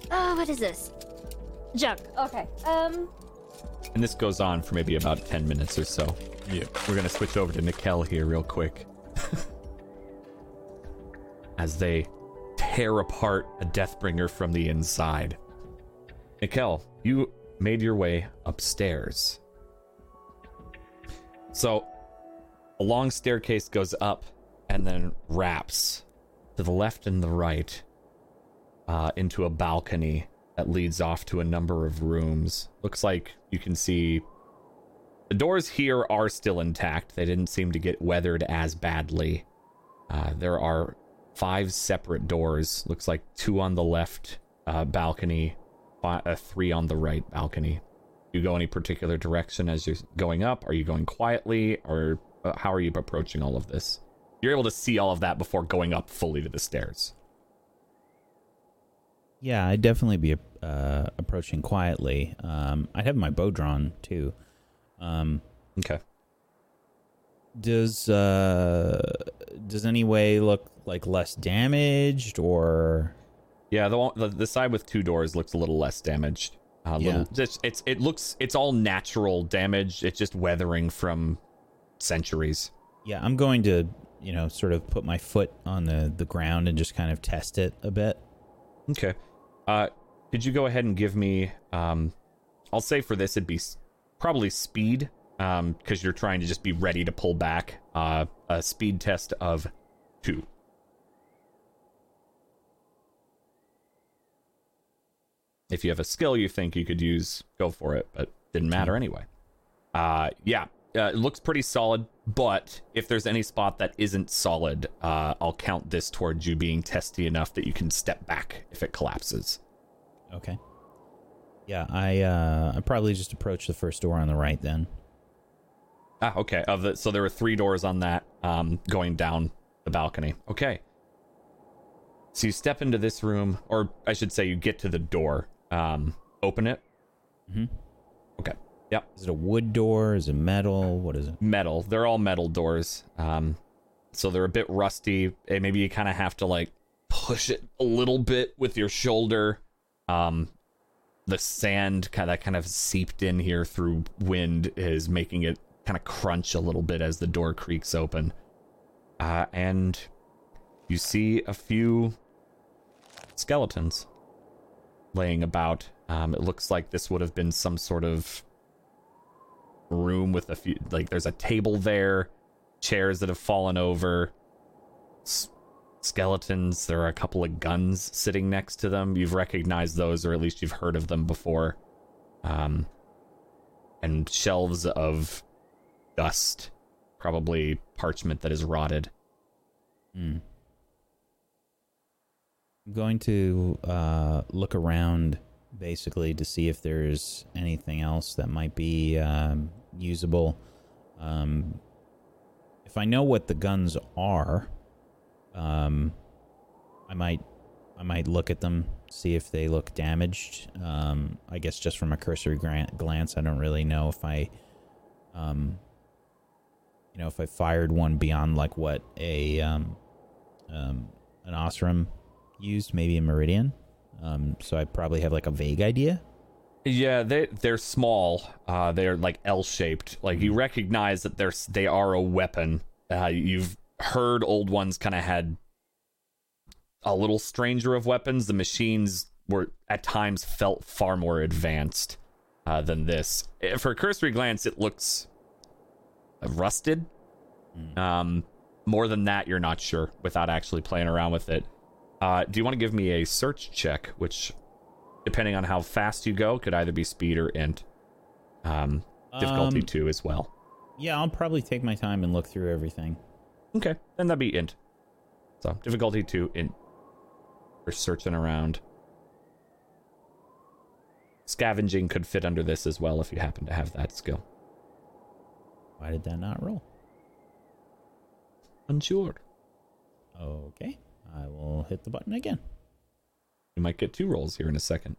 Oh, what is this? Junk. Okay. Um. And this goes on for maybe about 10 minutes or so. Yeah. We're gonna switch over to Nikel here real quick. As they tear apart a Deathbringer from the inside. Nikel, you made your way upstairs. So, a long staircase goes up and then wraps to the left and the right uh, into a balcony that leads off to a number of rooms. Looks like you can see the doors here are still intact. They didn't seem to get weathered as badly. Uh, there are five separate doors. Looks like two on the left uh, balcony, fi- uh, three on the right balcony. You go any particular direction as you're going up? Are you going quietly, or uh, how are you approaching all of this? You're able to see all of that before going up fully to the stairs. Yeah, I'd definitely be uh, approaching quietly. Um, I'd have my bow drawn too. Um, Okay. does uh, does any way look like less damaged or? Yeah, the, one- the the side with two doors looks a little less damaged. A Yeah. little, it's it looks it's all natural damage. It's just weathering from centuries. Yeah, I'm going to you know sort of put my foot on the the ground and just kind of test it a bit. Okay. Uh, could you go ahead and give me? Um, I'll say for this it'd be probably speed. Um, because you're trying to just be ready to pull back. Uh, a speed test of two. If you have a skill you think you could use, go for it, but didn't matter anyway. Uh, yeah, uh, it looks pretty solid, but if there's any spot that isn't solid, uh, I'll count this towards you being testy enough that you can step back if it collapses. Okay. Yeah, I uh, I probably just approach the first door on the right then. Ah, okay. Of the so there were three doors on that, um, going down the balcony. Okay. So you step into this room, or I should say, you get to the door. Um, open it. Mhm. Okay. Yep. Is it a wood door? Is it metal? What is it? metal. They're all metal doors. Um, so they're a bit rusty. And maybe you kind of have to like push it a little bit with your shoulder. Um, the sand kind of kind of seeped in here through wind is making it kind of crunch a little bit as the door creaks open. Uh, and you see a few skeletons laying about. Um, it looks like this would have been some sort of room with a few like there's a table there chairs that have fallen over s- skeletons there are a couple of guns sitting next to them. You've recognized those or at least you've heard of them before. Um and shelves of dust probably parchment that is rotted. Hmm. I'm going to uh, look around basically to see if there's anything else that might be um, usable. Um, if I know what the guns are, um, I might I might look at them, see if they look damaged. Um, I guess just from a cursory gran- glance, I don't really know if I um, you know, if I fired one beyond like what a um, an Osram used, maybe a Meridian. Um, so I probably have like a vague idea. Yeah, they they're small. Uh, they're like L shaped. Like you recognize that they're they are a weapon. Uh, you've heard old ones kind of had a little stranger of weapons. The machines were at times felt far more advanced uh, than this. Eh, For a cursory glance, it looks rusted. Um, more than that, you're not sure without actually playing around with it. Uh, do you want to give me a search check, which depending on how fast you go, could either be speed or int. Um, difficulty Um, two as well. Yeah, I'll probably take my time and look through everything. Okay, then that'd be int. So difficulty two int. We're searching around. Scavenging could fit under this as well if you happen to have that skill. Why did that not roll? Unsure. Okay, I will hit the button again. You might get two rolls here in a second.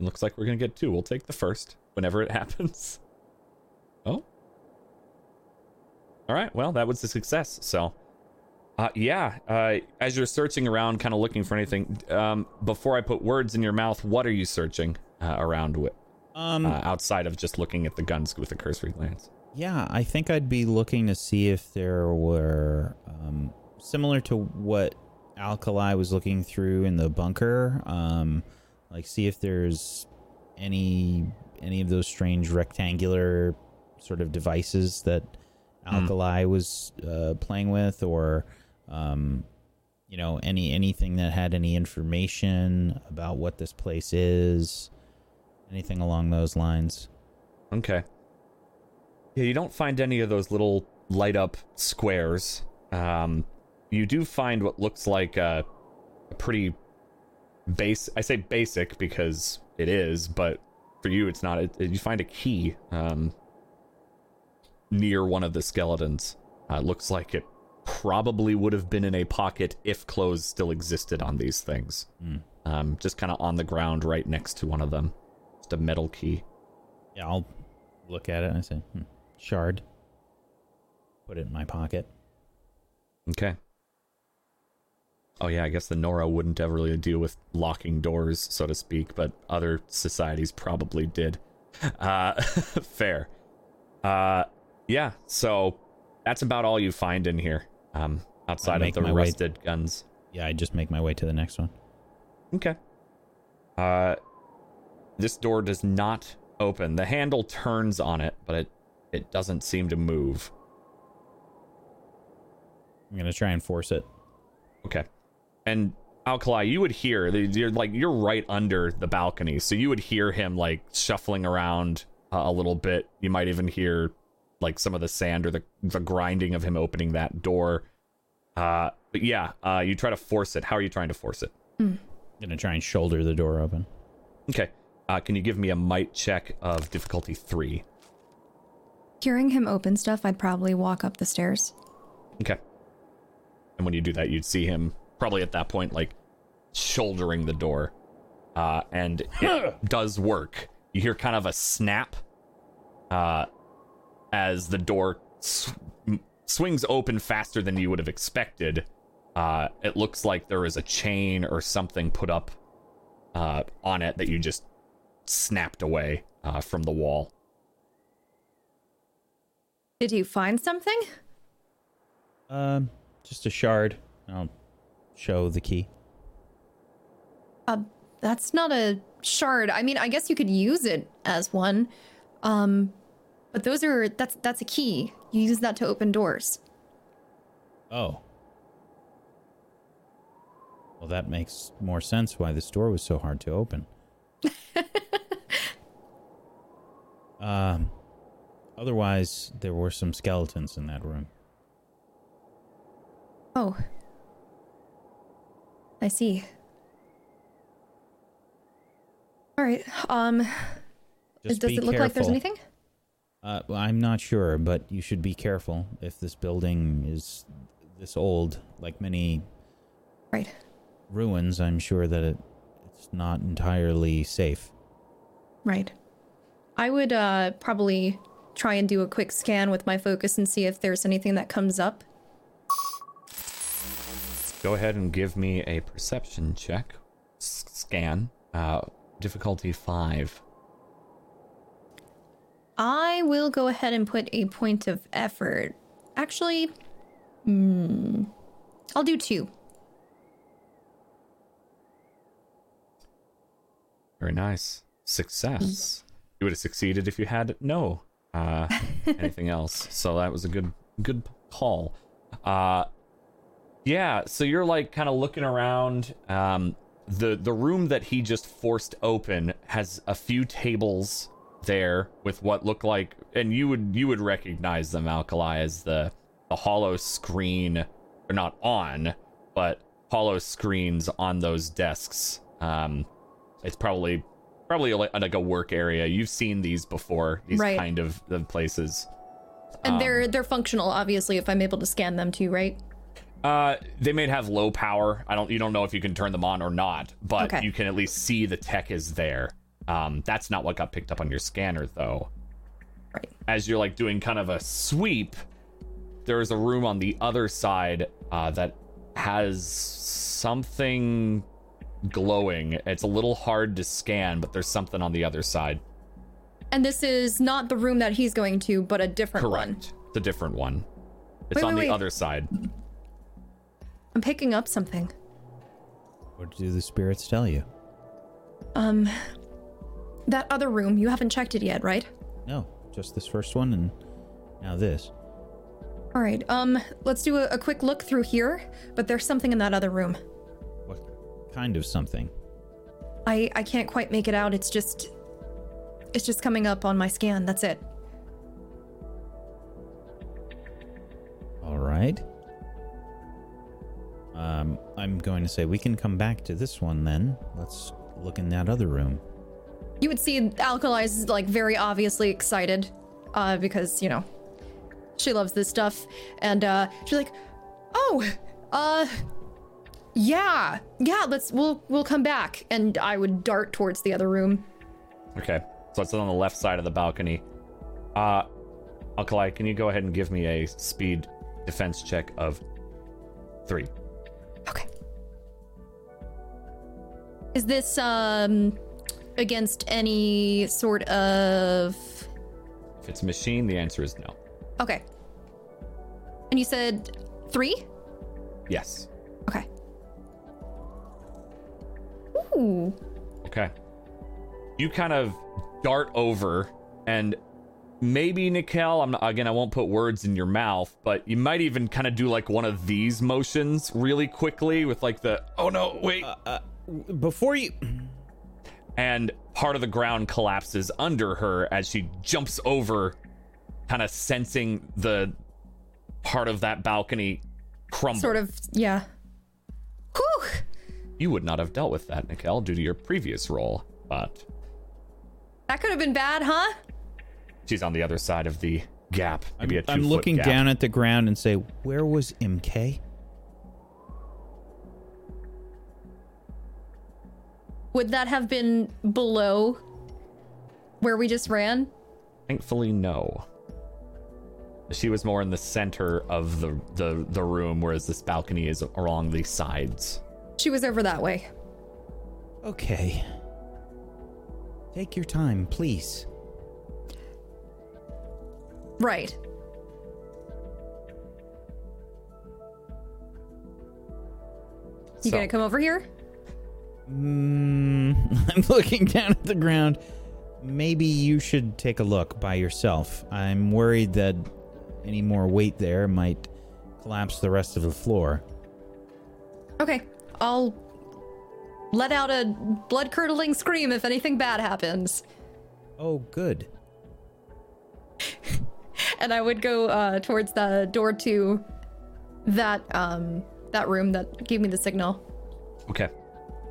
It looks like we're gonna get two. We'll take the first whenever it happens. Oh. All right. Well, that was a success. So, uh, yeah. Uh, as you're searching around, kind of looking for anything, um, before I put words in your mouth, what are you searching uh, around with, Um, uh, outside of just looking at the guns with a cursory glance? Yeah, I think I'd be looking to see if there were um, similar to what Alkali was looking through in the bunker. Um, like see if there's any any of those strange rectangular sort of devices that Alkali was uh, playing with, or um, you know any anything that had any information about what this place is, anything along those lines. Okay. Yeah, you don't find any of those little light up squares. Um, you do find what looks like a, a pretty base. I say basic because it is, but for you, it's not. It, you find a key um, near one of the skeletons. Uh, it looks like it probably would have been in a pocket if clothes still existed on these things. Um, just kind of on the ground right next to one of them. Just a metal key. Yeah, I'll look at it and I say, hmm, shard. Put it in my pocket. Okay. Oh yeah, I guess the Nora wouldn't ever really deal with locking doors, so to speak, but other societies probably did. Uh, fair. Uh, yeah. So that's about all you find in here. Um, outside of the rusted guns. Yeah, I just make my way to the next one. Okay. Uh, this door does not open. The handle turns on it, but it it doesn't seem to move. I'm gonna try and force it. Okay. And Alkali, you would hear you're like you're right under the balcony, so you would hear him like shuffling around uh, a little bit. You might even hear like some of the sand or the the grinding of him opening that door. Uh, but yeah, uh, you try to force it. How are you trying to force it? I'm gonna try and shoulder the door open. Okay. Uh, can you give me a might check of difficulty three? Hearing him open stuff, I'd probably walk up the stairs. Okay. And when you do that, you'd see him probably at that point, like shouldering the door. Uh, and it does work. You hear kind of a snap uh, as the door sw- swings open faster than you would have expected. Uh, it looks like there is a chain or something put up uh, on it that you just snapped away uh, from the wall. Did you find something? Um, just a shard. I'll show the key. Uh, that's not a shard. I mean, I guess you could use it as one. Um, but those are that's that's a key. You use that to open doors. Oh. Well, that makes more sense why this door was so hard to open. um, otherwise, there were some skeletons in that room. Oh. I see. All right. Um Just does it look like there's anything? Uh, well, I'm not sure, but you should be careful if this building is this old. Like many Right. ruins, I'm sure that it, it's not entirely safe. Right. I would uh probably try and do a quick scan with my focus and see if there's anything that comes up. Go ahead and give me a perception check. S- scan. Uh, difficulty five. I will go ahead and put a point of effort. Actually, hmm, I'll do two. Very nice. Success. You would have succeeded if you had no uh, anything else. So that was a good good call. Uh, yeah. So you're like kind of looking around. Um, the the room that he just forced open has a few tables there with what look like, and you would you would recognize them, Alkali, as the the holo screen. They're not on, but holo screens on those desks. Um, it's probably probably like, like a work area. You've seen these before, these Right. kind of, of places. And they're they're functional, obviously, if I'm able to scan them too, right? Uh, they may have low power. I don't. You don't know if you can turn them on or not, but Okay. you can at least see the tech is there. Um, that's not what got picked up on your scanner, though. Right. As you're like doing kind of a sweep, there's a room on the other side uh, that has something glowing. It's a little hard to scan, but there's something on the other side. And this is not the room that he's going to, but a different one. Correct. It's a different one. It's Wait, on wait, the wait. other side. I'm picking up something. What do the spirits tell you? Um, that other room, you haven't checked it yet, right? No, just this first one and now this. All right. Um, let's do a, a quick look through here. But there's something in that other room. What kind of something? I I can't quite make it out. It's just, it's just coming up on my scan. That's it. All right. Um, I'm going to say we can come back to this one then. Let's look in that other room. You would see Alkali's like very obviously excited, uh, because you know, she loves this stuff, and uh, she's like, "Oh, uh, yeah, yeah. Let's we'll we'll come back." And I would dart towards the other room. Okay. So it's on the left side of the balcony. Uh Alkali, can you go ahead and give me a speed defense check of three? Is this um against any sort of If it's a machine, the answer is no. Okay. And you said 3? Yes. Okay. Ooh. Okay. You kind of dart over and maybe Nikel, I'm not, again I won't put words in your mouth, but you might even kind of do like one of these motions really quickly with like the oh no, wait. Before you. and part of the ground collapses under her as she jumps over, kind of sensing the part of that balcony crumble. Sort of, yeah. Whew. You would not have dealt with that, Nikel, due to your previous role, but That could have been bad, huh? she's on the other side of the gap. Maybe a I'm two-foot looking gap. down at the ground and say, "Where was MK?" Would that have been below where we just ran? Thankfully, no. She was more in the center of the, the, the room, whereas this balcony is along the sides. She was over that way. Okay. Take your time, please. Right. You So- gonna come over here? Mm, I'm looking down at the ground. Maybe you should take a look by yourself. I'm worried that any more weight there might collapse the rest of the floor. Okay. I'll let out a blood curdling scream if anything bad happens. Oh, good. And I would go uh, towards the door to that um that room that gave me the signal. Okay.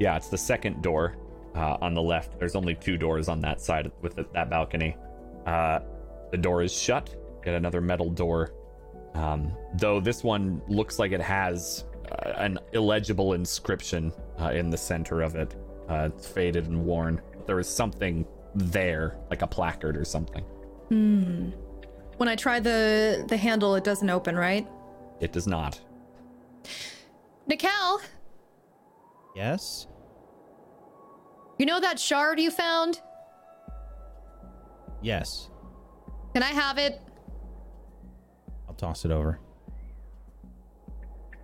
Yeah, it's the second door uh, on the left. There's only two doors on that side with the, that balcony. Uh, the door is shut. Get another metal door. Um, though this one looks like it has uh, an illegible inscription uh, in the center of it. Uh, it's faded and worn. There is something there, like a placard or something. Hmm. When I try the the handle, it doesn't open, right? It does not. Nikel, Yes. You know that shard you found? Yes. Can I have it? I'll toss it over.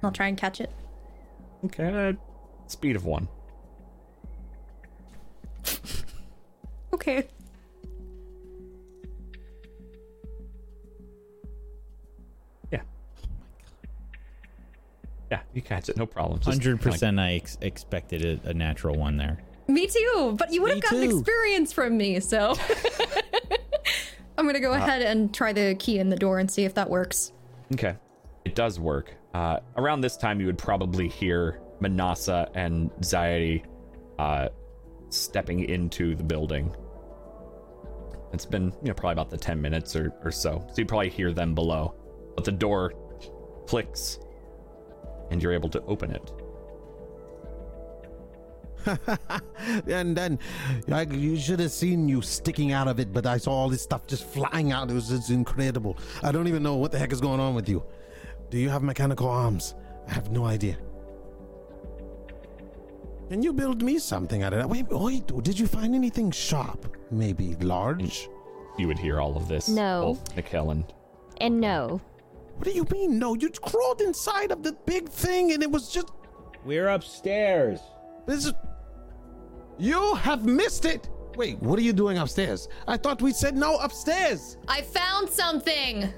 I'll try and catch it. Okay. speed of one. Okay. Yeah. Yeah, you catch it, no problem. Hundred kinda like- percent. I ex- expected a, a natural one there. Me too, but you would have gotten too. experience from me, so I'm gonna go ahead and try the key in the door and see if that works. Okay. It does work. Uh, around this time, you would probably hear Manasa and Zaidi uh, stepping into the building. It's been, you know, probably about the 10 minutes or, or so. So you probably hear them below. But the door clicks and you're able to open it. and then I, you should have seen you sticking out of it, but I saw all this stuff just flying out. It was just incredible. I don't even know what the heck is going on with you. Do you have mechanical arms? I have no idea. Can you build me something out of that? Wait, wait, did you find anything sharp? Maybe large? You would hear all of this. No. Both Nikel and And no. What do you mean? No, you crawled inside of the big thing and it was just. We're upstairs. This is. You have missed it! Wait, what are you doing upstairs? I thought we said no upstairs! I found something.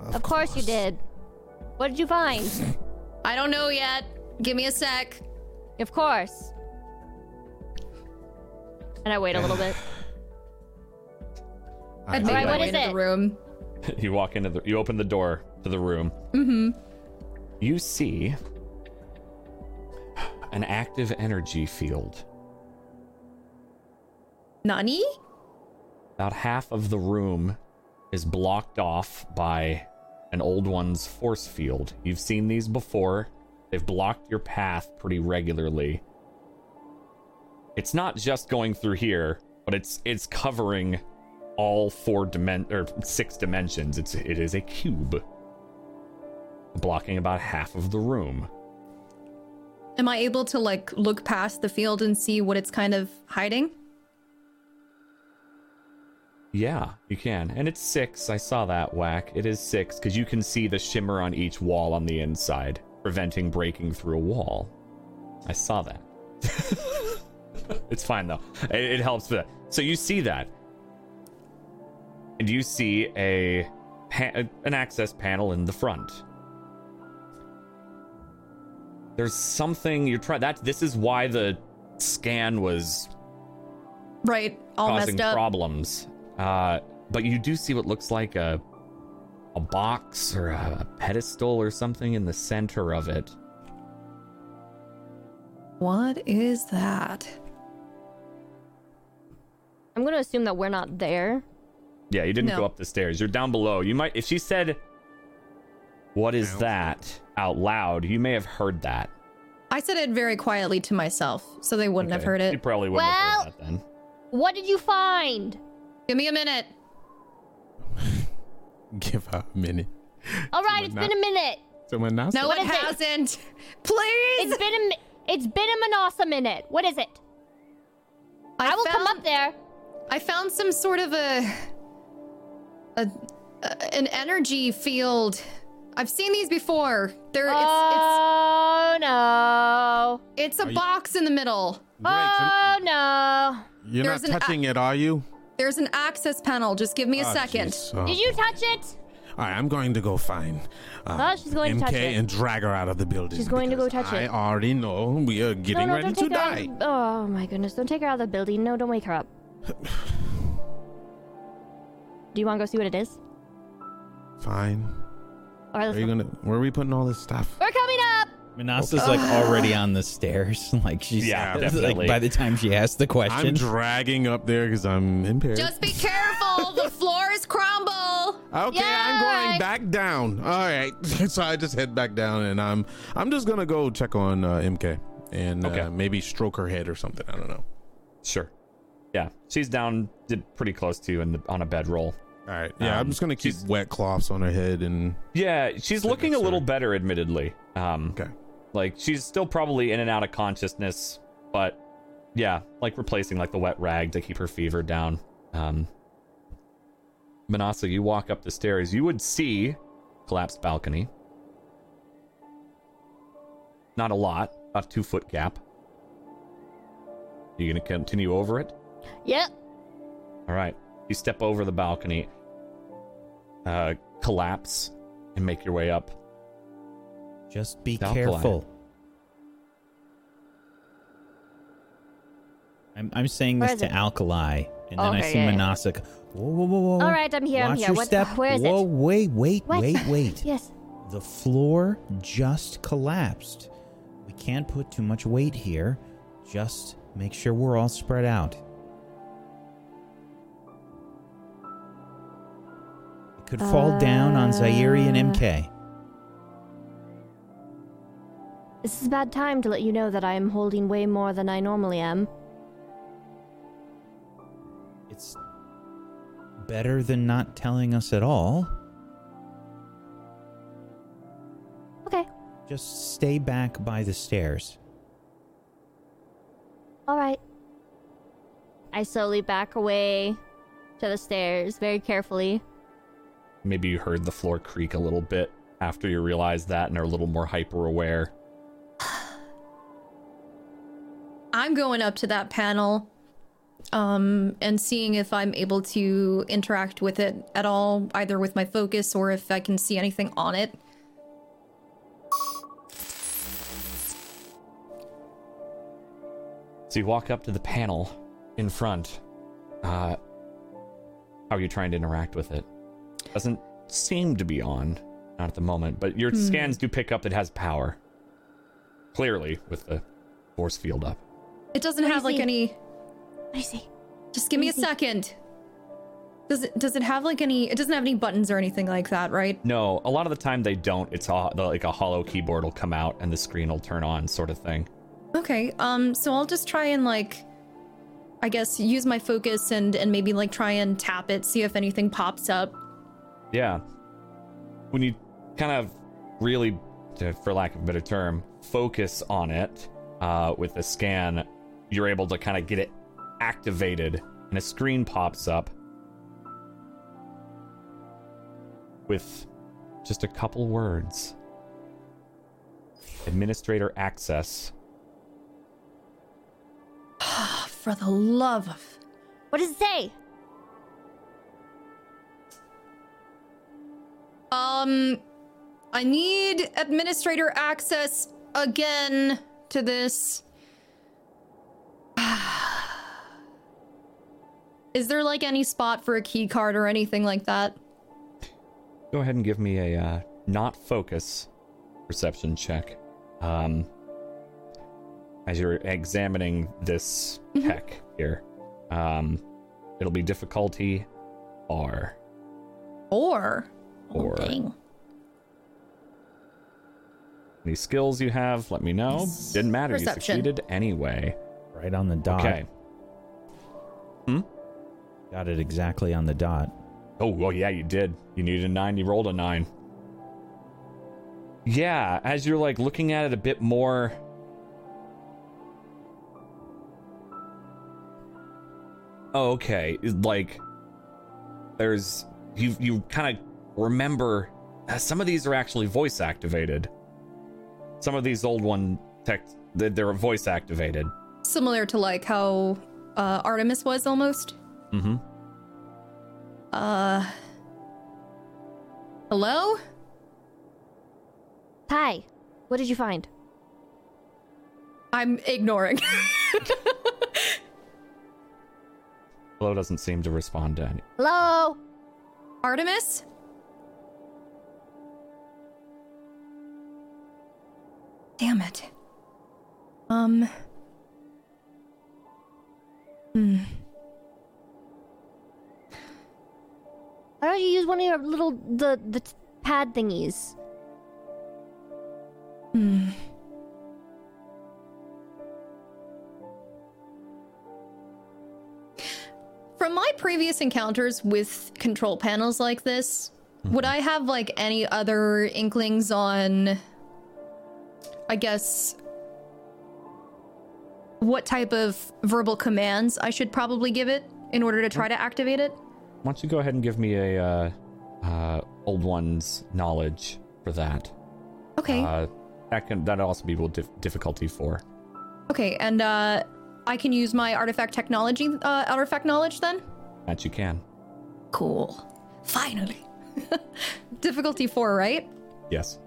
Of, course. you did. What did you find? I don't know yet. Give me a sec. of course. And I wait a little bit. I I'd do Alright, my what way is into it? the room. you walk into the you open the door to the room mm-hmm you see an active energy field Nani? about half of the room is blocked off by an old one's force field. You've seen these before. They've blocked your path pretty regularly. It's not just going through here but it's it's covering all four dimen or six dimensions. It's it is a cube blocking about half of the room. Am I able to like look past the field and see what it's kind of hiding? Yeah, you can. And it's six. I saw that whack. It is six because you can see the shimmer on each wall on the inside, preventing breaking through a wall. I saw that. it's fine though. It, it helps with that. So you see that. And you see a pa- an access panel in the front. There's something you're trying that this is why the scan was Right, all causing messed up. problems. Uh, but you do see what looks like a a box or a pedestal or something in the center of it. What is that? I'm going to assume that we're not there. Yeah, you didn't No. go up the stairs. You're down below. You might if she said what is that out loud, you may have heard that. I said it very quietly to myself, so they wouldn't have heard it. You probably wouldn't have Well- heard that then. What did you find? Give me a minute. Give her a minute. All right, it's Someone been a minute. Someone else? No, What it is it? hasn't. Please. It's been a mi- it's been a Manasa minute. What is it? I, will come up there. I found some sort of a, a, a an energy field. I've seen these before. They're oh no! it's it's it's a you- box in the middle. Oh no! You're There's not an a- touching it, are you? There's an access panel. Just give me a Ah, second. jeez. Oh. Did you touch it? All right, I'm going to go find uh, Oh, she's going to MK touch it. and drag her out of the building. She's going to go because touch I it. already know we are getting no, no, ready don't to take her out die. of Oh my goodness! Don't take her out of the building. No, don't wake her up. Do you want to go see what it is? Fine. All right, Are let's you go. gonna? Where are we putting all this stuff? We're coming up. Manasa's like already on the stairs. like she's Yeah, like definitely. by the time she asks the question. I'm dragging up there because I'm impaired. Just be careful. the floors crumble. Okay, I'm going back down. All right, so I just head back down, and I'm I'm just gonna go check on uh, MK and Okay. uh, maybe stroke her head or something. I don't know. Sure. Yeah, she's down did pretty close to you in the, on a bedroll. All right. Yeah, Um, I'm just gonna keep she's- wet cloths on her head and Yeah, she's looking a little better, admittedly. Um, okay. Like she's still probably in and out of consciousness, but yeah, like replacing like the wet rag to keep her fever down. Um, Manasa, you walk up the stairs. You would see collapsed balcony. Not a lot, about a two foot gap. You gonna continue over it? Yep. All right. You step over the balcony, uh, collapse, and make your way up. Just be Alkali. careful. I'm, I'm saying Where this to it? Alkali, and then I see yeah, yeah. Manasa. go, Whoa, whoa, whoa, whoa! All right, I'm here, I'm Watch here. your What- step. where is it? Whoa, wait, wait, What? wait, wait. Yes. The floor just collapsed. We can't put too much weight here. Just make sure we're all spread out. It could fall down on Zaire and Uh. MK. This is a bad time to let you know that I am holding way more than I normally am. It's better than not telling us at all. Okay. Just stay back by the stairs. All right. I slowly back away to the stairs very carefully. Maybe you heard the floor creak a little bit after you realized that and are a little more hyper aware. I'm going up to that panel um and seeing if I'm able to interact with it at all either with my focus or if I can see anything on it. So you walk up to the panel in front. Uh, how are you trying to interact with it? Doesn't seem to be on, not at the moment, but your scans do pick up that it has power. Clearly, with the force field up. It doesn't What have you like see? any I see. just give me a What do you see? second. Does it does it have like any it doesn't have any buttons or anything like that, right? No, a lot of the time they don't. It's a, like a holo keyboard will come out and the screen will turn on, sort of thing. Okay. Um so I'll just try and like I guess use my focus and and maybe like try and tap it, see if anything pops up. Yeah. When you kind of really, for lack of a better term, focus on it uh, with the scan, you're able to kind of get it activated, and a screen pops up with just a couple words Administrator access. For the love of What does it say? Um, I need administrator access again to this. Is there like any spot for a key card or anything like that? Go ahead and give me a uh, not focus perception check. Um, as you're examining this tech here, um, it'll be difficulty R. Or, oh, Or- dang. Any skills you have, let me know. Didn't matter. You Perception. succeeded anyway. Right on the dot. Okay. Got it exactly on the dot. Oh, well, yeah, you did. You needed a nine. You rolled a nine. Yeah, as you're like looking at it a bit more. Oh, okay. Like, there's you. You kind of remember uh, some of these are actually voice activated. Some of these old one tech, they- they're voice activated. Similar to like how uh, Artemis was almost. Mm-hmm. Uh, hello? Hi. What did you find? I'm ignoring. Hello doesn't seem to respond to any. Hello? Artemis? Damn it. Um. Hmm. Don't you use one of your little the the t- pad thingies? Hmm. From from my previous encounters with control panels like this, would I have like any other inklings on, I guess, what type of verbal commands I should probably give it in order to try to activate it? Why don't you go ahead and give me a uh, uh, old one's knowledge for that? Okay. Uh, that can that also be dif- difficulty for. okay, and uh, I can use my artifact technology, uh, artifact knowledge then? That you can. Cool. Finally. Difficulty four, right? Yes.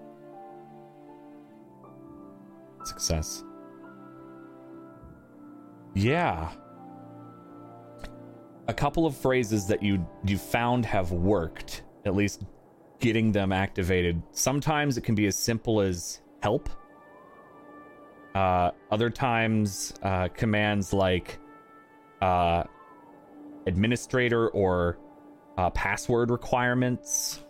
Success. Yeah. A couple of phrases that you you found have worked, at least getting them activated. Sometimes it can be as simple as help. Uh, other times, uh, commands like uh, administrator or uh, password requirements.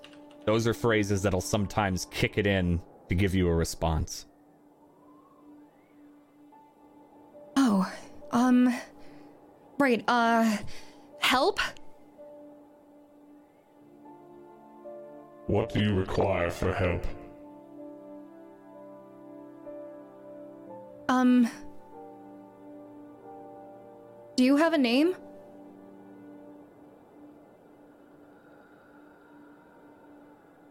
Those are phrases that'll sometimes kick it in to give you a response. Oh, um, right, uh, help? What do you require for help? Um, do you have a name?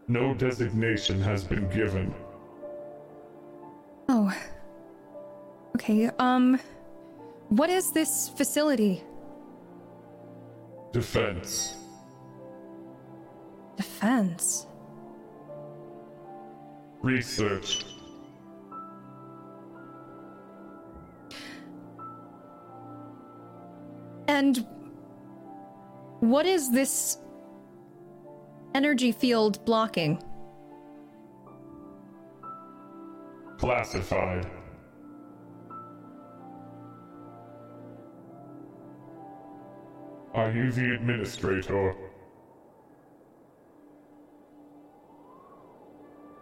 No designation has been given. Oh. Okay, um, what is this facility? Defense. Defense. Research. And what is this energy field blocking? Classified. Are you the administrator?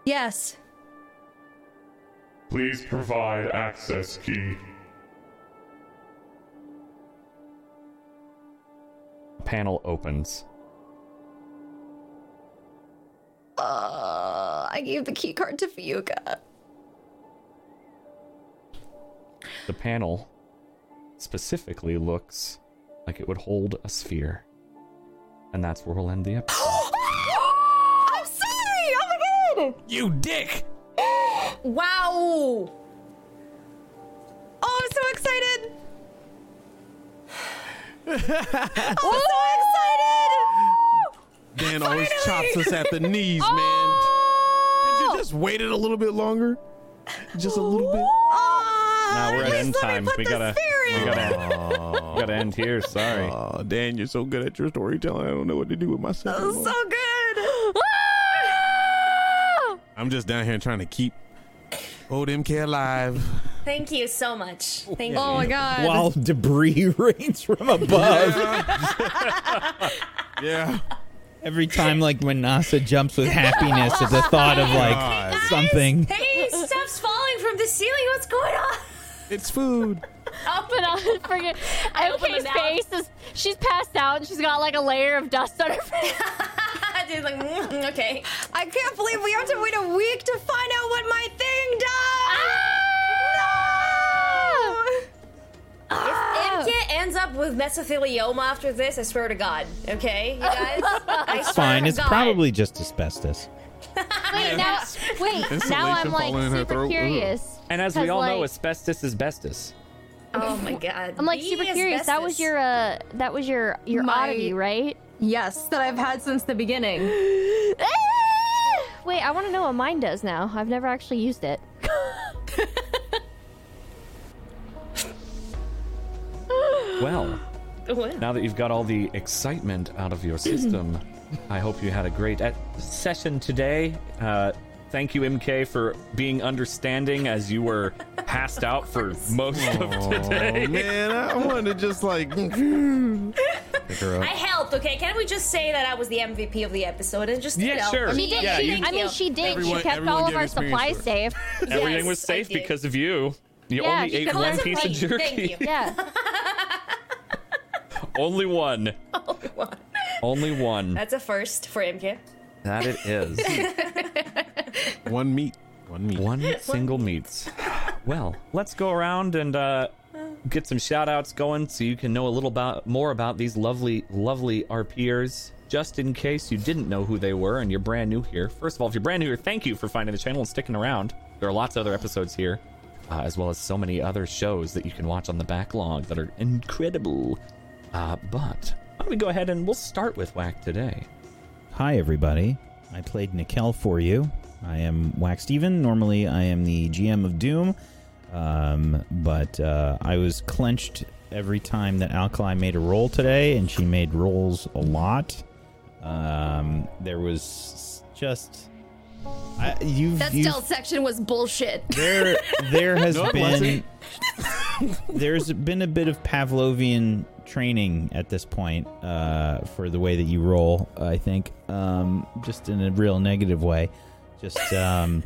Yes. Please provide access key. Panel opens. Uh, I gave the key card to Fiuka. The panel specifically looks like it would hold a sphere. And that's where we'll end the episode. I'm sorry! Oh my god! You dick! Wow! Oh, I'm so excited! I'm so excited! Dan always Finally! chops us at the knees, oh! man. Could you just waited a little bit longer? Just a little bit. Oh, now we're at just end let me times. put We gotta, sphere we gotta, we gotta end here. Sorry. Oh, Dan, you're so good at your storytelling. I don't know what to do with myself. Oh, anymore. so good! I'm just down here trying to keep old MK alive. Thank you so much. Thank oh you. Oh my god. While debris rains from above. Yeah. Every time, like when Manasa jumps with happiness at the thought of like God. something. Hey, stuff's falling from the ceiling. What's going on? It's food. But on forget. open MK's the mouth. face is she's passed out and she's got like a layer of dust on her face. Dude's like, mm, okay. I can't believe we have to wait a week to find out what my thing does. If Imkit ends up with mesothelioma after this, I swear to God. Okay, you guys? I It's fine. It's God. probably just asbestos. Wait, now wait, now I'm like falling in her super curious. And as we all know, like- asbestos is bestus. Oh my God. I'm like Be super curious. That was your uh that was your your My- oddity, right? Yes, that I've had since the beginning. Wait, I want to know what mine does now. I've never actually used it. Well, What? now that you've got all the excitement out of your system, I hope you had a great session today. Uh, thank you, MK, for being understanding as you were passed out for most of Oh, today. man, I wanted to just like. Pick her I up. helped, okay? Can we just say that I was the MVP of the episode and just, you Yeah, know, sure. I She mean, did- yeah, thank you- I mean, she did. Everyone- she kept everyone all of gave our experience supplies for safe. Everything Yes, was I safe did. because of you. You Yeah, only she ate one piece of clean. jerky. Thank you. Yeah. Only one. Only one. Only one. That's a first for MK. That it is. One meat. One meat. One single meats. Well, let's go around and uh, get some shout outs going so you can know a little about more about these lovely, lovely RPers. Just in case you didn't know who they were and you're brand new here. First of all, if you're brand new here, thank you for finding the channel and sticking around. There are lots of other episodes here, uh, as well as so many other shows that you can watch on the backlog that are incredible. Uh, but why don't we go ahead and we'll start with Whack today. Hi, everybody. I played Nikel for you. I am Wax Steven. Normally, I am the GM of Doom, um, but uh, I was clenched every time that Alkali made a roll today, and she made rolls a lot. Um, there was just. I, you've, That you've- section was bullshit. there there has No, been there's been a bit of Pavlovian training at this point uh, for the way that you roll. I think um, just in a real negative way. Just um,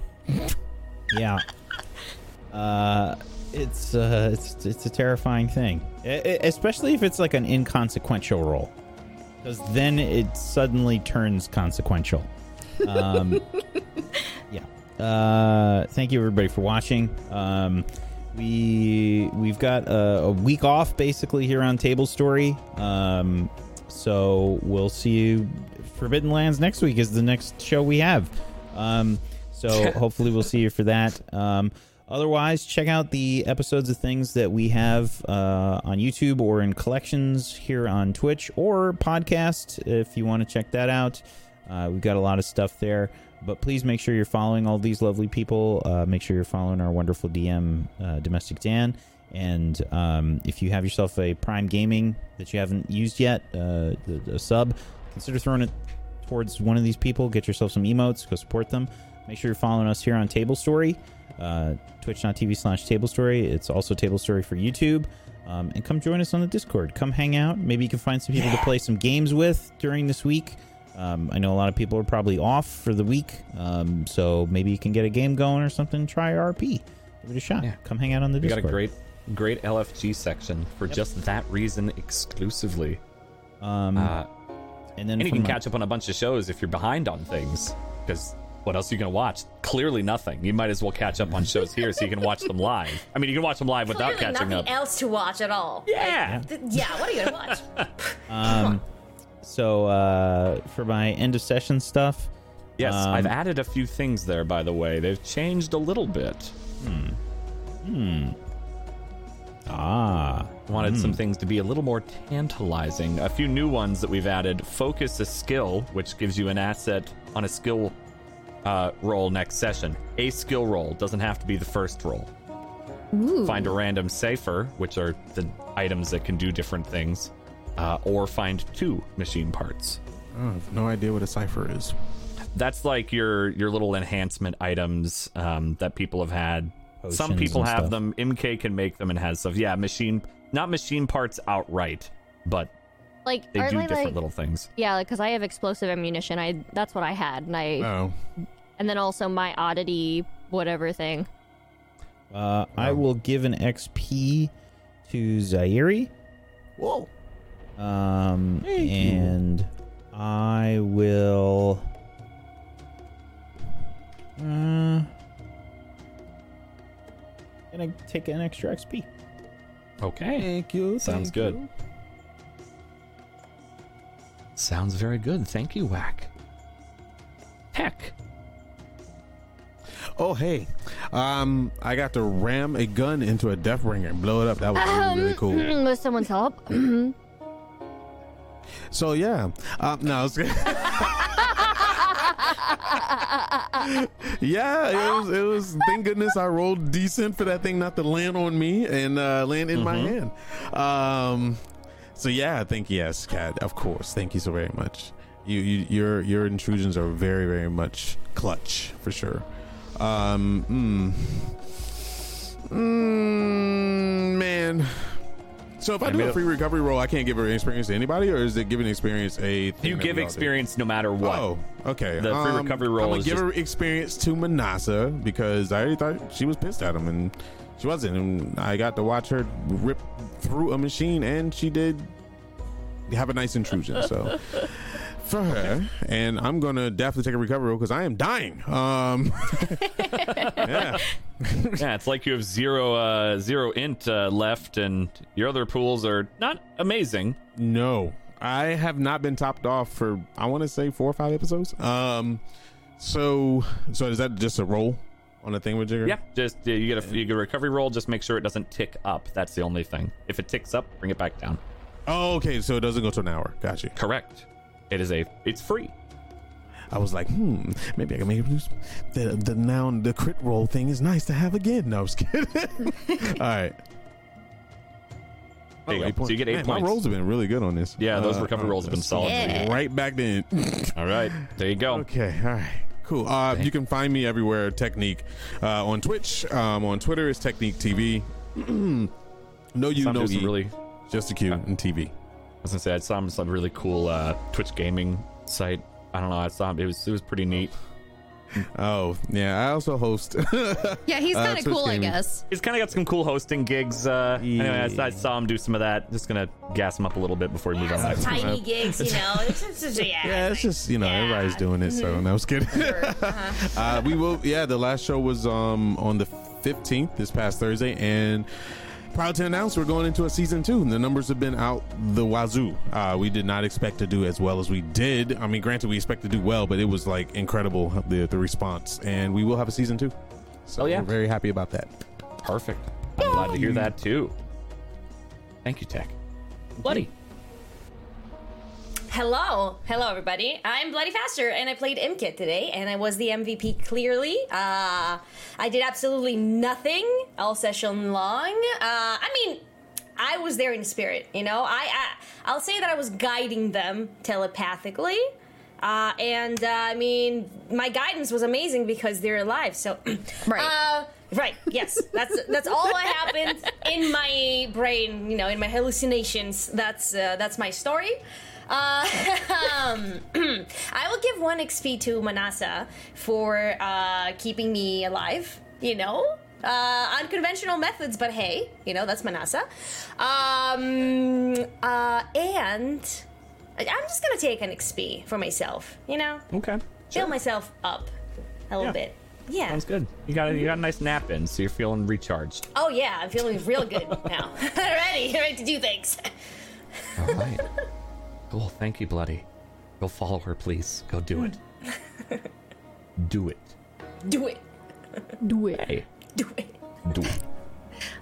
yeah. Uh, it's uh, it's it's a terrifying thing, E- e- especially if it's like an inconsequential roll, because then it suddenly turns consequential. Um, yeah. Uh, thank you everybody for watching. Um, we we've got a, a week off basically here on Table Story. Um, so we'll see you. Forbidden Lands next week is the next show we have. Um, so hopefully we'll see you for that. Um, otherwise, check out the episodes of things that we have uh, on YouTube or in collections here on Twitch or podcast if you want to check that out. Uh, we've got a lot of stuff there. But please make sure you're following all these lovely people. Uh, make sure you're following our wonderful DM, uh, Domestic Dan. And um, if you have yourself a Prime Gaming that you haven't used yet, uh, the, the sub, consider throwing it towards one of these people. Get yourself some emotes. Go support them. Make sure you're following us here on Table Story, uh, twitch.tv slash Table Story. It's also Table Story for YouTube. Um, and come join us on the Discord. Come hang out. Maybe you can find some people to play some games with during this week. Um, I know a lot of people are probably off for the week, um, so maybe you can get a game going or something. Try RP, give it a shot. Yeah. Come hang out on the We got a great, great LFG section for just that reason exclusively. um, Uh, and then and you can my- catch up on a bunch of shows if you're behind on things. Because what else are you going to watch? Clearly nothing. You might as well catch up on shows here so you can watch them live. I mean, you can watch them live without Clearly catching nothing up. else to watch at all. Yeah. Th- yeah, what are you gonna watch? Um, so uh, for my end of session stuff, Yes, Um, I've added a few things there, by the way. They've changed a little bit. Hmm. Ah, Wanted some things to be a little more tantalizing. A few new ones that we've added. Focus a skill, which gives you an asset on a skill uh, roll next session. A skill roll doesn't have to be the first roll. Ooh. Find a random cipher, which are the items that can do different things, uh, or find two machine parts. I have no idea what a cipher is. That's like your your little enhancement items um, that people have had. Some people have stuff. them. MK can make them and has stuff. Yeah, machine, not machine parts outright, but Like, they are do they different like? little things. Yeah, because I have explosive ammunition. I that's what I had, and I Oh, and then also my oddity whatever thing. uh, I will give an XP to Zairi. whoa! Um, Thank you. and I will. Uh, gonna take an extra XP. Okay, Thank you. Sounds thank good. you. sounds very good. Thank you, Whack. Heck, Oh hey, um, I got to ram a gun into a Deathbringer and blow it up. That was really, really cool. With someone's help. So yeah, um, no, I was yeah, it was. It was. Thank goodness I rolled decent for that thing not to land on me and uh, land in my hand. Um, so yeah, thank you, yes, Cat. Of course, thank you so very much. You, you your your intrusions are very very much clutch for sure. Um, mm, mm, man. So if I, I do a a- free recovery roll, I can't give an experience to anybody, or is it giving experience a? thing you give we all do? experience no matter what. Oh, okay. The free Um, recovery roll I'm is give just- her experience to Manasa because I already thought she was pissed at him, and she wasn't. And I got to watch her rip through a machine, and she did have a nice intrusion. So for her, and I'm gonna definitely take a recovery roll because I am dying. Um, yeah. yeah, it's like you have zero uh zero int uh, left, and your other pools are not amazing. No, I have not been topped off for I want to say four or five episodes. Um, so so is that just a roll on a thing with Jigger? Yeah, just uh, you get a you get a recovery roll. Just make sure it doesn't tick up. That's the only thing. If it ticks up, bring it back down. Oh, okay. So it doesn't go to an hour. Got you. Correct. It is a. It's free. I was like, hmm, maybe I can make it use the the noun the crit roll thing is nice to have again. No, I was kidding. All right. There you Oh, go. eight point- So you get eight Man, points. My rolls have been really good on this. Yeah, those Uh, recovery uh, rolls have been solid. Yeah. Right back then. All right, there you go. Okay, all right, cool. Uh, you can find me everywhere, Technique, uh, on Twitch, um, on Twitter is Technique TV. no, you Some know do really. just a Q and TV. I was gonna say I saw him some really cool uh, Twitch gaming site. I don't know. I saw him. it was it was pretty neat. Oh yeah, I also host. Yeah, he's Uh, kind of Twitch cool, I guess. He's kind of got some cool hosting gigs. Uh, Anyway, I, saw- I saw him do some of that. Just gonna gas him up a little bit before we move on. Some tiny gigs, you know. It's just, yeah. yeah, it's just you know Yeah. everybody's doing it, so no, I was kidding. uh, we will. Yeah, the last show was um on the fifteenth this past Thursday, and proud to announce we're going into a season two. The numbers have been out the wazoo. Uh, we did not expect to do as well as we did. I mean, granted, we expect to do well, but it was like incredible the the response, and we will have a season two. So Oh, yeah. we're very happy about that. Perfect. I'm glad to hear that too. Thank you, Tech. Bloody. Hello, hello everybody. I'm Bloody Faster, and I played Imkit today, and I was the MVP clearly. Uh, I did absolutely nothing all session long. Uh, I mean, I was there in spirit, you know. I, I I'll say that I was guiding them telepathically, uh, and uh, I mean, my guidance was amazing because they're alive. So, Right. Uh, right. Yes. That's that's all that happened in my brain. You know, in my hallucinations. That's uh, that's my story. Uh, um, I will give one XP to Manasa for uh, keeping me alive. You know, uh, unconventional methods, but hey, you know that's Manasa. Um, uh, and I'm just gonna take an XP for myself. You know, Okay. fill myself up a little Yeah. bit. Yeah. Sounds good. You got a, you got a nice nap in, so you're feeling recharged. Oh yeah, I'm feeling real good now. ready, ready to do things. All right. cool. Thank you, Bloody. Go follow her, please. Go do it. do it. Do it. Do it. Hey, Do it. do it.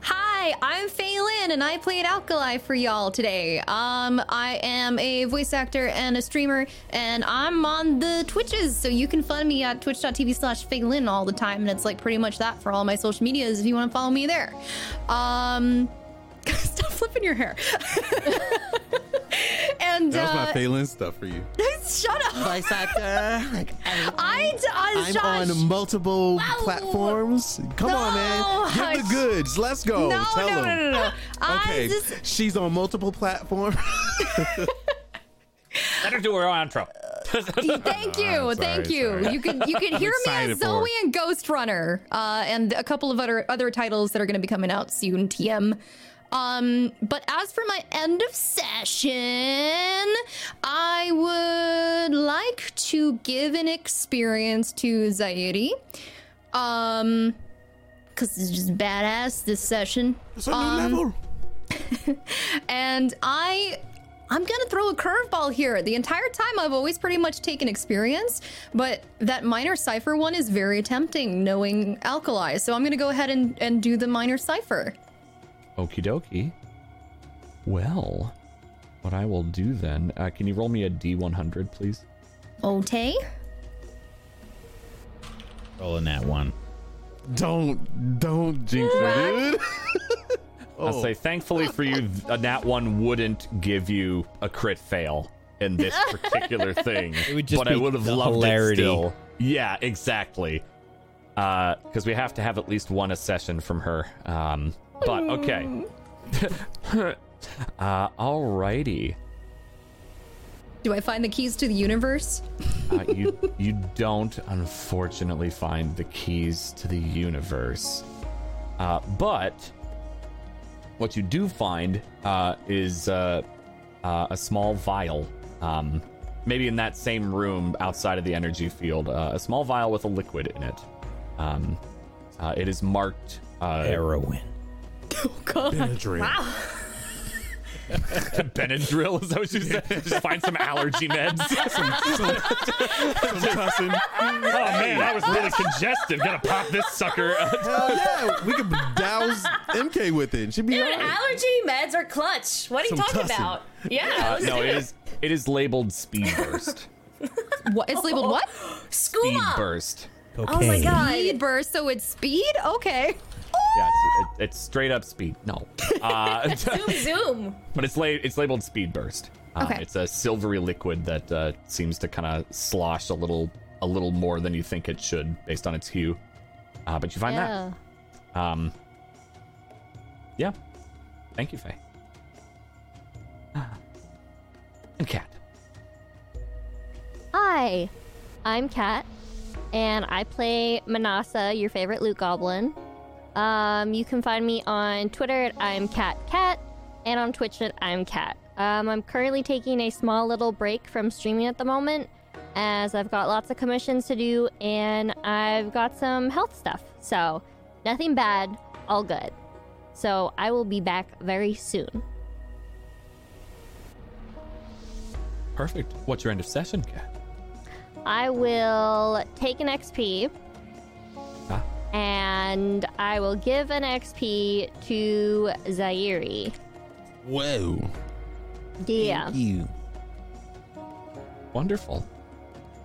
Hi, I'm Phelan, and I played Alkali for y'all today. Um, I am a voice actor and a streamer, and I'm on the Twitches, so you can find me at twitch.tv slash Phelan all the time, and it's like pretty much that for all my social medias if you want to follow me there. Um, stop flipping your hair. and That was my uh, Phelan stuff for you. shut up. voice actor. Like, I, I, I, I'm on multiple Wow. platforms. Come on, man. Give the goods. Let's go. No, Tell no, no, them. no, no. Okay, just- she's on multiple platforms. Let her do her outro. Thank you, I'm thank you. sorry. You can you can hear me excited as Zoe and Ghostrunner, uh, and a couple of other other titles that are going to be coming out soon. TM. Um, but as for my end of session, I would like to give an experience to Zairi. Um, because it's just badass this session. It's a new Um, level. And I I'm gonna throw a curveball here. The entire time I've always pretty much taken experience, but that minor cipher one is very tempting, knowing alkali. So I'm gonna go ahead and, and do the minor cipher. Okie dokie. Well, what I will do then, uh, can you roll me a D100, please? Okay. Rolling that one. Don't don't jinx it, dude. I'll say, thankfully for you, a nat one wouldn't give you a crit fail in this particular thing. It would just but I would have the loved hilarity. it still. Yeah, exactly. Because we have to have at least one accession from her. Um, but okay. uh, alrighty. Do I find the keys to the universe? Uh, you you don't unfortunately find the keys to the universe, uh, but what you do find uh, is uh, uh, a small vial, um, maybe in that same room outside of the energy field, uh, a small vial with a liquid in it. Um, uh, it is marked uh, Heroin. Benadryl. Wow. Benadryl. Is that what you said? Just find some allergy meds. Some tussin. oh man, that was really congestive. Gotta pop this sucker. Hell yeah, we could douse MK with it. She'd be Dude, alright. allergy meds are clutch. What are you Some talking tussin. about? Yeah. Uh, no, it is it is labeled speed burst. What it's labeled? What? Speed Skooma. burst. Oh my god. Speed burst. So it's speed. Okay. Yeah, it's, it, it's straight up speed. No, uh, Zoom zoom. but it's la- it's labeled speed burst. Um, Okay. It's a silvery liquid that uh, seems to kind of slosh a little a little more than you think it should based on its hue. Uh, but you find Yeah. that. Um. Yeah. Thank you, Faye. And Cat. Hi, I'm Kat, and I play Manasa, your favorite loot goblin. Um, you can find me on Twitter at I'm Cat Cat, and on Twitch at I'm Cat. Um, I'm currently taking a small little break from streaming at the moment, as I've got lots of commissions to do, and I've got some health stuff. So, nothing bad, all good. So, I will be back very soon. Perfect. What's your end of session, Cat? I will take an XP. And I will give an XP to Zairi. Whoa. Yeah. Thank You. Wonderful.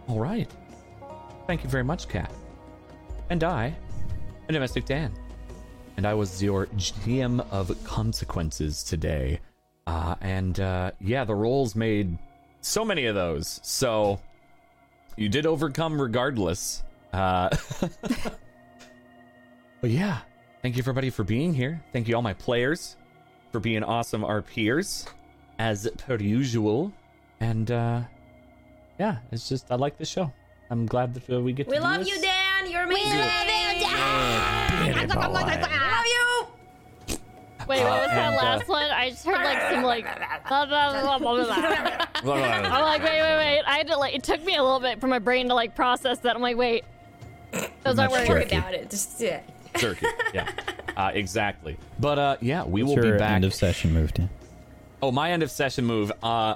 All right. Thank you very much, Cat. And I, am Domestic Dan. And I was your GM of consequences today. Uh, and uh, yeah, the rolls made so many of those. So you did overcome regardless. Uh, but yeah, thank you everybody for being here. Thank you all my players for being awesome RPers as per usual. And uh, yeah, it's just I like this show. I'm glad that uh, we get We to do love this. you, Dan. You're amazing. We love you, Get it, boy. love you. Wait, what was that and, uh, last one? I just heard like some like. blah, blah, blah. I'm like, wait, wait, wait. I had to like. It took me a little bit for my brain to like process that. I'm like, wait. Those aren't Much words. Worry about it. Just yeah. Turkey. Yeah, uh, exactly. But uh, yeah, we What's will your be back. end of session move to? Oh, my end of session move. Uh,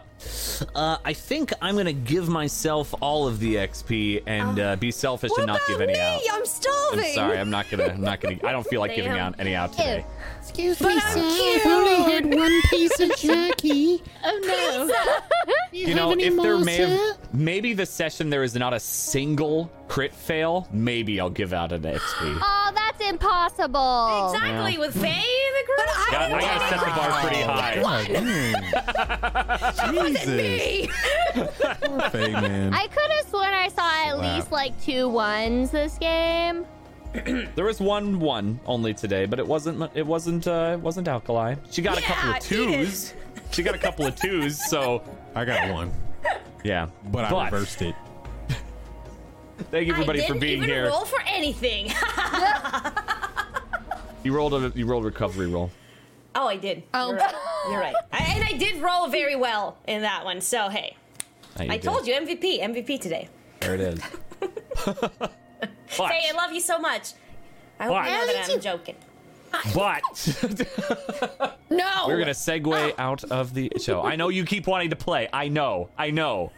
uh, I think I'm gonna give myself all of the XP and uh, be selfish and not give any me? out. I'm starving. I'm sorry. I'm not gonna. I'm not gonna. I don't feel like giving Damn. out any out today. Excuse But me, I'm sir. cute. I've only had one piece of jerky. Oh no. Do you, You know, any if there may sir? have, maybe the session there is not a single crit fail. Maybe I'll give out an XP. Oh, that's impossible. Exactly Yeah. with Faye in the group. Got- I gotta set the bar pretty high. Jesus. Poor Faye, man. I could have sworn I saw at Wow. least like two ones this game. There was one one only today, but it wasn't. mu- It wasn't. Uh, it wasn't alkali. She got a couple Yeah, of eat twos. She got a couple of twos. So I got one, yeah. but I reversed it. Thank you everybody I for didn't being even here. roll for anything. You rolled a you rolled a recovery roll. oh, I did. Oh. You're right. You're right. I, and I did roll very well in that one. So hey, I told you MVP, MVP today. There it is. but, Faye, I love you so much. I hope What? you know that I'm joking. but No. we're gonna segue out of the show. I know you keep wanting to play. I know. I know.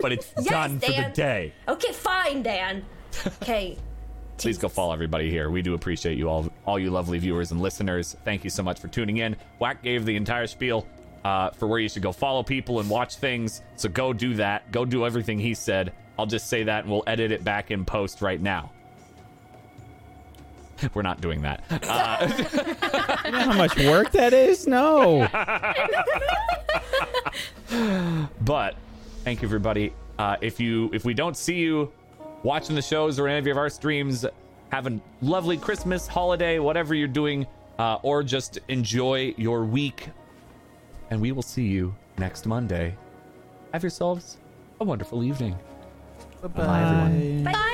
But it's Yes, done for the day. Okay, fine, Dan. Okay. Please go follow everybody here. We do appreciate you all, all you lovely viewers and listeners. Thank you so much for tuning in. Whack gave the entire spiel uh, for where you should go follow people and watch things. So go do that. Go do everything he said. I'll just say that and we'll edit it back in post right now. We're not doing that. Uh, You know how much work that is? No. but thank you everybody. Uh, if you if we don't see you watching the shows or any of our streams, have a lovely Christmas holiday, whatever you're doing, uh, or just enjoy your week. And we will see you next Monday. Have yourselves a wonderful evening. Bye, everyone. Bye.